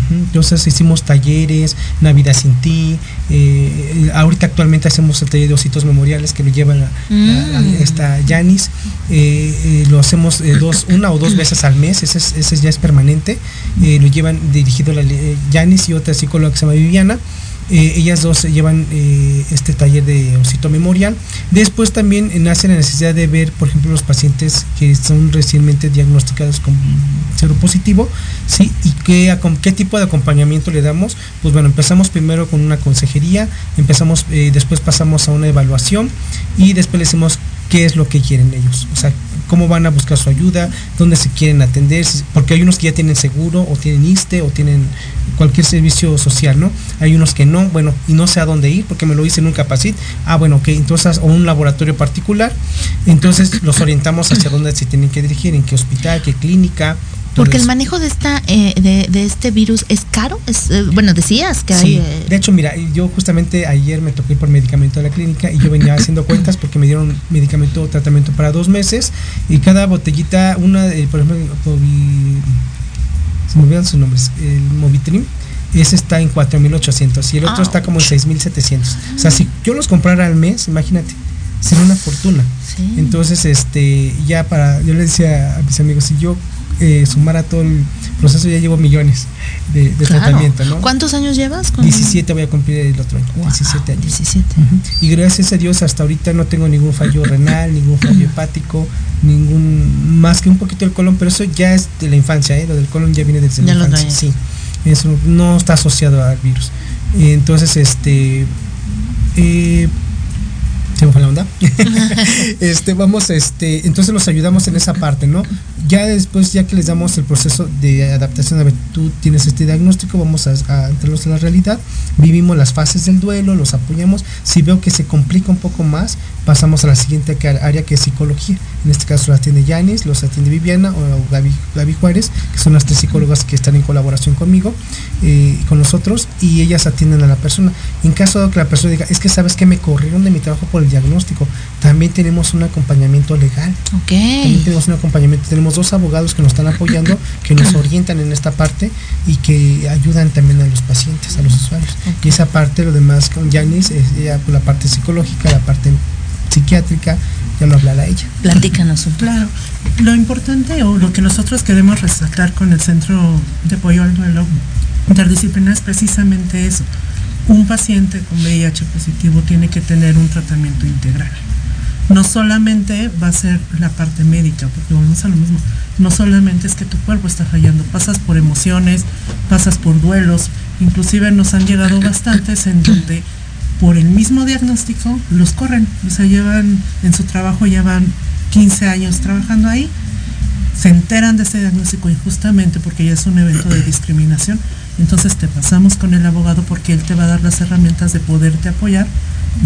Entonces hicimos talleres, Navidad sin ti, eh, ahorita actualmente hacemos el taller de ositos memoriales que lo lleva mm. esta Yanis, eh, eh, lo hacemos dos, una o dos veces al mes, ese, ese ya es permanente, lo llevan dirigido la Yanis y otra psicóloga que se llama Viviana. Eh, ellas dos llevan eh, este taller de osito memorial. Después también nace la necesidad de ver, por ejemplo, los pacientes que son recientemente diagnosticados con cero positivo, ¿sí? Y qué, qué tipo de acompañamiento le damos. Pues bueno, empezamos primero con una consejería, empezamos, eh, después pasamos a una evaluación y después le decimos qué es lo que quieren ellos. Cómo van a buscar su ayuda, dónde se quieren atender, porque hay unos que ya tienen seguro o tienen ISTE o tienen cualquier servicio social, ¿no? Hay unos que no, bueno, y no sé a dónde ir porque me lo hice en un capacit. Ah, bueno, ok, entonces, o un laboratorio particular, entonces los orientamos hacia dónde se tienen que dirigir, en qué hospital, qué clínica, porque el manejo de esta eh, de, este virus es caro. Es, eh, bueno, decías que hay. Eh, de hecho, mira, yo justamente ayer me toqué por medicamento a la clínica y yo venía haciendo cuentas porque me dieron medicamento, tratamiento para dos meses y cada botellita, una, por ejemplo, se me olvidan sus nombres, el Movitrim ese está en 4.800 y el otro ah, está como en 6.700. O sea, si yo los comprara al mes, imagínate, sería una fortuna. Entonces, este, ya para, yo le decía a mis amigos, si yo eh, sumara todo el proceso, ya llevo millones de, tratamiento, ¿no? ¿Cuántos años llevas? Con 17 voy a cumplir el otro año, 17 años. 17. Y gracias a Dios hasta ahorita no tengo ningún fallo renal, ningún fallo hepático, ningún, más que un poquito del colon, pero eso ya es de la infancia, ¿eh? Lo del colon ya viene desde la infancia, sí. Eso no está asociado al virus. Entonces, este... Eh, se me fue la onda. este, vamos, este, entonces los ayudamos en esa parte, ¿no? Ya después, ya que les damos el proceso de adaptación, a ver, tú tienes este diagnóstico, vamos a, a entrarlos a la realidad, vivimos las fases del duelo, los apoyamos. Si veo que se complica un poco más, pasamos a la siguiente área que es psicología. En este caso la atiende Yanis, los atiende Viviana o Gaby, Gaby Juárez, que son las tres psicólogas que están en colaboración conmigo, eh, con nosotros, y ellas atienden a la persona. En caso de que la persona diga, es que sabes que me corrieron de mi trabajo por el diagnóstico, también tenemos un acompañamiento legal. Ok. También tenemos un acompañamiento, tenemos dos abogados que nos están apoyando, que nos orientan en esta parte y que ayudan también a los pacientes, a los usuarios. Y esa parte, lo demás con Yanis, es ya la parte psicológica, la parte psiquiátrica, ya lo hablará ella. Platícanos un Claro, lo importante o lo que nosotros queremos resaltar con el Centro de Apoyo al Duelo Interdisciplinar es precisamente eso. Un paciente con VIH positivo tiene que tener un tratamiento integral. No solamente va a ser la parte médica, porque volvemos a lo mismo. No solamente es que tu cuerpo está fallando, pasas por emociones, pasas por duelos, inclusive nos han llegado bastantes en donde por el mismo diagnóstico los corren, o sea, llevan en su trabajo, llevan 15 años trabajando ahí, se enteran de ese diagnóstico injustamente porque ya es un evento de discriminación, entonces te pasamos con el abogado porque él te va a dar las herramientas de poderte apoyar,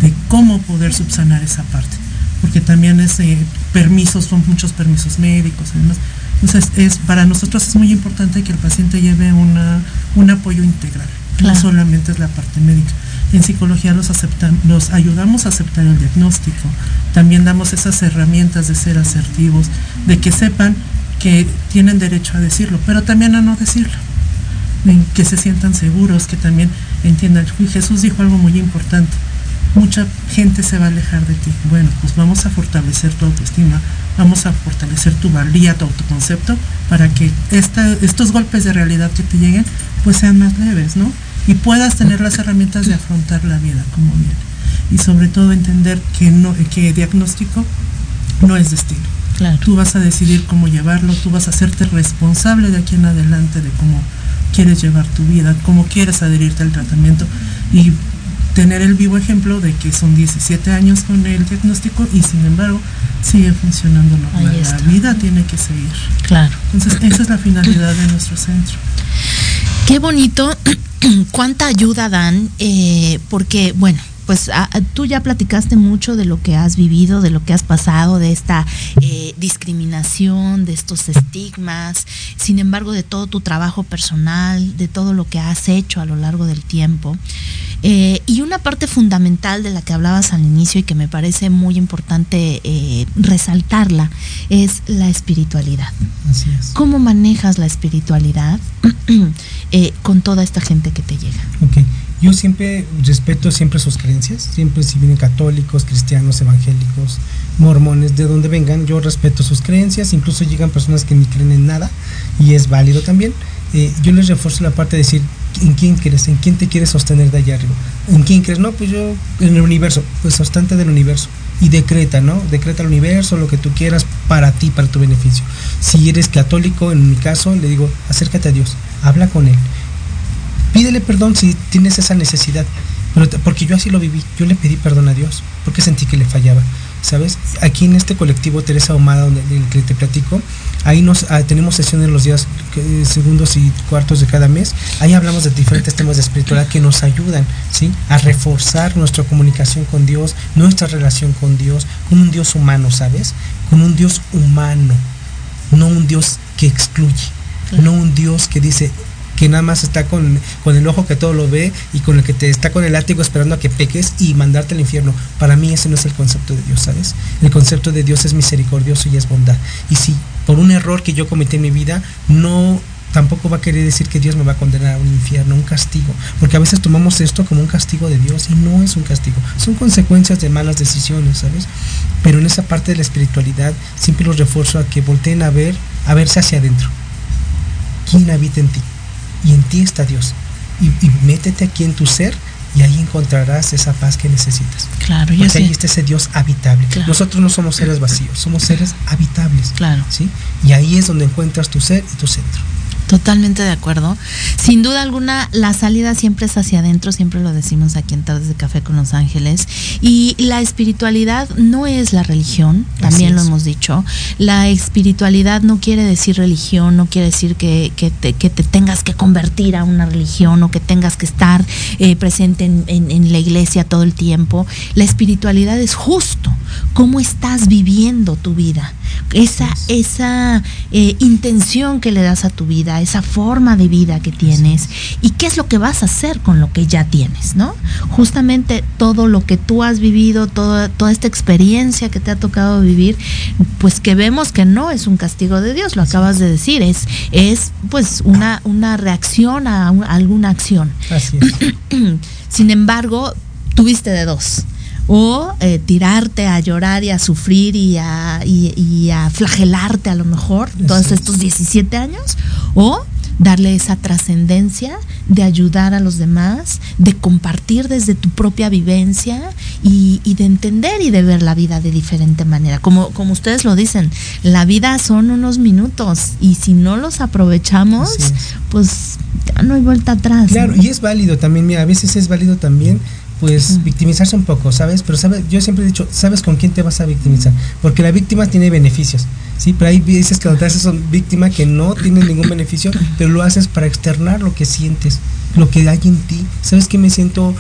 de cómo poder subsanar esa parte, porque también es eh, permisos, son muchos permisos médicos, además. Entonces, es, para nosotros es muy importante que el paciente lleve una, un apoyo integral, Claro. no solamente es la parte médica. En psicología los aceptan, los ayudamos a aceptar el diagnóstico. También damos esas herramientas de ser asertivos, de que sepan que tienen derecho a decirlo, pero también a no decirlo. En que se sientan seguros, que también entiendan. Y Jesús dijo algo muy importante. Mucha gente se va a alejar de ti. Bueno, pues vamos a fortalecer tu autoestima, vamos a fortalecer tu valía, tu autoconcepto, para que esta, estos golpes de realidad que te lleguen, pues sean más leves, ¿no? y puedas tener las herramientas de afrontar la vida como viene. Y sobre todo entender que no, que diagnóstico no es destino. Claro. Tú vas a decidir cómo llevarlo, tú vas a hacerte responsable de aquí en adelante de cómo quieres llevar tu vida, cómo quieres adherirte al tratamiento y tener el vivo ejemplo de que son 17 años con el diagnóstico y sin embargo sigue funcionando normal. La vida tiene que seguir. Claro. Entonces esa es la finalidad de nuestro centro. Qué bonito, cuánta ayuda dan, eh, porque, bueno, pues a- a- tú ya platicaste mucho de lo que has vivido, de lo que has pasado, de esta eh, discriminación, de estos estigmas, sin embargo, de todo tu trabajo personal, de todo lo que has hecho a lo largo del tiempo. Eh, y una parte fundamental de la que hablabas al inicio y que me parece muy importante eh, resaltarla es la espiritualidad. Así es. ¿Cómo manejas la espiritualidad eh, con toda esta gente que te llega? Yo siempre respeto siempre sus creencias, siempre si vienen católicos, cristianos, evangélicos, mormones, de donde vengan, yo respeto sus creencias, incluso llegan personas que ni creen en nada y es válido también. Eh, yo les refuerzo la parte de decir, ¿en quién crees? ¿En quién te quieres sostener de allá arriba? ¿En quién crees? No, pues yo en el universo, pues sostente del universo y decreta, ¿no? Decreta el universo, lo que tú quieras para ti, para tu beneficio. Si eres católico, en mi caso, le digo, acércate a Dios, habla con Él pídele perdón si tienes esa necesidad. Pero porque yo así lo viví, yo le pedí perdón a Dios, porque sentí que le fallaba. ¿Sabes? Aquí en este colectivo Teresa Ahumada, donde en el que te platico, ahí nos ah, tenemos sesiones los días eh, segundos y cuartos de cada mes. Ahí hablamos de diferentes temas de espiritualidad que nos ayudan, ¿sí? A reforzar nuestra comunicación con Dios, nuestra relación con Dios, con un Dios humano, ¿sabes? Con un Dios humano, no un Dios que excluye, no un Dios que dice que nada más está con, con el ojo que todo lo ve y con el que te está con el látigo esperando a que peques y mandarte al infierno. Para mí ese no es el concepto de Dios, ¿sabes? El concepto de Dios es misericordioso y es bondad. Y si por un error que yo cometí en mi vida, no tampoco va a querer decir que Dios me va a condenar a un infierno, un castigo, porque a veces tomamos esto como un castigo de Dios y no es un castigo, son consecuencias de malas decisiones, ¿sabes? Pero en esa parte de la espiritualidad siempre los refuerzo a que volteen a ver, a verse hacia adentro. ¿Quién habita en ti? Y en ti está Dios. Y, y métete aquí en tu ser y ahí encontrarás esa paz que necesitas. Claro, Porque sé. ahí está ese Dios habitable. Claro. Nosotros no somos seres vacíos, somos seres habitables. Claro. ¿sí? Y ahí es donde encuentras tu ser y tu centro. Totalmente de acuerdo. Sin duda alguna, la salida siempre es hacia adentro, siempre lo decimos aquí en Tardes de Café con Los Ángeles. Y la espiritualidad no es la religión, también lo hemos dicho. La espiritualidad no quiere decir religión, no quiere decir que, que, te, que te tengas que convertir a una religión o que tengas que estar eh, presente en, en, en la iglesia todo el tiempo. La espiritualidad es justo cómo estás viviendo tu vida, esa, esa eh, intención que le das a tu vida, esa forma de vida que tienes y qué es lo que vas a hacer con lo que ya tienes, ¿no? Justamente todo lo que tú has vivido, toda, toda esta experiencia que te ha tocado vivir, pues que vemos que no es un castigo de Dios, lo acabas de decir, es, es pues una, una reacción a, un- a alguna acción. Así es. Sin embargo, tuviste de dos. O eh, tirarte a llorar y a sufrir y a, y, y a flagelarte a lo mejor todos es. estos 17 años. O darle esa trascendencia de ayudar a los demás, de compartir desde tu propia vivencia y, y de entender y de ver la vida de diferente manera. Como, como ustedes lo dicen, la vida son unos minutos y si no los aprovechamos, pues ya no hay vuelta atrás. Claro, ¿no? y es válido también, mira, a veces es válido también pues victimizarse un poco, ¿sabes? Pero sabes, yo siempre he dicho, ¿sabes con quién te vas a victimizar? Porque la víctima tiene beneficios, ¿sí? Pero hay veces que te haces son víctima que no tiene ningún beneficio, pero lo haces para externar lo que sientes, lo que hay en ti. ¿Sabes que me siento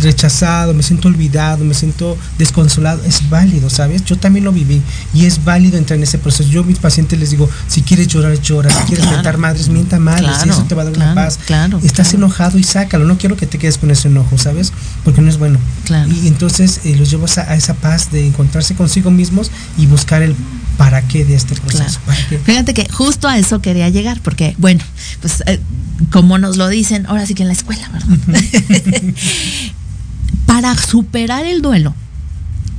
rechazado, me siento olvidado, me siento desconsolado? Es válido, ¿sabes? Yo también lo viví y es válido entrar en ese proceso. Yo a mis pacientes les digo, si quieres llorar, llora, si quieres Claro. mentar madres, mienta madres, y Claro, eso te va a dar claro, una paz. claro, Estás enojado y sácalo, no quiero que te quedes con ese enojo, ¿sabes? Porque no es bueno. Claro. Y entonces eh, los llevas a, a esa paz de encontrarse consigo mismos y buscar el para qué de este proceso. Fíjate que justo a eso quería llegar, porque, bueno, pues eh, como nos lo dicen, ahora sí que en la escuela, ¿verdad? para superar el duelo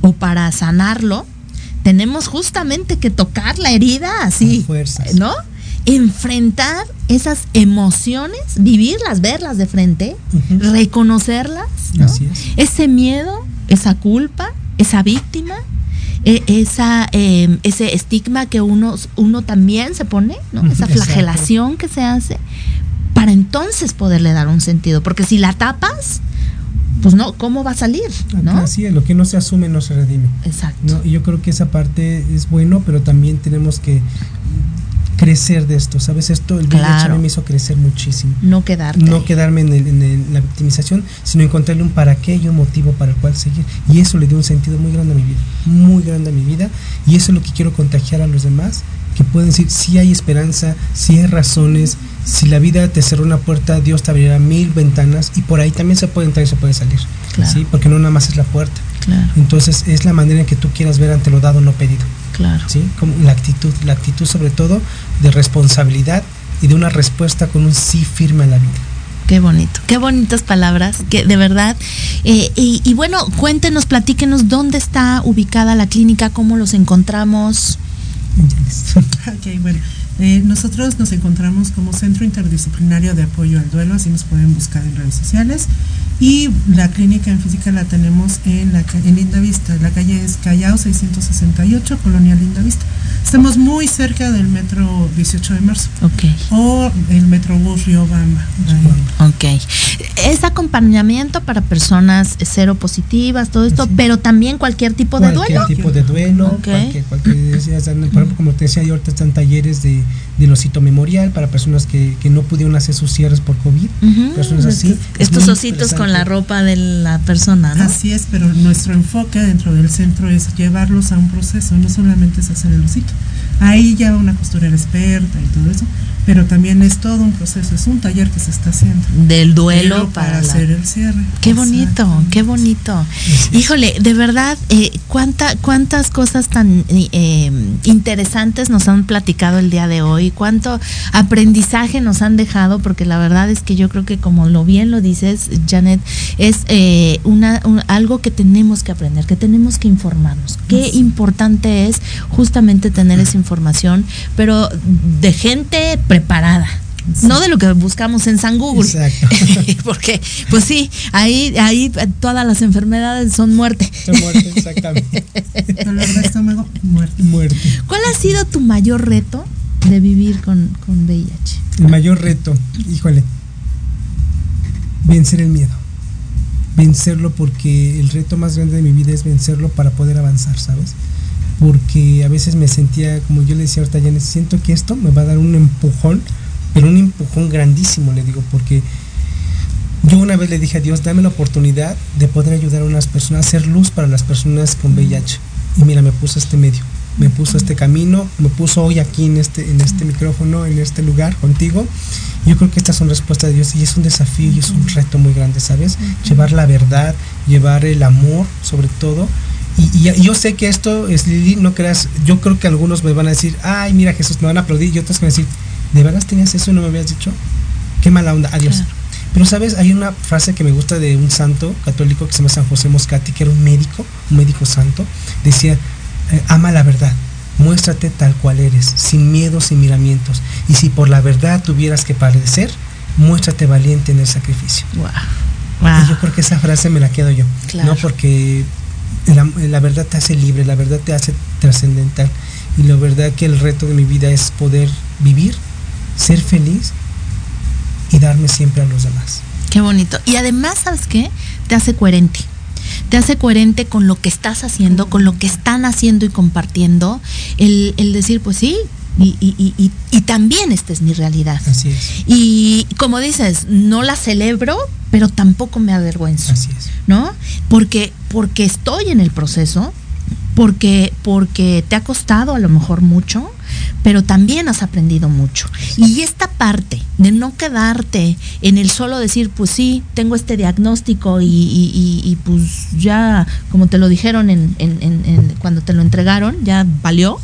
o para sanarlo, tenemos justamente que tocar la herida así, ¿no? Enfrentar esas emociones, vivirlas, verlas de frente, reconocerlas, ¿no? Así es. ese miedo, esa culpa, esa víctima, e- esa, eh, ese estigma que uno, uno también se pone, ¿no? Esa exacto. flagelación que se hace, para entonces poderle dar un sentido. Porque si la tapas, pues no, ¿cómo va a salir? ¿no? Así es, lo que no se asume no se redime. Exacto. ¿no? Y yo creo que esa parte es bueno, pero también tenemos que crecer de esto, ¿sabes? Esto, el Claro. me hizo crecer muchísimo. No quedarte. No quedarme en, el- en el- la victimización, sino encontrarle un para qué y un motivo para el cual seguir. Y eso le dio un sentido muy grande a mi vida, muy grande a mi vida. Y eso es lo que quiero contagiar a los demás, que pueden decir, si hay esperanza, si hay razones, si la vida te cerró una puerta, Dios te abrirá mil ventanas y por ahí también se puede entrar y se puede salir. Claro. ¿sí? Porque no nada más es la puerta. Claro. Entonces es la manera en que tú quieras ver ante lo dado, no pedido. Claro. ¿sí? Como la actitud, la actitud sobre todo de responsabilidad y de una respuesta con un sí firme a la vida. Qué bonito, qué bonitas palabras, que de verdad. Eh, y, y bueno, cuéntenos, platíquenos dónde está ubicada la clínica, cómo los encontramos. Ok, bueno. eh, nosotros nos encontramos como Centro Interdisciplinario de Apoyo al Duelo, así nos pueden buscar en redes sociales. Y la clínica en física la tenemos en, la, ca- en Linda Vista. La calle es Callao 668, Colonia Linda Vista. Estamos muy cerca del metro 18 de marzo. Ok. O el metrobús Río Bamba. Ok. Es acompañamiento para personas cero positivas, todo esto, pero también cualquier tipo de cualquier duelo. tipo de duelo, Ok. cualquier, cualquier- por ejemplo, como te decía, yo ahorita están talleres de, del osito memorial para personas que, que no pudieron hacer sus cierres por COVID, personas así. Es Estos ositos con la ropa de la persona, ¿no? Así es, pero nuestro enfoque dentro del centro es llevarlos a un proceso, no solamente es hacer el osito. Ahí ya una costurera experta y todo eso, pero también es todo un proceso, es un taller que se está haciendo. Del duelo para, para la- hacer el cierre. Qué bonito, qué bonito. Híjole, de verdad, eh, cuánta, cuántas cosas tan eh, interesantes nos han platicado el día de hoy, cuánto aprendizaje nos han dejado, porque la verdad es que yo creo que como lo bien lo dices, Janet, es eh, una, un- algo que tenemos que aprender, que tenemos que informarnos. Qué importante es justamente tener esa información, pero de gente preparada. No de lo que buscamos en San Google. Exacto. Porque, pues sí, ahí, ahí todas las enfermedades son muerte. Son muerte, exactamente. Dolor de estómago, muerte. Muerte. ¿Cuál ha sido tu mayor reto de vivir con, con VIH? El mayor reto, híjole, vencer el miedo. Vencerlo porque el reto más grande de mi vida es vencerlo para poder avanzar, ¿sabes? Porque a veces me sentía, como yo le decía ahorita, ya siento que esto me va a dar un empujón, pero un empujón grandísimo, le digo, porque yo una vez le dije a Dios, dame la oportunidad de poder ayudar a unas personas, hacer luz para las personas con VIH. Y mira, me puso este medio, me puso este camino, me puso hoy aquí en este, en este micrófono, en este lugar contigo. Yo creo que estas son respuestas de Dios y es un desafío y es un reto muy grande, ¿sabes? Llevar la verdad, llevar el amor sobre todo. Y, y, yo sé que esto es Lili, no creas, yo creo que algunos me van a decir, ay, mira Jesús, me van a aplaudir y otros me van a decir, ¿de verdad tenías eso y no me habías dicho? Qué mala onda, adiós. Pero sabes, hay una frase que me gusta de un santo católico que se llama San José Moscati, que era un médico, un médico santo, decía, eh, ama la verdad, muéstrate tal cual eres, sin miedos sin miramientos. Y si por la verdad tuvieras que padecer, muéstrate valiente en el sacrificio. Y yo creo que esa frase me la quedo yo, ¿no? Porque la, verdad te hace libre, la verdad te hace trascendental. Y la verdad que el reto de mi vida es poder vivir, ser feliz y darme siempre a los demás. Qué bonito. Y además, ¿sabes qué? Te hace coherente. Te hace coherente con lo que estás haciendo, con lo que están haciendo y compartiendo. El, el decir, pues sí, y, y, y, y, también esta es mi realidad. Así es. Y como dices, no la celebro, pero tampoco me avergüenzo. Así es. ¿No? Porque, porque estoy en el proceso, porque, porque te ha costado a lo mejor mucho, pero también has aprendido mucho. Y esta parte de no quedarte en el solo decir, pues sí, tengo este diagnóstico y, y, y pues ya, como te lo dijeron en, en, en, cuando te lo entregaron, ya valió,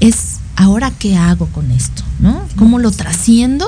es ahora qué hago con esto, ¿no? ¿Cómo lo trasciendo?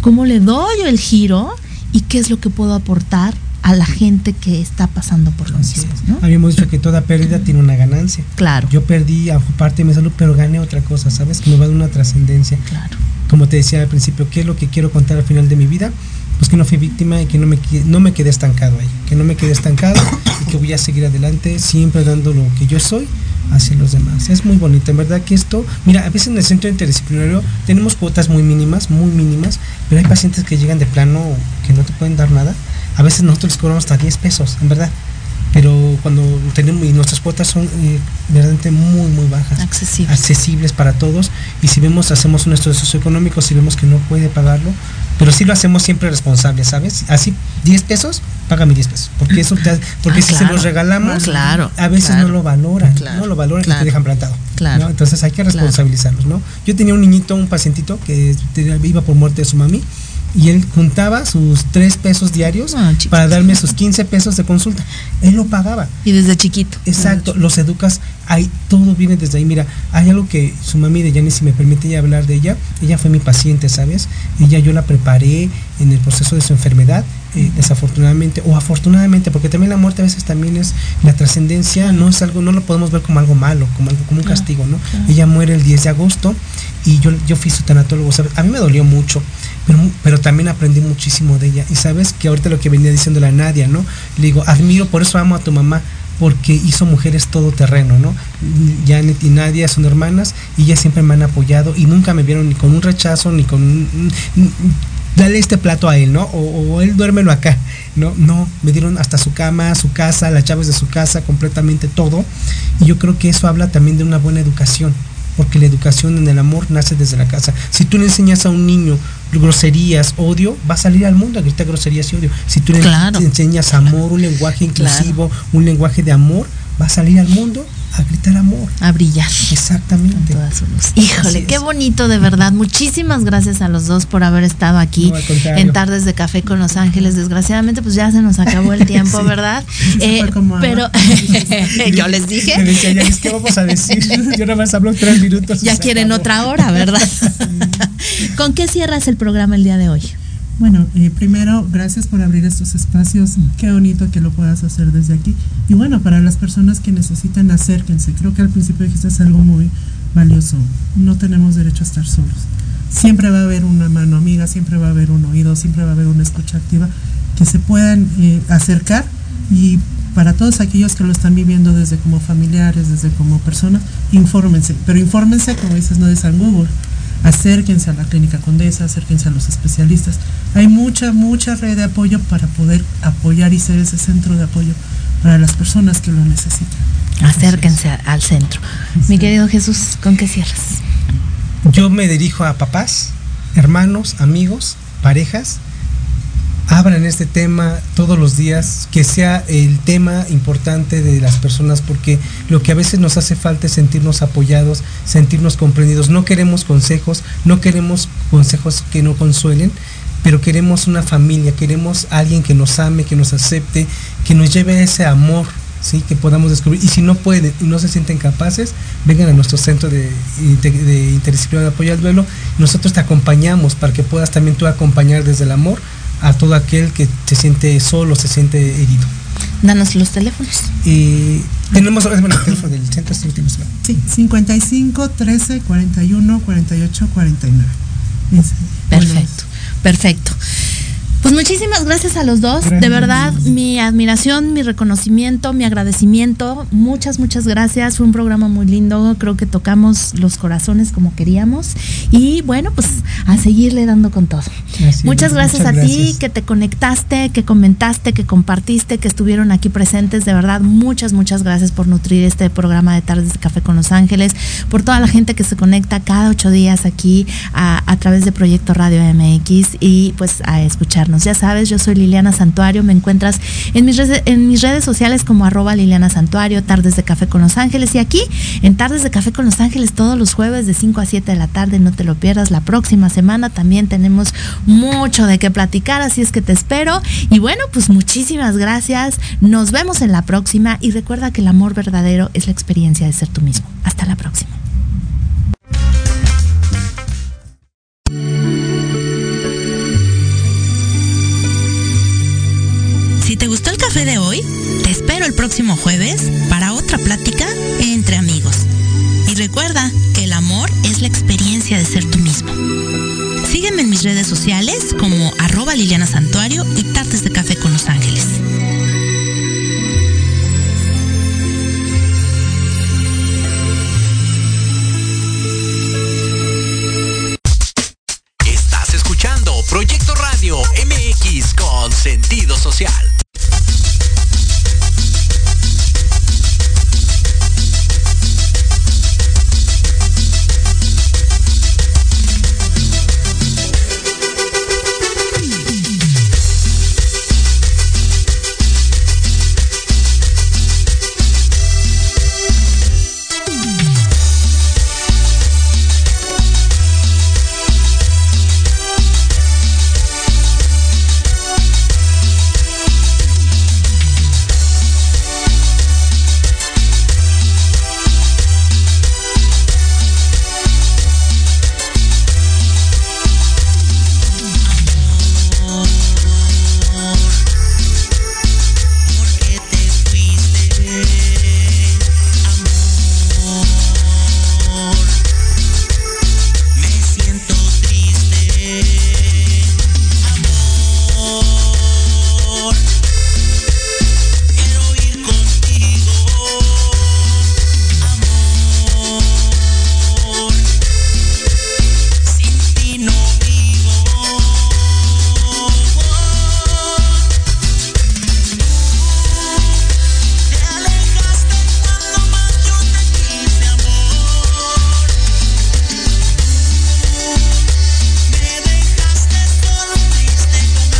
¿Cómo le doy el giro? ¿Y qué es lo que puedo aportar a la gente que está pasando por lo mismo. ¿no? Habíamos dicho que toda pérdida tiene una ganancia. Claro. Yo perdí parte de mi salud, pero gané otra cosa, ¿sabes? Que me va a dar una trascendencia. Claro. Como te decía al principio, ¿qué es lo que quiero contar al final de mi vida? Pues que no fui víctima y que no me, no me quedé estancado ahí. Que no me quedé estancado y que voy a seguir adelante siempre dando lo que yo soy hacia los demás. Es muy bonito, en verdad que esto, mira, a veces en el centro interdisciplinario tenemos cuotas muy mínimas, muy mínimas, pero hay pacientes que llegan de plano que no te pueden dar nada a veces nosotros les cobramos hasta 10 pesos, en verdad. Pero cuando tenemos, y nuestras cuotas son eh, verdaderamente muy, muy bajas. Accesibles. Accesibles para todos. Y si vemos, hacemos un estudio socioeconómico, si vemos que no puede pagarlo, pero sí lo hacemos siempre responsable, ¿sabes? Así, 10 pesos, págame 10 pesos. Porque eso te, porque Ah, si claro. se los regalamos, Ah, claro, a veces claro. no lo valoran. Claro, No lo valoran y te dejan plantado. Claro. ¿no? Entonces hay que responsabilizarlos, ¿no? Yo tenía un niñito, un pacientito que iba por muerte de su mami y él juntaba sus 3 pesos diarios Ah, para darme sus 15 pesos de consulta. Él lo pagaba. Y desde chiquito. Exacto, los educas, ahí todo viene desde ahí. Mira, hay algo que su mami de Jenny, si me permite ya hablar de ella, ella fue mi paciente, ¿sabes? Ella yo la preparé en el proceso de su enfermedad, eh, desafortunadamente, o afortunadamente, porque también la muerte a veces también es, la trascendencia no es algo, no lo podemos ver como algo malo, como algo, como un castigo, ¿no? Ella muere el 10 de agosto y yo, yo fui su tanatólogo, ¿sabes? A mí me dolió mucho, pero, también aprendí muchísimo de ella. Y sabes que ahorita lo que venía diciendo la Nadia, ¿no? Le digo, admiro, por eso amo a tu mamá, porque hizo mujeres todoterreno, ¿no? Janet y Nadia son hermanas y ellas siempre me han apoyado y nunca me vieron ni con un rechazo ni con un- Dale este plato a él, ¿no? O, o él duérmelo acá, ¿no? No, me dieron hasta su cama, su casa, las llaves de su casa, completamente todo. Y yo creo que eso habla también de una buena educación, porque la educación en el amor nace desde la casa. Si tú le enseñas a un niño groserías, odio, va a salir al mundo a gritar groserías y odio. Si tú le enseñas amor, un lenguaje inclusivo, un lenguaje de amor, va a salir al mundo a gritar amor. A brillar. Exactamente. Híjole, qué bonito de verdad. Muchísimas gracias a los dos por haber estado aquí No, en Tardes de Café con Los Ángeles. Desgraciadamente, pues ya se nos acabó el tiempo, Sí. ¿verdad? Eh, pero yo les Le dije, decía, ya, ¿qué vamos a decir? Yo nada más hablo tres minutos. ya quieren acabó. otra hora, ¿verdad? ¿Con qué cierras el programa el día de hoy? Bueno, eh, primero, gracias por abrir estos espacios. Qué bonito que lo puedas hacer desde aquí. Y bueno, para las personas que necesitan, acérquense. Creo que al principio dijiste es algo muy valioso. No tenemos derecho a estar solos. Siempre va a haber una mano amiga, siempre va a haber un oído, siempre va a haber una escucha activa que se puedan eh, acercar y para todos aquellos que lo están viviendo desde como familiares, desde como personas, infórmense. Pero infórmense, como dices, no de San Google. Acérquense a la clínica Condesa, acérquense a los especialistas. Hay mucha, mucha red de apoyo para poder apoyar y ser ese centro de apoyo para las personas que lo necesitan. Acérquense al centro. Mi querido Jesús, ¿con qué cierras? Yo me dirijo a papás, hermanos, amigos, parejas. Abran este tema todos los días, que sea el tema importante de las personas, porque lo que a veces nos hace falta es sentirnos apoyados, sentirnos comprendidos. No queremos consejos, no queremos consejos que no consuelen, pero queremos una familia, queremos alguien que nos ame, que nos acepte, que nos lleve a ese amor ¿sí? que podamos descubrir. Y si no pueden y no se sienten capaces, vengan a nuestro centro de, de interdisciplinario de apoyo al duelo. Nosotros te acompañamos para que puedas también tú acompañar desde el amor a todo aquel que se siente solo, se siente herido. Danos los teléfonos. Y tenemos bueno, el teléfono del centro último. Sí, 55 13 41 48 49. Perfecto, perfecto. Pues muchísimas gracias a los dos. de verdad, mi admiración, mi reconocimiento, mi agradecimiento. Muchas, muchas gracias. Fue un programa muy lindo. Creo que tocamos los corazones como queríamos. Y bueno, pues a seguirle dando con todo. muchas gracias a ti que te conectaste, que comentaste, que compartiste, que estuvieron aquí presentes. De verdad, muchas, muchas gracias por nutrir este programa de Tardes de Café con Los Ángeles, por toda la gente que se conecta cada ocho días aquí a, a través de Proyecto Radio MX y pues a escuchar ya sabes, yo soy Liliana Santuario, me encuentras en mis, redes, en mis redes sociales como arroba Liliana Santuario, Tardes de Café con Los Ángeles y aquí en Tardes de Café con Los Ángeles todos los jueves de 5 a 7 de la tarde, no te lo pierdas, la próxima semana también tenemos mucho de qué platicar, así es que te espero y bueno, pues muchísimas gracias, nos vemos en la próxima y recuerda que el amor verdadero es la experiencia de ser tú mismo. Hasta la próxima. Te gustó el café de hoy, te espero el próximo jueves para otra plática entre amigos. Y recuerda que el amor es la experiencia de ser tú mismo. Sígueme en mis redes sociales como arroba Liliana Santuario y Tartes de Café con Los Ángeles. Estás escuchando Proyecto Radio MX con sentido social.